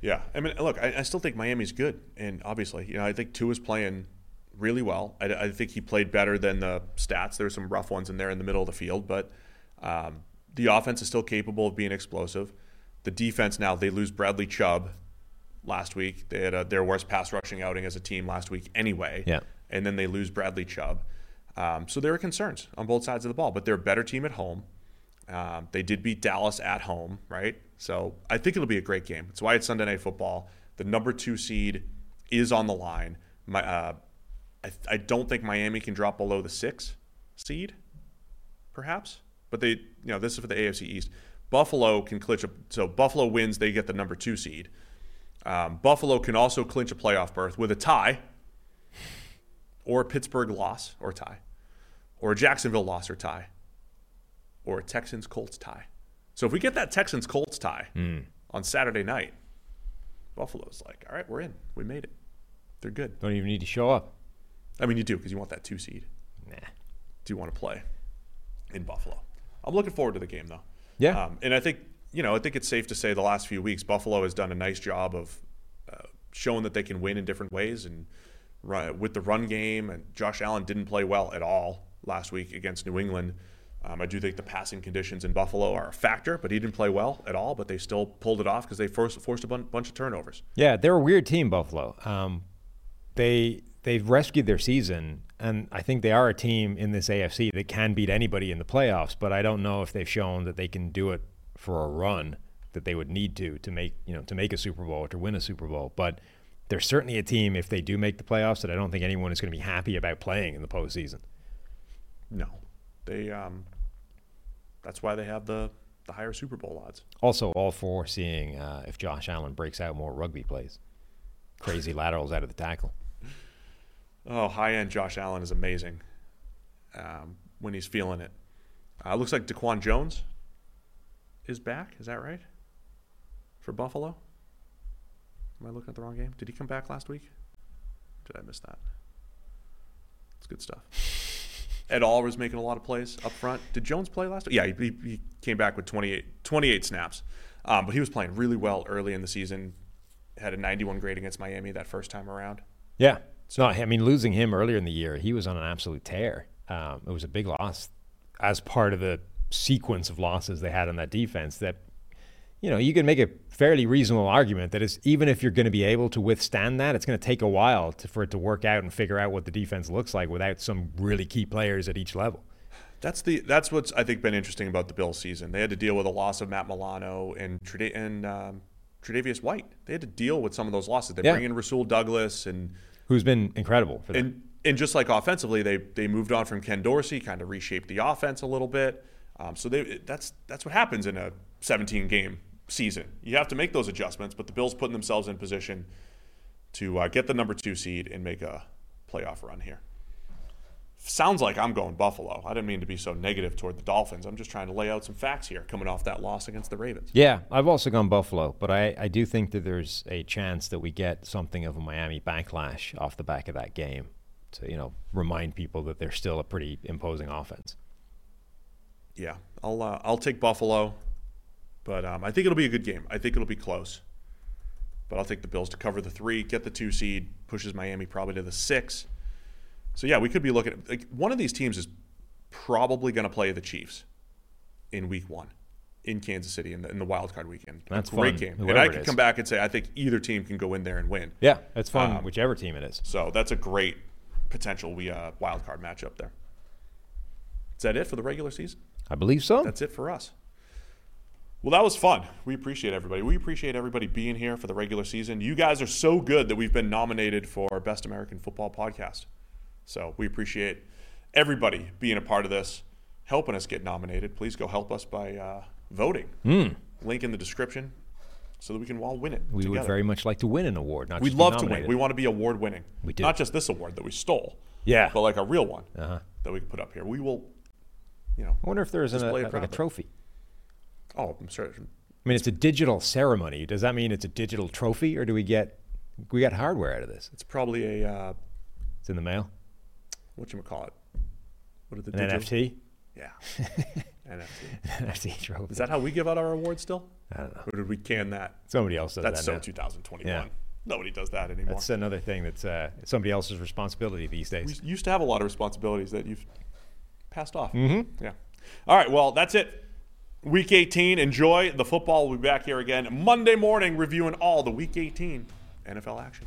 Yeah, I mean, look, I, I still think Miami's good, and obviously, you know, I think Tua is playing really well. I, I think he played better than the stats. There were some rough ones in there in the middle of the field, but um, the offense is still capable of being explosive. The defense now they lose Bradley Chubb last week. They had a, their worst pass rushing outing as a team last week anyway. Yeah. and then they lose Bradley Chubb. Um, so there are concerns on both sides of the ball, but they're a better team at home. Um, they did beat Dallas at home, right? So I think it'll be a great game. That's why it's Sunday Night Football. The number two seed is on the line. My, uh, I, I don't think Miami can drop below the six seed, perhaps. But they, you know, this is for the AFC East. Buffalo can clinch a so Buffalo wins, they get the number two seed. Um, Buffalo can also clinch a playoff berth with a tie, or a Pittsburgh loss or tie, or a Jacksonville loss or tie, or a Texans Colts tie. So if we get that Texans Colts tie on Saturday night, Buffalo's like, all right, we're in. We made it. They're good. Don't even need to show up. I mean, you do because you want that two seed. Nah. Do you want to play in Buffalo? I'm looking forward to the game though. Yeah. Um, and I think you know I think it's safe to say the last few weeks Buffalo has done a nice job of uh, showing that they can win in different ways and run, with the run game. And Josh Allen didn't play well at all last week against New England. Um, I do think the passing conditions in Buffalo are a factor, but he didn't play well at all. But they still pulled it off because they forced, forced a bun- bunch of turnovers. Yeah, they're a weird team, Buffalo. Um, they they've rescued their season, and I think they are a team in this AFC that can beat anybody in the playoffs. But I don't know if they've shown that they can do it for a run that they would need to to make you know to make a Super Bowl or to win a Super Bowl. But they're certainly a team if they do make the playoffs that I don't think anyone is going to be happy about playing in the postseason. No, they. Um, that's why they have the the higher Super Bowl odds. Also, all for seeing uh, if Josh Allen breaks out more rugby plays. Crazy laterals out of the tackle. Oh, high end Josh Allen is amazing um, when he's feeling it. Uh, looks like DaQuan Jones is back. Is that right? For Buffalo? Am I looking at the wrong game? Did he come back last week? Did I miss that? It's good stuff. Ed All was making a lot of plays up front. Did Jones play last week? Yeah, he, he came back with 28, 28 snaps. Um, but he was playing really well early in the season. Had a 91 grade against Miami that first time around. Yeah. So, I mean, losing him earlier in the year, he was on an absolute tear. Um, it was a big loss as part of the sequence of losses they had on that defense that you know, you can make a fairly reasonable argument that is even if you're going to be able to withstand that, it's going to take a while to, for it to work out and figure out what the defense looks like without some really key players at each level. That's the that's what's I think been interesting about the Bills season. They had to deal with the loss of Matt Milano and Treda- and um, Tre'Davious White. They had to deal with some of those losses. They Yeah. bring in Rasul Douglas and Who's been incredible for them. and and just like offensively, they they moved on from Ken Dorsey, kind of reshaped the offense a little bit. Um, so they that's that's what happens in a 17 game season. You have to make those adjustments, but the Bills putting themselves in position to uh, get the number two seed and make a playoff run here. Sounds like I'm going Buffalo. I didn't mean to be so negative toward the Dolphins. I'm just trying to lay out some facts here coming off that loss against the Ravens. Yeah, I've also gone Buffalo, but I, I do think that there's a chance that we get something of a Miami backlash off the back of that game to, you know, remind people that they're still a pretty imposing offense. Yeah, I'll uh, I'll take Buffalo, but um, I think it'll be a good game. I think it'll be close, but I'll take the Bills to cover the three, get the two seed, pushes Miami probably to the six. So yeah, we could be looking at like one of these teams is probably going to play the Chiefs in Week One in Kansas City in the, in the wild card weekend. That's great fun, game, and I could come back and say I think either team can go in there and win. Yeah, it's fun, Um, whichever team it is. So that's a great potential we uh, wild card matchup there. Is that it for the regular season? I believe so. That's it for us. Well, that was fun. We appreciate everybody. We appreciate everybody being here for the regular season. You guys are so good that we've been nominated for Best American Football Podcast. So we appreciate everybody being a part of this, helping us get nominated. Please go help us by uh, voting. Link in the description so that we can all win it. We would very much like to win an award. Not We'd just love to win. We want to be award winning. We do. Not just this award that we stole. Yeah. But like a real one Uh-huh. that we can put up here. We will, you know. I wonder if there's an, a, display it like a trophy. Oh, I'm sure. I mean, it's a digital ceremony. Does that mean it's a digital trophy, or do we get we got hardware out of this? It's probably a uh, It's in the mail. what you call it? What are the An digital- NFT. Yeah, NFT. NFT trophy. Is that how we give out our awards still? I don't know. Or did we can that? Somebody else does That's that so now. 2021. Yeah. Nobody does that anymore. That's another thing that's uh, somebody else's responsibility these days. we used to have a lot of responsibilities that you've passed off. Mm-hmm. Yeah. All right. Well, that's it. Week 18. Enjoy the football. We'll be back here again Monday morning reviewing all the Week 18 NFL action.